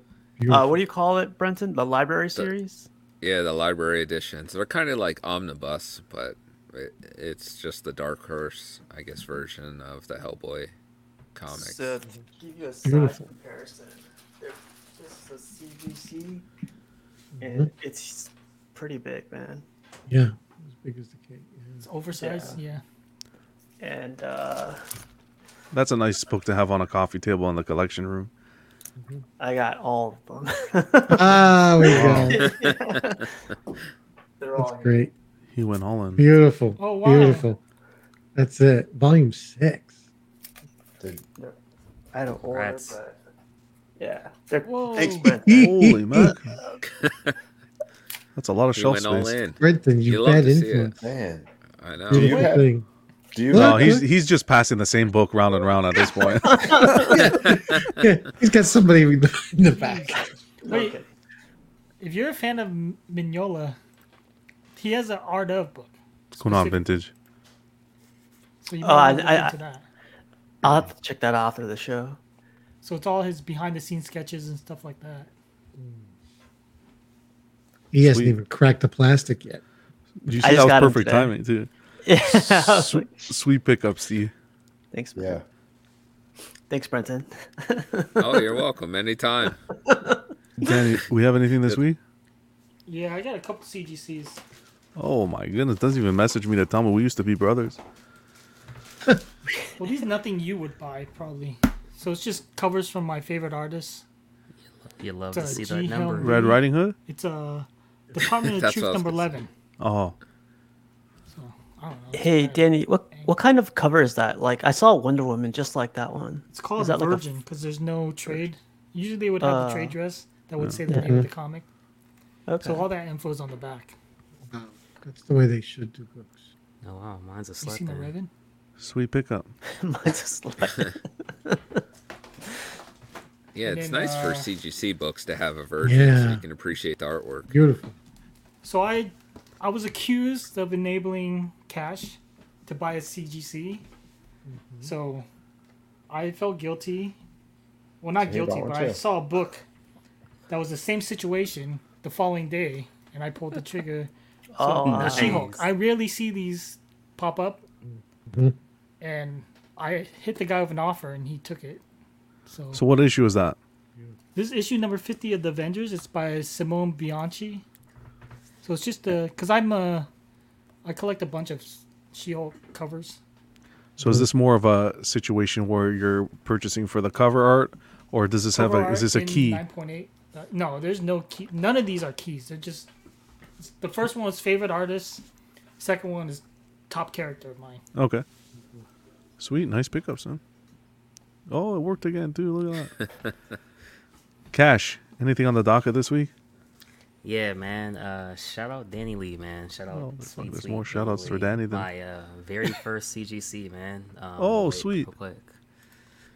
Uh, what do you call it, Brenton? The library series. Yeah, the library editions. They're kind of like omnibus, but it, it's just the Dark Horse, I guess, version of the Hellboy comics. So to give you a size Beautiful. comparison, this is a CGC, and it's pretty big, man. Yeah. As big as the cake. It's oversized, yeah. And uh, That's a nice book to have on a coffee table in the collection room. I got all of them. Ah, we go. <laughs> <laughs> They're all That's great. He went all in. Beautiful. Oh, wow. Beautiful. That's it. Volume six. Dude. I don't order, Congrats. but yeah. They're, Whoa. thanks, Holy man. <laughs> That's a lot of He shelf went all space. in. Brenton, you, You bad to see it. influence. Man, I know. Do you have- thing. do you? No, he's look. he's just passing the same book round and round at this point. Yeah, <laughs> <laughs> he's got somebody in the, in the back. Wait, if you're a fan of M- Mignola, he has an art of book. What's going on, vintage? So you Oh, I, I, that. I'll have to check that out after the show. So it's all his behind the scenes sketches and stuff like that. Hmm. He hasn't Sweet. even cracked the plastic yet. Did you I see just that was perfect timing too? <laughs> Yeah. I Sweet, like, sweet pickup, Steve. Thanks, Yeah. thanks, Brenton. <laughs> Oh, you're welcome. Anytime. Danny, we have anything this week? Yeah, I got a couple CGCs. Oh my goodness! Doesn't even message me to tell me we used to be brothers. Well, these nothing you would buy probably. So it's just covers from my favorite artists. You love It's to a see that number. Red Riding Hood. It's a Department of <laughs> Truth what I was number eleven. Oh, So I don't know. Hey, Danny, what what kind of cover is that? Like, I saw Wonder Woman just like that one. It's called Is that like a- Virgin because there's no trade. Usually they would have Uh, a trade dress that would say the name of the comic. Okay. So all that info is on the back. Wow, that's the way they should do books. Oh wow, mine's a You slut. see my then. Revan? sweet pickup. <laughs> Mine's just like <laughs> Yeah, And it's then, nice for uh, CGC books to have a version so Yeah. you can appreciate the artwork. Beautiful. So I, I was accused of enabling Cash to buy a CGC. So I felt guilty. Well, not Yeah, guilty, that one but I saw a book that was the same situation the following day, and I pulled the trigger. <laughs> So Oh, the nice. She-Hulk. I rarely see these pop up, and I hit the guy with an offer, and he took it. So, So what issue is that? this is issue number fifty of the Avengers. It's by Simone Bianchi. So it's just a because I'm a, I collect a bunch of She-Hulk covers. So is this more of a situation where you're purchasing for the cover art, or does this have a? Is this a key? 9.8. Uh, no, there's no key. None of these are keys. They're just. The first one was favorite artist. Second one is top character of mine. Okay. Sweet, nice pickups, man. Oh, it worked again too. Look at that. <laughs> Cash. Anything on the docket this week? Yeah, man. Uh, shout out Danny Lee, man. Shout out. Oh, sweet, there's sweet more shout outs for Danny Danny than- My uh, very first CGC, man. Um, Oh, wait, sweet. Real quick.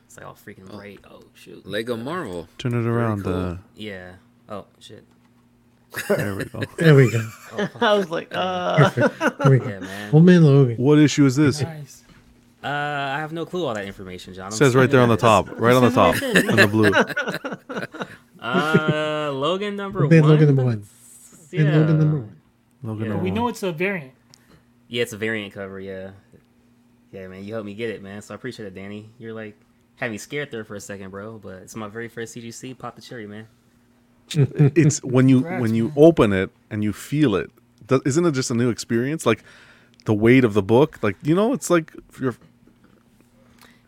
It's like all freaking bright. Oh shoot. Lego Marvel. Turn it around. cool. Uh, Yeah. Oh shit. there we go. <laughs> There we go. <laughs> I was like, uh, Perfect. <laughs> There we go. Yeah, man. Old man Logan. What issue is this? Nice. Uh, I have no clue all that information, John. I'm says right there on the top, right on the top, says in the blue. Uh, Logan number Old man one. Logan number one. Yeah. And Logan number one. Logan Yeah. number We one. know it's a variant. Yeah, it's a variant cover. Yeah. Yeah, man. You helped me get it, man. So I appreciate it, Danny. You're like had me scared there for a second, bro. But it's my very first CGC. Pop the cherry, man. <laughs> It's when you Congrats, when you man. open it and you feel it. do- Isn't it just a new experience? Like the weight of the book. Like you know, it's like you're.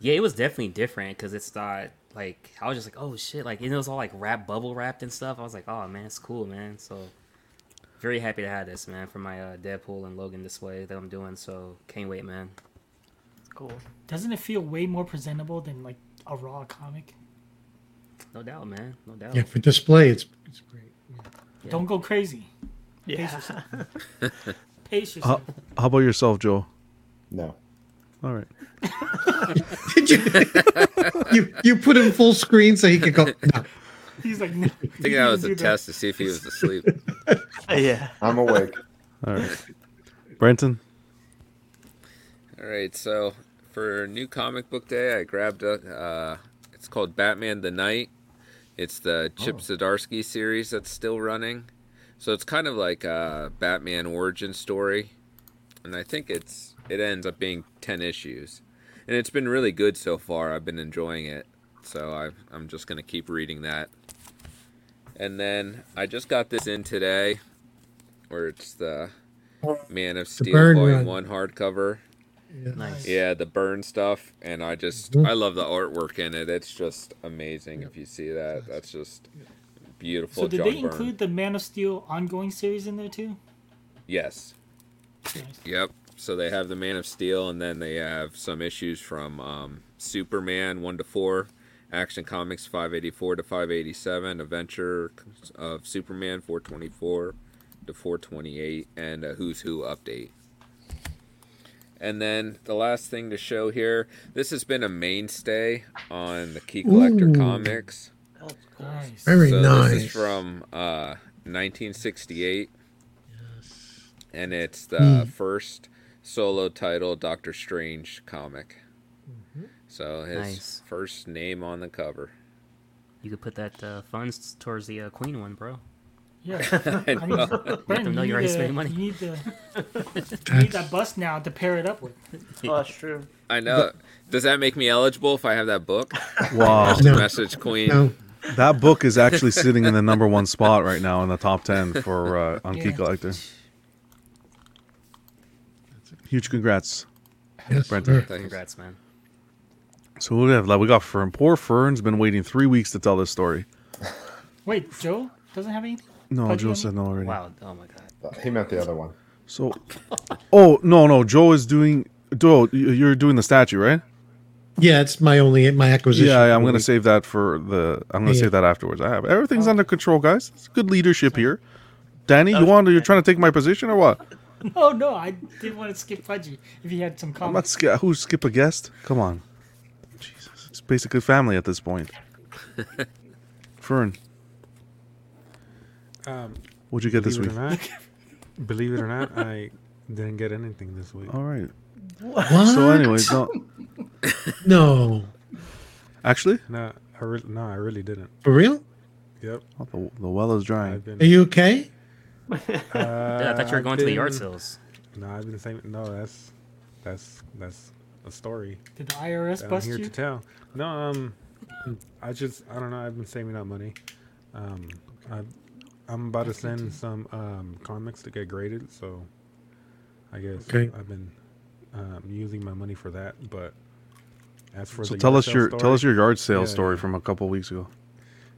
Yeah, it was definitely different because it's not like I was just like, oh shit, like it was all like wrap bubble wrapped and stuff. I was like, oh man, it's cool, man. So very happy to have this, man, for my uh, Deadpool and Logan display that I'm doing. So can't wait, man. cool. Doesn't it feel way more presentable than like a raw comic? No doubt, man. No doubt. Yeah, for display, it's it's great. Yeah. Don't go crazy. Pace Yeah. yourself. <laughs> Pace How, how about yourself, Joe? No. All right. <laughs> Did you, <laughs> you you put him full screen so he could go. No. He's like, no, I think that was a test to see if he was asleep. <laughs> yeah. I'm awake. All right. Brenton. All right, so for new comic book day, I grabbed a. Uh, it's called Batman the Knight. It's the Chip Zdarsky series that's still running. So it's kind of like a Batman origin story, and I think it's it ends up being ten issues, and it's been really good so far. I've been enjoying it, so I, I'm just gonna keep reading that. And then I just got this in today, where it's the Man of Steel Volume One hardcover. Nice. Yeah, the Byrne stuff, and I just Mhm. I love the artwork in it. It's just amazing. If you see that, that's just beautiful. So did John they Byrne. include the Man of Steel ongoing series in there too? Yes. Yep. So they have the Man of Steel, and then they have some issues from um, Superman one to four, Action Comics five eighty four to five eighty seven, Adventure of Superman four twenty four to four twenty eight, and a Who's Who update. And then the last thing to show here, this has been a mainstay on the Key Collector Ooh. Comics. Nice. Very so nice. This is from uh, 1968. And it's the Hmm. first solo title Doctor Strange comic. So his Nice. first name on the cover. You could put that uh, funds towards the uh, Queen one, bro. Yeah. <laughs> I I mean. <laughs> Let them know you you're already need, spending money. you need to you <laughs> need that bus now to pair it up with. Oh, that's true. I know. Does that make me eligible if I have that book? Wow. No. Message Queen. No. That book is actually sitting in the number one spot right now in the top ten for uh, on Key Yeah. Collector. Huge congrats, Yes, Brenton. Congrats, man. So what do we have? Like, we got Fern. Poor Fern's been waiting three weeks to tell this story. <laughs> Wait, Joe doesn't have anything? No, Pudgy Joe said no already. Wow. Oh my god. Uh, he meant the other one. So, oh no, no, Joe is doing. Joe, you- you're doing the statue, right? Yeah, it's my only my acquisition. Yeah, yeah, I'm gonna save that for the. I'm gonna Yeah. save that afterwards. I have everything's oh. under control, guys. It's good leadership here. Danny, you want? You're trying to take my position or what? <laughs> Oh no, I didn't want to skip Pudgy if he had some I'm not comments. scared. Who skip a guest? Come on, Jesus, it's basically family at this point. <laughs> Fern, Um, what'd you get this believe week? it or not, believe it or not, I didn't get anything this week. All right. What? So, anyways, no, <laughs> no, actually, No, I re- no, I really didn't. for real? Yep. oh, the, the well is drying. I've been. Are you okay? Uh, Yeah, I thought you were I've going to the yard sales. No, I've been saying no. That's that's that's a story. Did the IRS that I'm here you? to tell. No, um, I just I don't know. I've been saving up money. Um, I, I'm about to send some um comics to get graded, so I guess Okay. I've been um, using my money for that. But as for So the tell yard us sale your tell us your yard sale Yeah, story yeah. from a couple weeks ago.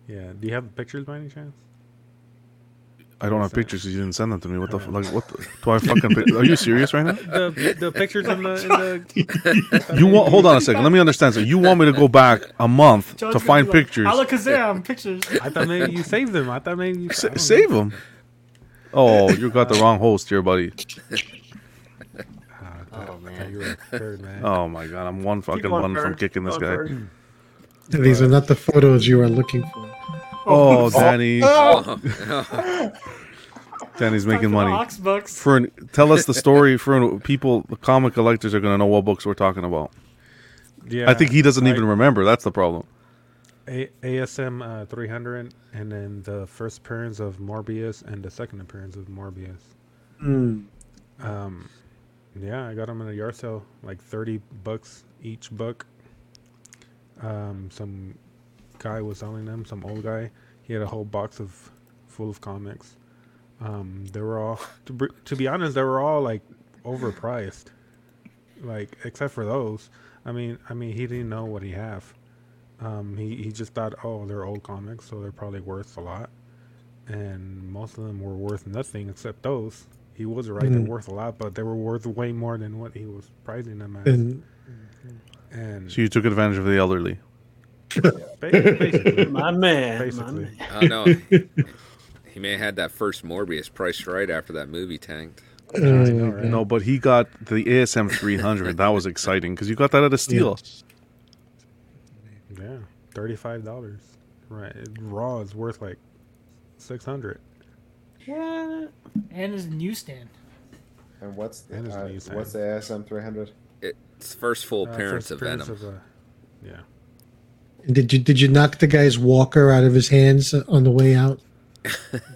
Yeah. Do you have pictures by any chance? I don't have pictures it. pictures 'cause you didn't send them to me. What the f- like? What the, do I fucking? pic- Are you serious right now? The the pictures in the in the. <laughs> You want? Hold on a second. Let me understand. So you want me to go back a month Joe's to gonna find be like, pictures? Alakazam pictures. I thought maybe you saved them. I thought maybe you I Sa- save them. Oh, you got the wrong host here, buddy. Ah, Oh, man. you were a third man. Oh my god, I'm one fucking going, one from kicking this Go, guy. Fern. These are not the photos you are looking for. Oh, <laughs> Danny, <laughs> Oh, <laughs> Danny's making Time for the money. Ox bucks. Fern, tell us the story. Fern, people, the comic collectors are gonna know what books we're talking about. Yeah. I think he doesn't like even remember. That's the problem. A- ASM uh, 300, and then the first appearance of Morbius and the second appearance of Morbius. Mm. Um, yeah, I got them in a yard sale, like 30 bucks each book. Um, some guy was selling them, some old guy. He had a whole box of full of comics. Um, they were all, to, br- to be honest, they were all like overpriced. Like except for those. I mean, I mean, he didn't know what he have. Um, he he just thought, oh, they're old comics, so they're probably worth a lot. And most of them were worth nothing except those. He was right; they're Mm. worth a lot, but they were worth way more than what he was pricing them at. And And So you took advantage of the elderly. Ba- basically, My man. My man. I don't know. <laughs> He may have had that first Morbius priced right after that movie tanked. uh, No, but he got the ASM 300. that was exciting because you got that at a steal. yeah, thirty-five dollars. Right, raw is worth like six hundred. Yeah. And his newsstand. And what's the, And uh, what's the ASM 300? It's first full Uh, appearance first of appearance Venom. of, uh, yeah. Did you did you knock the guy's walker out of his hands on the way out?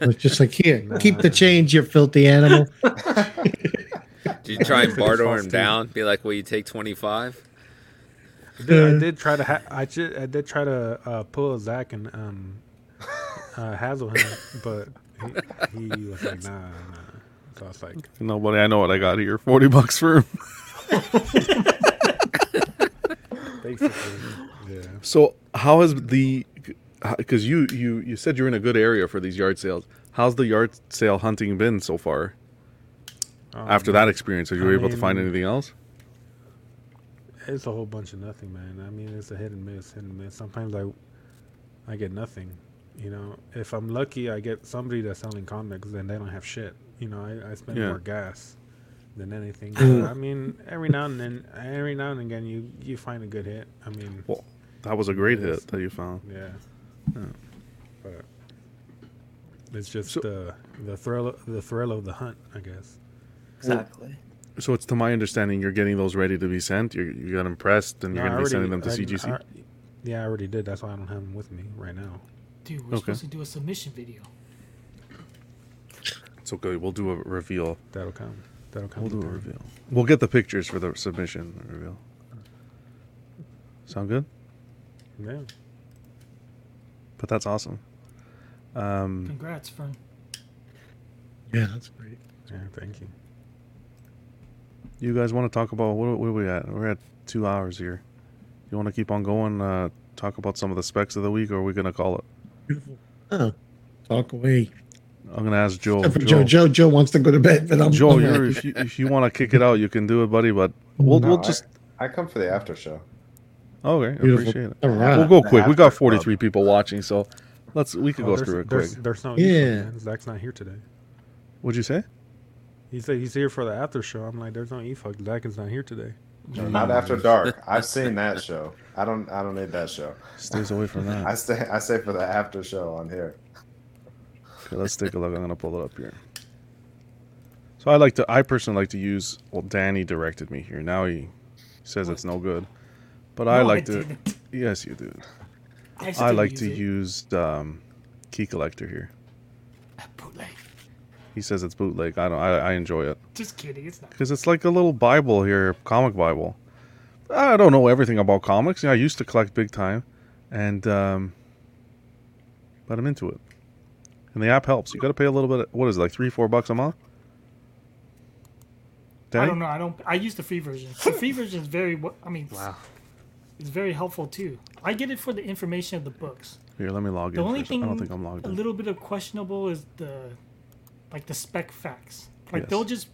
Like, just like here, <laughs> keep the change, you filthy animal. <laughs> Did you try and <laughs> barter false him down? Be like, will you take 25? I did, Uh, I did try to. Ha- I, ju- I did try to uh, pull a Zach and um, uh, hassle him, but he, he was like, "Nah, nah." So I was like, Nobody, I know what I got here. 40 bucks for him. Basically, yeah. So how has the because you you you said you're in a good area for these yard sales. How's the yard sale hunting been so far? Um, After that experience, are you I able to find anything else? It's a whole bunch of nothing, man. I mean, it's a hit and miss, hit and miss. Sometimes I, I get nothing. You know, if I'm lucky, I get somebody that's selling comics, and they don't have shit. You know, I, I spend Yeah. more gas than anything. <clears throat> But, I mean, every now and then, every now and again, you you find a good hit. I mean, Well, that was a great hit that you found. yeah. Yeah. But it's just the the thrill the thrill of the hunt, I guess. Exactly. So it's to my understanding you're getting those ready to be sent. You you got impressed and you're going I to be sending them to I- CGC. I- yeah, I already did. That's why I don't have them with me right now. Dude, we're Okay. supposed to do a submission video. It's okay. We'll do a reveal. That'll come. That'll come. We'll do with a reveal. We'll get the pictures for the submission reveal. Sound good? Yeah. But that's awesome. Um, Congrats, Fern. Yeah, that's great. Yeah, thank you. you guys want to talk about what, what are we at? We're at two hours here. You want to keep on going? Uh, talk about some of the specs of the week, or are we gonna call it? Beautiful. Oh, talk away. I'm gonna ask Joe. Except Joe, Joe, Joe wants to go to bed, but I'm Joe, you're, if you if you want to kick it out, you can do it, buddy. But we'll No, we'll I- just I, come for the after show. Okay. Beautiful. Appreciate it. All right. We'll go quick. We got 43 people watching, so let's we could Oh, go through it quick. there's, there's no Yeah. yeah. man. Zach's not here today. What'd you say? He said he's here for the after show. I'm like, there's no e-fuck. Zach is not here today. Not after <laughs> dark. I've seen that show. I don't. I don't need that show. Stays away from that. <laughs> I stay. I stay for the after show on here. Okay, let's take a look. I'm gonna pull it up here. So I like to. I personally like to use. Well, Danny directed me here. Now he says it's no good, but I like I to. didn't. Yes, you do. I, I like to use um, Key Collector here. bootleg. He says it's bootleg. I don't. I, I enjoy it Just kidding. It's not. because it's like a little Bible here, comic Bible. I don't know everything about comics. I used to collect big time, and um, but I'm into it. And the app helps. You got to pay a little bit. What is it, like three, four bucks a month? I don't know. I don't. I use the free version. The free version is very. I mean, Wow. It's very helpful too. I get it for the information of the books. Here, let me log The in. The only first. thing I don't think I'm logged a in. little bit of questionable is the like the spec facts. Like Yes. they'll just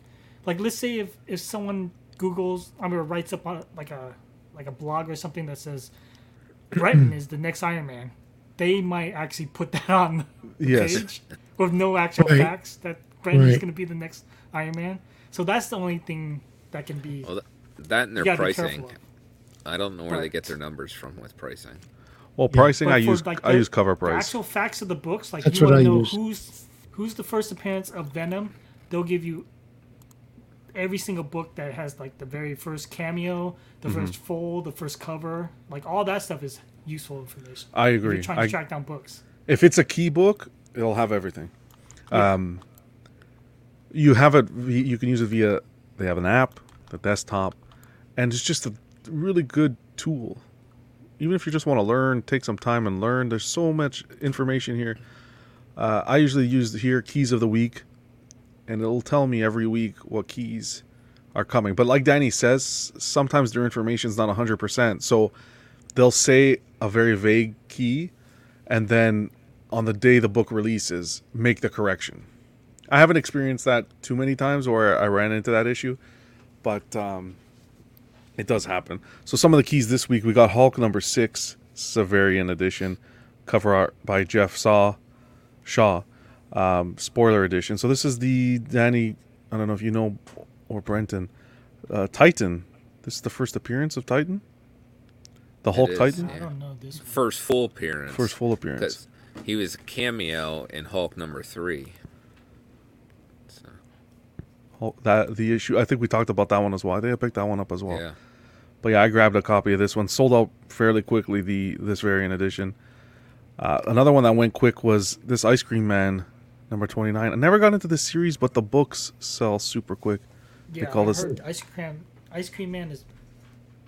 like let's say if if someone Google's I mean writes up on like a like a blog or something that says <clears throat> Breton is the next Iron Man, they might actually put that on the Yes. page with no actual Right. facts that Breton is going to be the next Iron Man. So that's the only thing that can be. Well, th- that and their gotta be pricing. Careful of. I don't know where they get their numbers from with pricing. Well, pricing But I use like, I use cover price. actual facts of the books, like That's you want to know use. who's who's the first appearance of Venom, they'll give you every single book that has like the very first cameo, the Mm-hmm. first fold, the first cover, like all that stuff is useful information. I If agree. you're trying I- to track down books. If it's a key book, it'll have everything. Um, you have it. You can use it via. They have an app, the desktop, and it's just a really good tool. Even if you just want to learn, take some time and learn. There's so much information here. Uh, I usually use here keys of the week, and it'll tell me every week what keys are coming. But like Danny says, sometimes their information is not 100%. So they'll say a very vague key, and then on the day the book releases, make the correction. I haven't experienced that too many times where I ran into that issue, but um, it does happen. So some of the keys this week we got Hulk number six, Severian edition, cover art by Jeff Saw, Shaw, um, spoiler edition. So this is the Danny. I don't know if you know or Brenton, uh, Titan. This is the first appearance of Titan. The Hulk is, Titan. I don't know this. One. First full appearance. First full appearance. he was a cameo in Hulk number three. So, Hulk, that the issue. I think we talked about that one as well. I think I picked that one up as well. yeah. But yeah, I grabbed a copy of this one. Sold out fairly quickly. The this variant edition. Uh, another one that went quick was this Ice Cream Man, number twenty nine. I never got into this series, but the books sell super quick. Yeah, call I this- heard Ice Cream Ice Cream Man is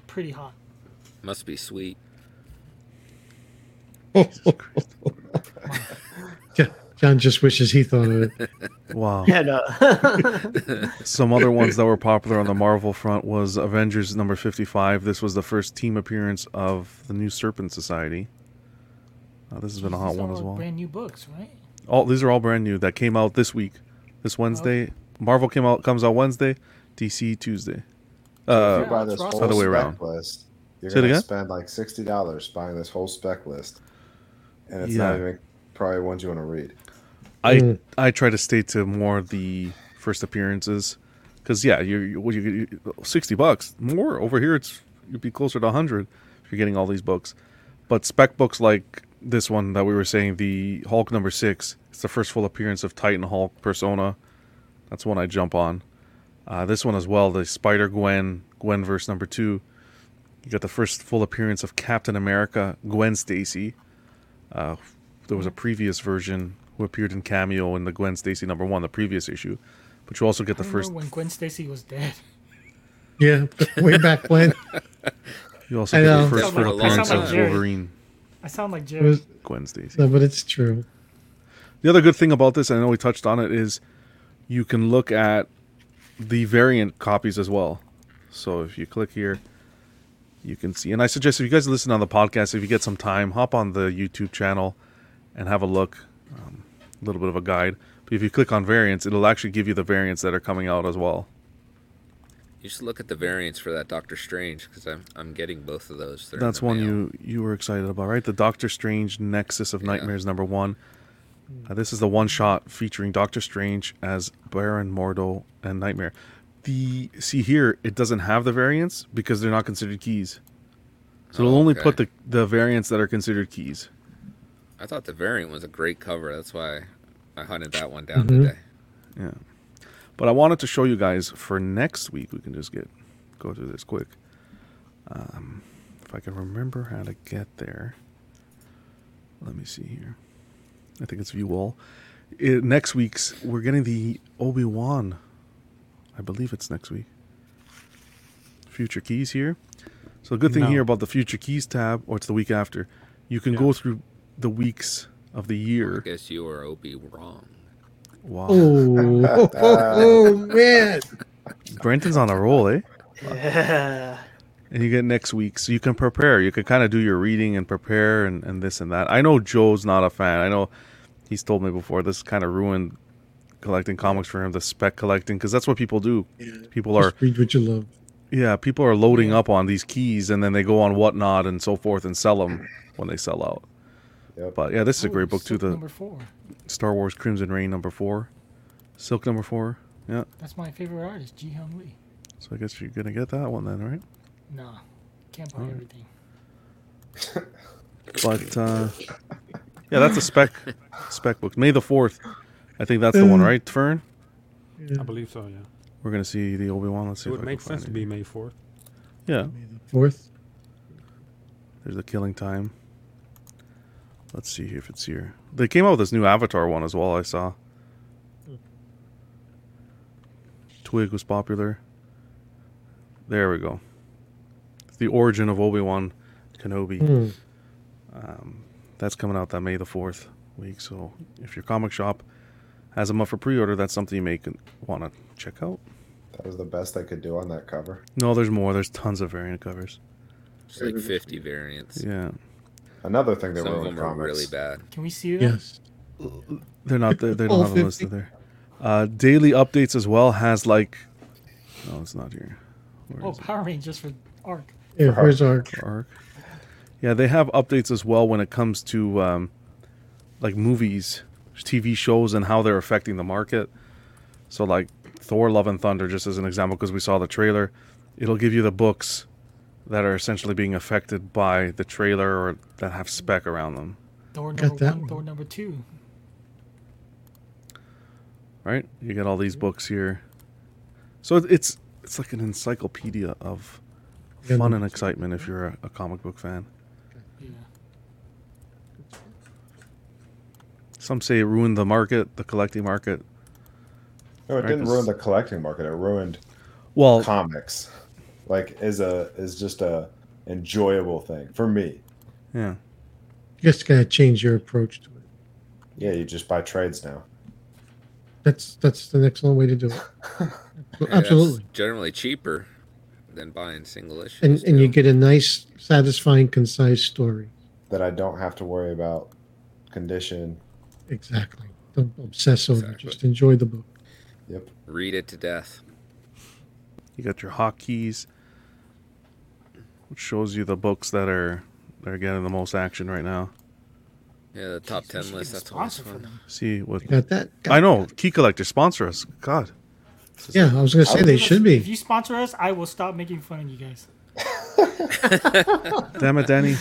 pretty hot. Must be sweet. <laughs> <laughs> Jeff, John just wishes he thought of it. <laughs> Wow. And uh, <laughs> Some other ones that were popular on the Marvel front was Avengers number 55. This was the first team appearance of the new Serpent Society. Uh, this has been a hot one are as well. Brand new books, right? All these are all brand new that came out this week, this Wednesday. Marvel came out comes out Wednesday, DC Tuesday. if Uh, you buy this whole other way spec around. list, you're Say gonna spend like sixty dollars buying this whole spec list, and it's Yeah. not even probably ones you want to read. I Mm. I try to stay to more the first appearances, because yeah, you you, what you you- sixty bucks more over here. It's you'd be closer to hundred if you're getting all these books, but spec books like this one that we were saying, the Hulk number six. It's the first full appearance of Titan Hulk persona. That's one I jump on. Uh, this one as well, the Spider Gwen Gwen verse number two. You got the first full appearance of Captain America Gwen Stacy. Uh, there was a previous version who appeared in cameo in the Gwen Stacy number one, the previous issue. But you also get the I first. when Gwen Stacy was dead. Yeah, way back when. <laughs> You also get the first Sound full appearance like of Jerry. Wolverine, I sound like It Jerry. was- Gwen Stacy. no, but it's true. The other good thing about this, and I know we touched on it, is you can look at the variant copies as well. So if you click here, you can see. And I suggest if you guys listen on the podcast, if you get some time, hop on the YouTube channel and have a look. A little bit of a guide. But if you click on variants, it'll actually give you the variants that are coming out as well. You should look at the variants for that Doctor Strange because I'm I'm getting both of those. They're That's one mail. you you were excited about, right? The Doctor Strange Nexus of Yeah. Nightmares number one. Uh, this is the one shot featuring Doctor Strange as Baron Mordo and Nightmare. The see here, it doesn't have the variants because they're not considered keys. So it'll Oh, only okay. put the the variants that are considered keys. I thought the variant was a great cover. That's why I hunted that one down Mhm. today. Yeah. But I wanted to show you guys for next week. We can just get go through this quick. Um, if I can remember how to get there. Let me see here. I think it's view all. It, next week's we're getting the Obi Wan. I believe it's next week. Future keys here. So the good thing No. here about the future keys tab, or it's the week after, you can go through the weeks of the year. I guess you or Opie wrong. Wow. Oh, oh, <laughs> oh, man. Brenton's on a roll, eh? yeah. And you get next week, so you can prepare. You can kind of do your reading and prepare and, and this and that. I know Joe's not a fan. I know he's told me before this kind of ruined collecting comics for him, the spec collecting, because that's what people do. Yeah. People are, Just read what you love. yeah, people are loading up on these keys and then they go on whatnot and so forth and sell them when they sell out. Yep. But yeah, this is a Oh, great book too. Silk The number four. Star Wars Crimson Reign number four, Silk number four. Yeah, That's my favorite artist, Ji Hyun Lee. so I guess you're gonna get that one then, right? Nah, can't buy Alright. everything. <laughs> But uh, yeah, that's a spec spec book. May the fourth. I think that's the one, right, Fern? I believe so. Yeah. We're gonna see the Obi Wan. Let's see It if would I make sense to be May fourth. Yeah, May the Fourth. there's the killing time. Let's see if it's here. They came out with this new Avatar one as well. I saw. Twig was popular. There we go. It's the origin of Obi Wan Kenobi. Hmm. Um, that's coming out that May the fourth week. So if your comic shop has them up for pre-order, that's something you may want to check out. That was the best I could do on that cover. No, there's more. There's tons of variant covers. It's like 50 variants. Yeah, Another thing that Some of ruined them are comics. really bad. Can we see that? Yes. they're not. They, they All don't have them 50. listed there. Uh, daily updates as well has like. No, it's not here. Where Oh, is it? Power Rangers for Arc. Yeah, where's our Arc. Yeah, they have updates as well when it comes to um, like movies, TV shows, and how they're affecting the market. So, like Thor: Love and Thunder, just as an example, because we saw the trailer, it'll give you the books that are essentially being affected by the trailer or that have spec around them. Thor Got number that one, one. Thor number two. Right? You get all these books here. So it's it's like an encyclopedia of fun and excitement if you're a, a comic book fan. Yeah. Some say it ruined the market, the collecting market. No, it Right, didn't ruin the collecting market. It ruined Well, comics. Like is a is just a enjoyable thing for me. yeah. you just gotta change your approach to it. Yeah, you just buy trades now. That's that's the excellent way to do it. <laughs> Yeah, Absolutely. generally cheaper than buying single issues. And and you get a nice, satisfying, concise story. That I don't have to worry about condition. Exactly. Don't obsess over it. Just enjoy the book. Yep. Read it to death. You got your hotkeys, which shows you the books that are that are getting the most action right now. Yeah, the top ten list. That's always fun. See what You got that? I know. Key collector sponsor us. God. Yeah, I was gonna say they should be. If you sponsor us, I will stop making fun of you guys. <laughs> Damn it, Danny.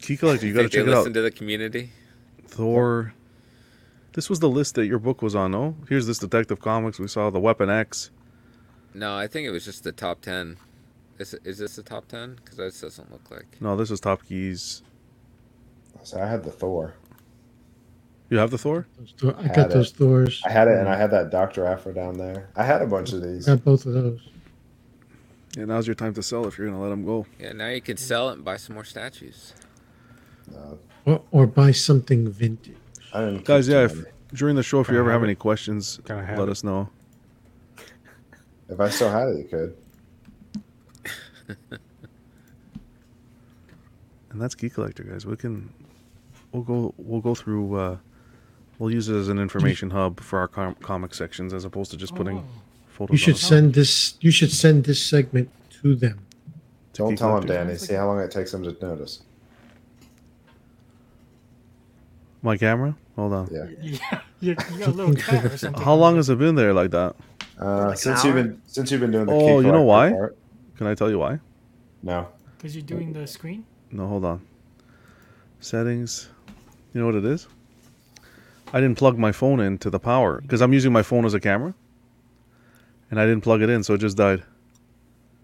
Key collector, you got to check it out. listen to the community. Thor. This was the list that your book was on, no? Here's this Detective Comics. We saw the Weapon X. No, I think it was just the top ten. Is is this the top ten? Because this doesn't look like. No, this is Top Keys. So I had the Thor. You have the Thor? Thor- I got those it. Thors. I had it, and I had that Doctor Aphra down there. I had a bunch of these. Got both of those. Yeah, now's your time to sell if you're going to let them go. Yeah, now you can sell it and buy some more statues. Or, or buy something vintage. I didn't Guys, yeah, if, during the show, if you I ever have have any questions, Can I have let it? us know. If I still had it, you could. <laughs> And that's Key Collector, guys. We can, we'll go, we'll go through, uh, we'll use it as an information hub for our com- comic sections as opposed to just putting Oh. photos You should on. send this. You should send this segment to them. Don't Key tell him, collector. Danny. See how long it takes them to notice. My camera? Hold on. Yeah. <laughs> Yeah, you, you got a little <laughs> cat or something. How long has it been there like that? Uh, Like an since you've been since you've been doing the Oh, key you know why? part. Can I tell you why? No. Because you're doing the screen. No, hold on. Settings. You know what it is? I didn't plug my phone into the power because I'm using my phone as a camera, and I didn't plug it in, so it just died.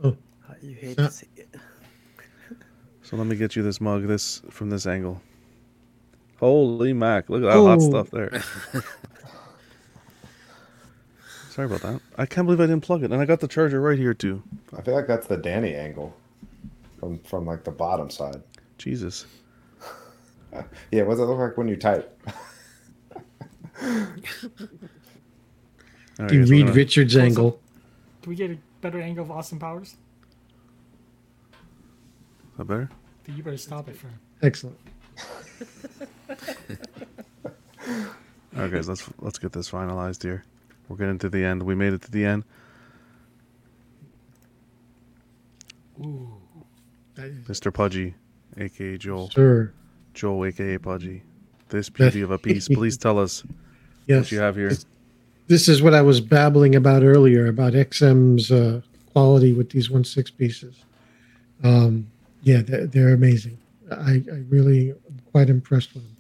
Oh. Ah, you hate to see it. <laughs> So let me get you this mug, this from this angle. Holy mac! Look at that hot Oh. stuff there. <laughs> Sorry about that. I can't believe I didn't plug it, and I got the charger right here too. I feel like that's the Danny angle from from like the bottom side. Jesus. <laughs> Yeah, what does it look like when you type? <laughs> All right, You read Richard's Also- angle. Do we get a better angle of Austin Powers? Is that better? Then you better stop it for Excellent. All right, guys, let's let's get this finalized here. We're getting to the end. We made it to the end. Ooh. Mr. Pudgy, aka Joel. Sir. Joel, aka Pudgy. This beauty of a piece. Please tell us Yes. what you have here. This is what I was babbling about earlier about XM's uh, quality with these one six pieces. Um, yeah, they're, they're amazing. I, I really am quite impressed with them.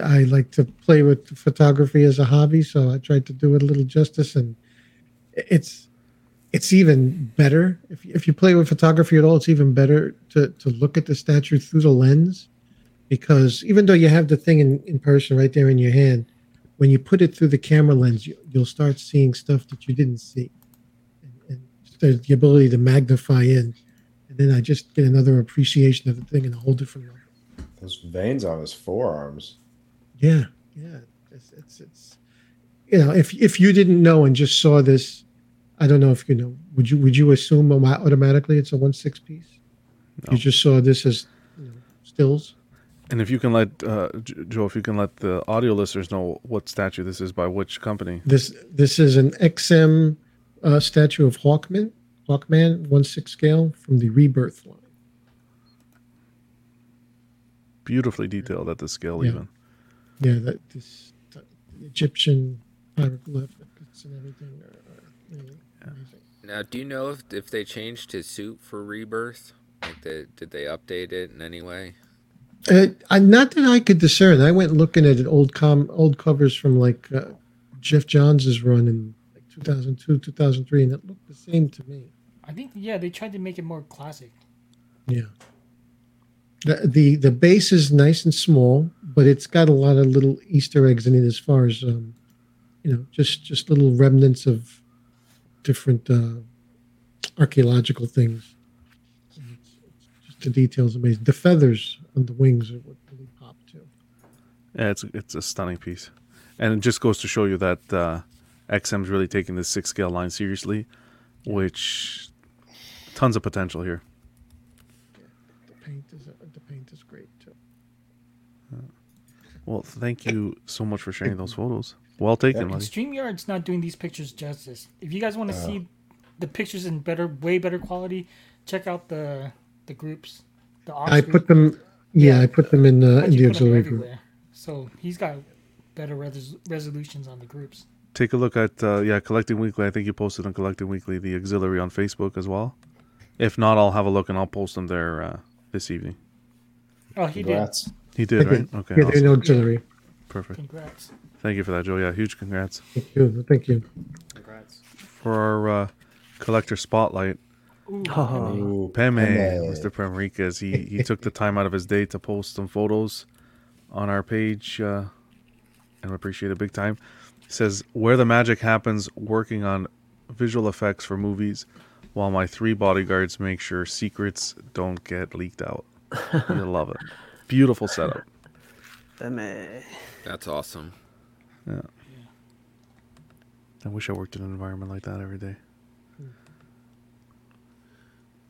I like to play with photography as a hobby, so I tried to do it a little justice, and it's it's even better if if you play with photography at all. It's even better to to look at the statue through the lens, because even though you have the thing in, in person right there in your hand, when you put it through the camera lens, you, you'll start seeing stuff that you didn't see, and, and the ability to magnify in, and then I just get another appreciation of the thing in a whole different way. Those veins on his forearms. Yeah, yeah, it's, it's it's you know if if you didn't know and just saw this, I don't know if you know. Would you would you assume automatically it's a one six piece? You just saw this as you know, stills. And if you can let uh, Joe, if you can let the audio listeners know what statue this is by which company. This this is an XM uh, statue of Hawkman, Hawkman one six scale from the Rebirth line. Beautifully detailed at the scale, Yeah. even. Yeah, that this the Egyptian hieroglyphics and everything are, are really amazing. Now, do you know if if they changed his suit for Rebirth? Like, they, did they update it in any way? Uh, I, not that I could discern. I went looking at old com old covers from like uh, Geoff Johns' run in like 2002, 2003, and it looked the same to me. I think yeah, they tried to make it more classic. Yeah. The, the the base is nice and small, but it's got a lot of little Easter eggs in it as far as um, you know, just just little remnants of different uh, archaeological things. And It's, it's just the details amazing. The feathers on the wings are what really pop too. Yeah, it's it's a stunning piece, and it just goes to show you that uh, XM's really taking this six scale line seriously, which tons of potential here. The paint is the paint is great too. Well, thank you so much for sharing those photos. Well taken, And buddy. StreamYard's not doing these pictures justice. If you guys want to Uh. see the pictures in better, way better quality, check out the the groups. The I Oxford- put them. Yeah, I put them in uh, in the put 'em auxiliary group. everywhere. So he's got better res- resolutions on the groups. Take a look at uh, yeah, Collecting Weekly. I think you posted on Collecting Weekly the auxiliary on Facebook as well. If not, I'll have a look and I'll post them there uh, this evening. Oh, he Congrats. He did, I right? did. <laughs> Okay. Yeah, there's no awesome. auxiliary. Perfect. Congrats. Thank you for that, Joe. Yeah, huge congrats. Thank you. Thank you. Congrats. For our uh, collector spotlight, Ooh, Peme, Peme. Mr. Premriquez, he, he took the time out of his day to post some photos on our page, uh, and we appreciate it big time. He says, Where the magic happens working on visual effects for movies, while my three bodyguards make sure secrets don't get leaked out. <laughs> you love it. Beautiful setup. That's awesome. Yeah. I wish I worked in an environment like that every day.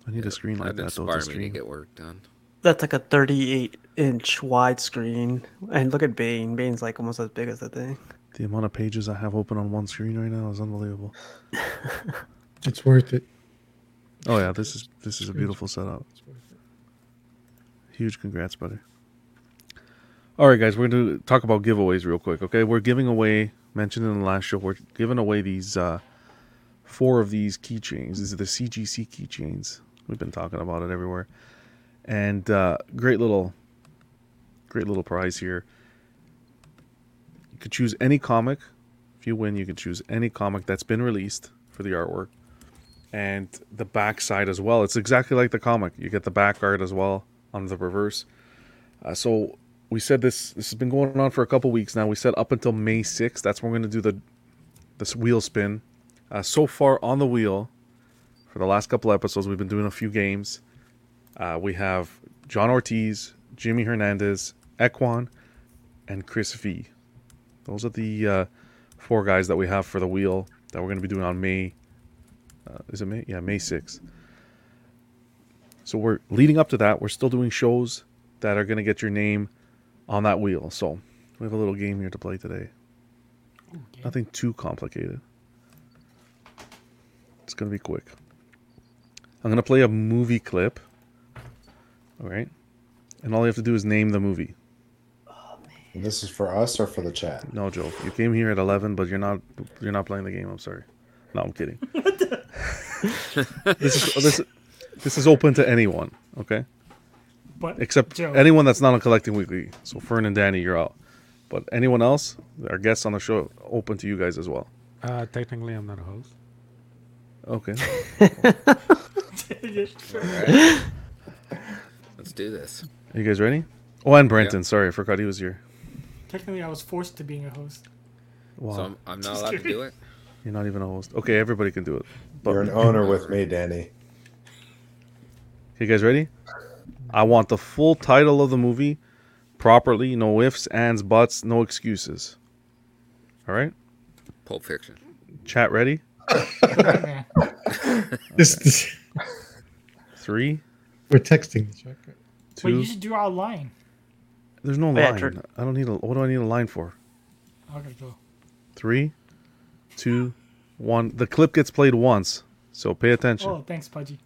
I need a screen like That'd that though. To inspire me to get work done. That's like a 38 inch widescreen. And look at Bane. Bane's like almost as big as the thing. The amount of pages I have open on one screen right now is unbelievable. <laughs> It's worth it. Oh yeah, this is this is a beautiful setup. Huge congrats, buddy. All right, guys, we're going to talk about giveaways real quick. Okay, we're giving away. Mentioned in the last show, we're giving away these uh, four of these keychains. These are the CGC keychains. We've been talking about it everywhere, and uh, great little, great little prize here. You could choose any comic. If you win, you can choose any comic that's been released for the artwork and the back side as well. It's exactly like the comic. You get the back art as well on the reverse. Uh, so we said this. This has been going on for a couple weeks now. We said up until May sixth. That's when we're going to do the this wheel spin. Uh, so far on the wheel, for the last couple episodes, we've been doing a few games. Uh, we have John Ortiz, Jimmy Hernandez, Equan, and Chris V. Those are the uh, four guys that we have for the wheel that we're going to be doing on May uh, is it May? Yeah, May 6th. So we're leading up to that. We're still doing shows that are going to get your name on that wheel. So we have a little game here to play today. Nothing too complicated. It's going to be quick. I'm going to play a movie clip. All right. And all you have to do is name the movie. Oh, and this is for us or for the chat? No, Joe. You came here at 11, but you're not you're not playing the game. I'm sorry. No, I'm kidding. <laughs> <laughs> this is this, this is open to anyone, okay? But Except Joe- anyone that's not on Collecting Weekly. So Fern and Danny, you're out. But anyone else, our guests on the show, open to you guys as well. Uh, technically, I'm not a host. Okay. <laughs> Let's do this. Are you guys ready? Oh, and Brenton. Sorry, I forgot he was here. Technically, I was forced to being a host. Wow. So I'm, I'm not allowed to do it. You're not even a host. Okay, everybody can do it. You're an owner with me, Danny. You guys ready? I want the full title of the movie properly. No ifs, ands, buts, no excuses. All right? Pulp Fiction. Chat ready? <laughs> This, this Three, we're texting two. Wait, you should draw a line. There's no Yeah, line. Jordan. I don't need a. What do I need a line for? Okay, go. Three, two, one. The clip gets played once, so pay attention. Oh, thanks, Pudgy.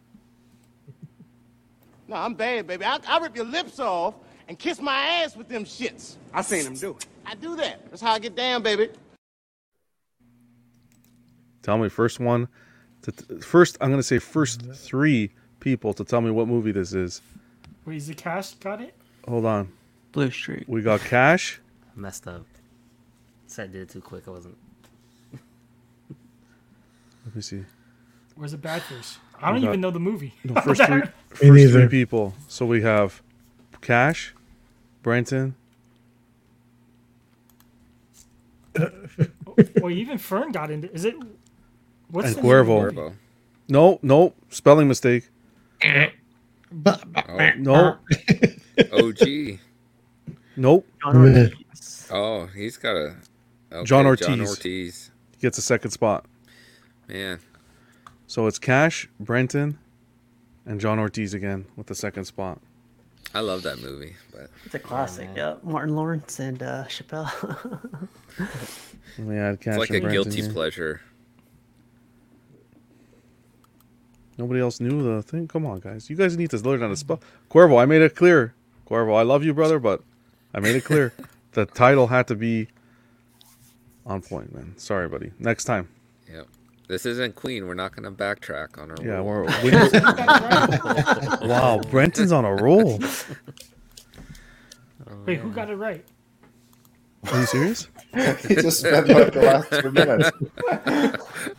No, I'm bad, baby. I, I rip your lips off and kiss my ass with them shits. I seen him do it. I do that. That's how I get down, baby. Tell me first one. To t- first, I'm gonna say first three people to tell me what movie this is. Wait, is the cash got it? Hold on. Blue Streak. We got Cash. Messed up. Said I did it too quick. I wasn't. Let me see. Where's the Badfish? I don't got- even know the movie. <laughs> No, first three. Me First three people. So we have Cash, Brenton. <laughs> well, even Fern got into. Is it? What's And the name Cuervo. movie? No, no, spelling mistake. Oh, <laughs> No, OG. Nope. Oh, he's got a okay, John Ortiz. John Ortiz. He gets a second spot. Man, So it's Cash, Brenton, and John Ortiz again with the second spot. I love that movie, but It's a classic. Yeah, Martin Lawrence and uh, Chappelle. <laughs> Let me add Cash it's like and a Brenton guilty here. pleasure. Nobody else knew the thing. Come on, guys. You guys need to learn how to spell. Cuervo, I made it clear. Cuervo, I love you, brother, but I made it clear. <laughs> the title had to be on point, man. Sorry, buddy. Next time. Yep. This isn't Queen. We're not going to backtrack on our. Yeah, rule. we're. we <laughs> wow, Brenton's on a roll. Oh, Wait, who got it right? Are you serious? <laughs> he just spent like the last two minutes.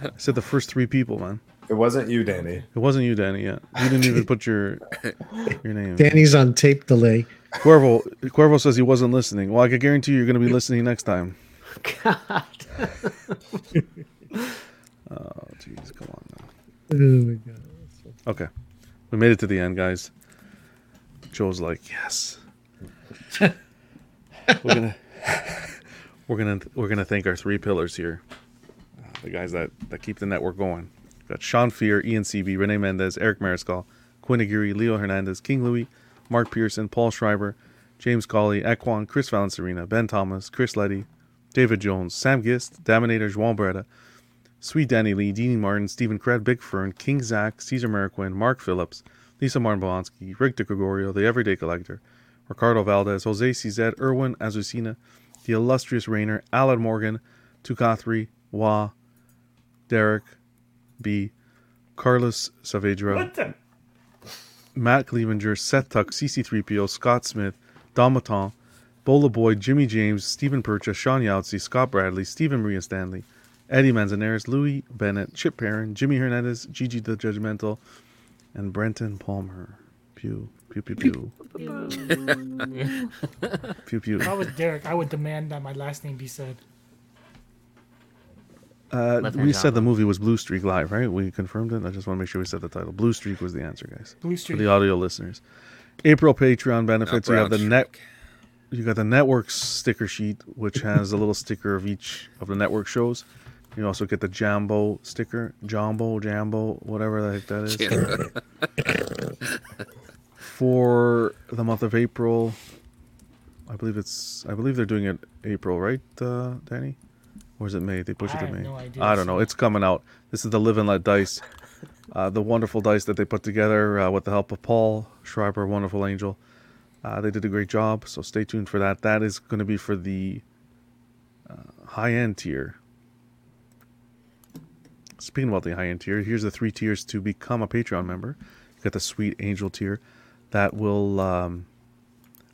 I said the first three people, man. It wasn't you, Danny. It wasn't you, Danny. Yet you didn't even put your <laughs> your name. Danny's on tape delay. Cuervo, Cuervo says he wasn't listening. Well, I can guarantee you, you're going to be listening next time. God. Oh, jeez, come on now. Oh my god. Okay, we made it to the end, guys. Joe's like, yes. <laughs> we're gonna, we're gonna, we're gonna thank our three pillars here, uh, the guys that that keep the network going. We've got Sean Fear, Ian CB, Renee Mendez, Eric Mariscal, Quinn Aguirre, Leo Hernandez, King Louis, Mark Pearson, Paul Schreiber, James Colley, Equan, Chris Valencerina, Ben Thomas, Chris Letty, David Jones, Sam Gist, Daminator Juan Beretta, Sweet Danny Lee, Deanie Martin, Stephen Cred, Big Fern, King Zach, Caesar Mariquin, Mark Phillips, Lisa Martin Bolonsky, Rick DeGregorio, The Everyday Collector, Ricardo Valdez, Jose Cizet, Erwin Azucena, The Illustrious Rayner, Alan Morgan, Tukathri, Wah, Derek, B, Carlos Saavedra, Matt Clevenger, Seth Tuck, CC3PO, Scott Smith, Don Maton, Bola Boy, Jimmy James, Stephen Percha, Sean Yahtzee, Scott Bradley, Stephen Maria Stanley, Eddie Manzanares, Louis Bennett, Chip Perrin, Jimmy Hernandez, Gigi the Judgmental, and Brenton Palmer. Pew, pew, pew, pew. pew, pew. If I was Derek, I would demand that my last name be said. Uh, we said the movie was Blue Streak Live, right? We confirmed it. I just want to make sure we said the title. Blue Streak was the answer, guys. Blue Streak. For the audio listeners. April Patreon benefits. Not You have the Brown net. You got the network sticker sheet, which has a little sticker of each of the network shows. You also get the Jambo sticker, Jumbo, Jambo, whatever the heck that is. <laughs> For the month of April, I believe it's. I believe they're doing it April, right, uh, Danny? Or is it May? They push I it to have May. no idea, I don't know. It's coming out. This is the Live and Let Dice, uh, the wonderful dice that they put together uh, with the help of Paul Schreiber, wonderful angel. Uh, they did a great job, so stay tuned for that. That is going to be for the uh, high end tier. Speaking about the high end tier, here's the three tiers to become a Patreon member. You got the Sweet Angel tier that will um,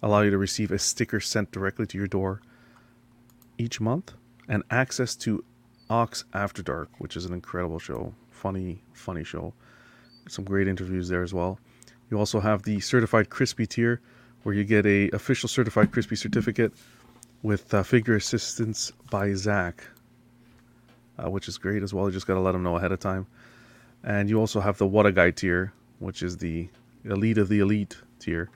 allow you to receive a sticker sent directly to your door each month and access to Ox After Dark, which is an incredible show. Funny, funny show. Some great interviews there as well. You also have the Certified Crispy tier, where you get a official Certified Crispy certificate with uh, figure assistance by Zach, uh, which is great as well. You just got to let them know ahead of time. And you also have the What a Guy tier, which is the elite of the elite tier.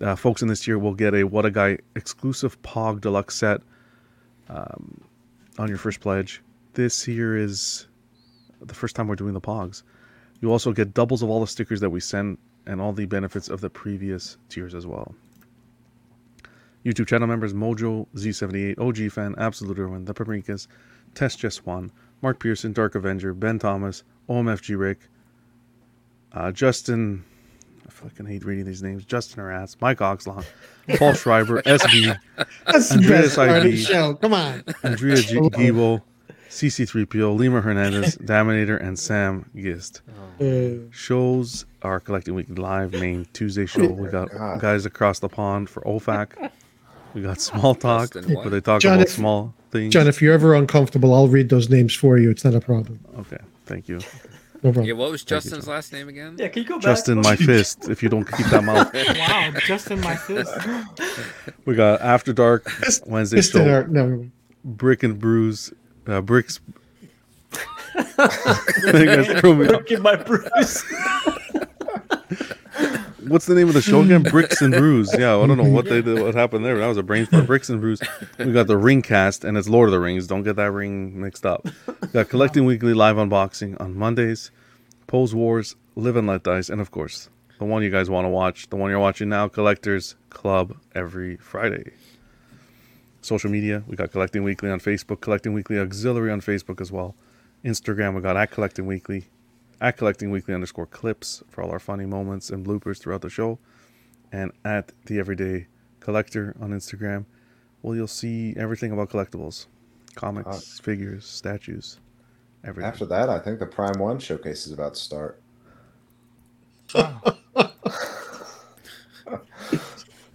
Uh, folks in this tier will get a What a Guy exclusive Pog Deluxe set um, on your first pledge. This here is the first time we're doing the Pogs. You also get doubles of all the stickers that we send and all the benefits of the previous tiers as well. YouTube channel members Mojo, Z78, OG Fan, Absolute Irwin, The Paprikas, Test Just One, Mark Pearson, Dark Avenger, Ben Thomas, OMFG Rick, uh, Justin, I fucking hate reading these names, Justin Aras, Mike Oxlong, <laughs> Paul Schreiber, SB, <laughs> That's Andreas best the show. Come on. Andrea G- Gibo, CC3PO, Lima Hernandez, <laughs> Daminator, and Sam Gist. Uh, Shows are collecting weekly live main Tuesday show. We got guys across the pond for OFAC. We got small talk Justin what? where they talk John, about if- small things. John, if you're ever uncomfortable, I'll read those names for you. It's not a problem. okay, thank you, No problem. Yeah, what was Justin's last name again? Yeah, can you go back? Justin. My <laughs> fist. If you don't keep that mouth. <laughs> Wow, just in my fist. <laughs> We got After Dark Wednesday Just in show. our, no, Brick and Brews. Uh, bricks. you guys threw me off. Look my bruise. What's the name of the show again? <laughs> Bricks and Brews. Yeah, I don't know what they did, what happened there. That was a brain fart. Bricks and Brews. <laughs> We got the Ring Cast, and it's Lord of the Rings. Don't get that ring mixed up. We got Collecting Weekly live unboxing on Mondays. Pose Wars, Live and Let Dice, and of course, the one you guys want to watch, the one you're watching now, Collectors Club every Friday. Social media, we got Collecting Weekly on Facebook, Collecting Weekly Auxiliary on Facebook as well. Instagram, we got at Collecting Weekly, at Collecting Weekly underscore clips for all our funny moments and bloopers throughout the show, and at The Everyday Collector on Instagram. Well, you'll see everything about collectibles comics, figures, statues, everything. After that, I think the Prime One showcase is about to start. <laughs>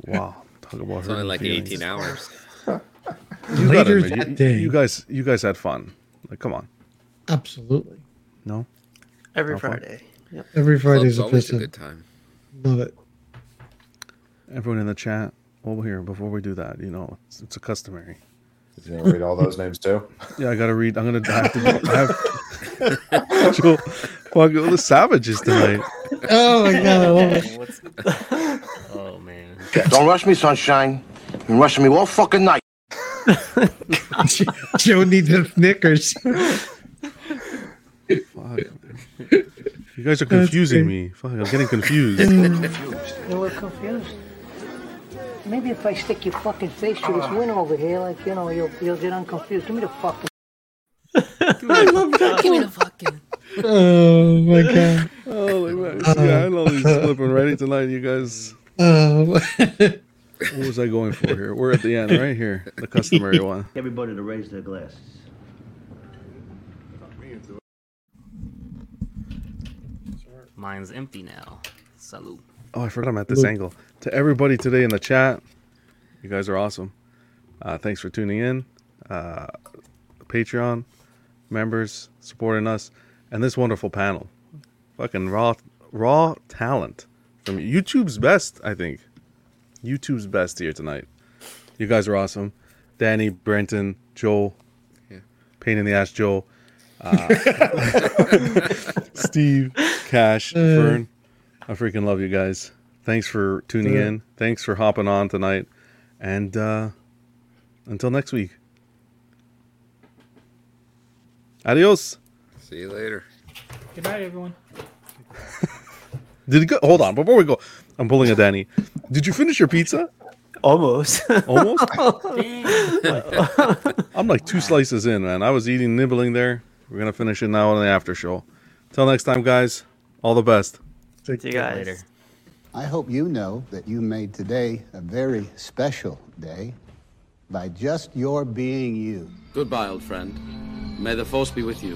Wow. Talk about It's only like feelings. 18 hours. <laughs> You gotta Later that you, day. you guys, you guys had fun. Like, come on. Absolutely. No. Every Have? Friday. Yep. Every Friday is a always a piston. good time. Love it. Everyone in the chat. over here before we do that, you know, it's, it's a customary. Is you gonna read all those names too? <laughs> Yeah, I gotta read. I'm gonna I have to I have. Joel, fuck, all the savages tonight. <laughs> Oh my god, I love it. <laughs> Oh man. Don't rush me, sunshine. You've been rushing me all fucking night. Joe needs the Snickers. Fuck. You guys are confusing me. Fuck, I'm getting confused. <laughs> You're a little confused. Maybe if I stick your fucking face through this window over here, like, you know, you'll, you'll get unconfused. Give me the fucking. <laughs> I love that. Give me the fucking. Oh my god. Oh, look at that. yeah, I know he's flipping ready tonight. You guys. Oh. <laughs> What was I going for here? We're at the end, right here, the customary one. Everybody to raise their glasses. Mine's empty now. Salute. Oh, I forgot I'm at this Luke. angle. To everybody today in the chat, you guys are awesome. Uh, thanks for tuning in. Uh, Patreon members supporting us, and this wonderful panel. Fucking raw, raw talent from YouTube's best, I think. YouTube's best here tonight. You guys are awesome. Danny, Brenton, Joel, yeah. pain in the ass, Joel, uh, <laughs> Steve, Cash, Fern. I freaking love you guys. Thanks for tuning Yeah. in. Thanks for hopping on tonight. And uh, until next week. Adios. See you later. Good night, everyone. <laughs> Did it go? Hold on. Before we go, I'm pulling a Danny. Did you finish your pizza? Almost. Almost? <laughs> I'm like two slices in, man. I was eating, nibbling there. We're going to finish it now on the after show. Till next time, guys. All the best. See you guys. Later. I hope you know that you made today a very special day by just your being you. Goodbye, old friend. May the force be with you.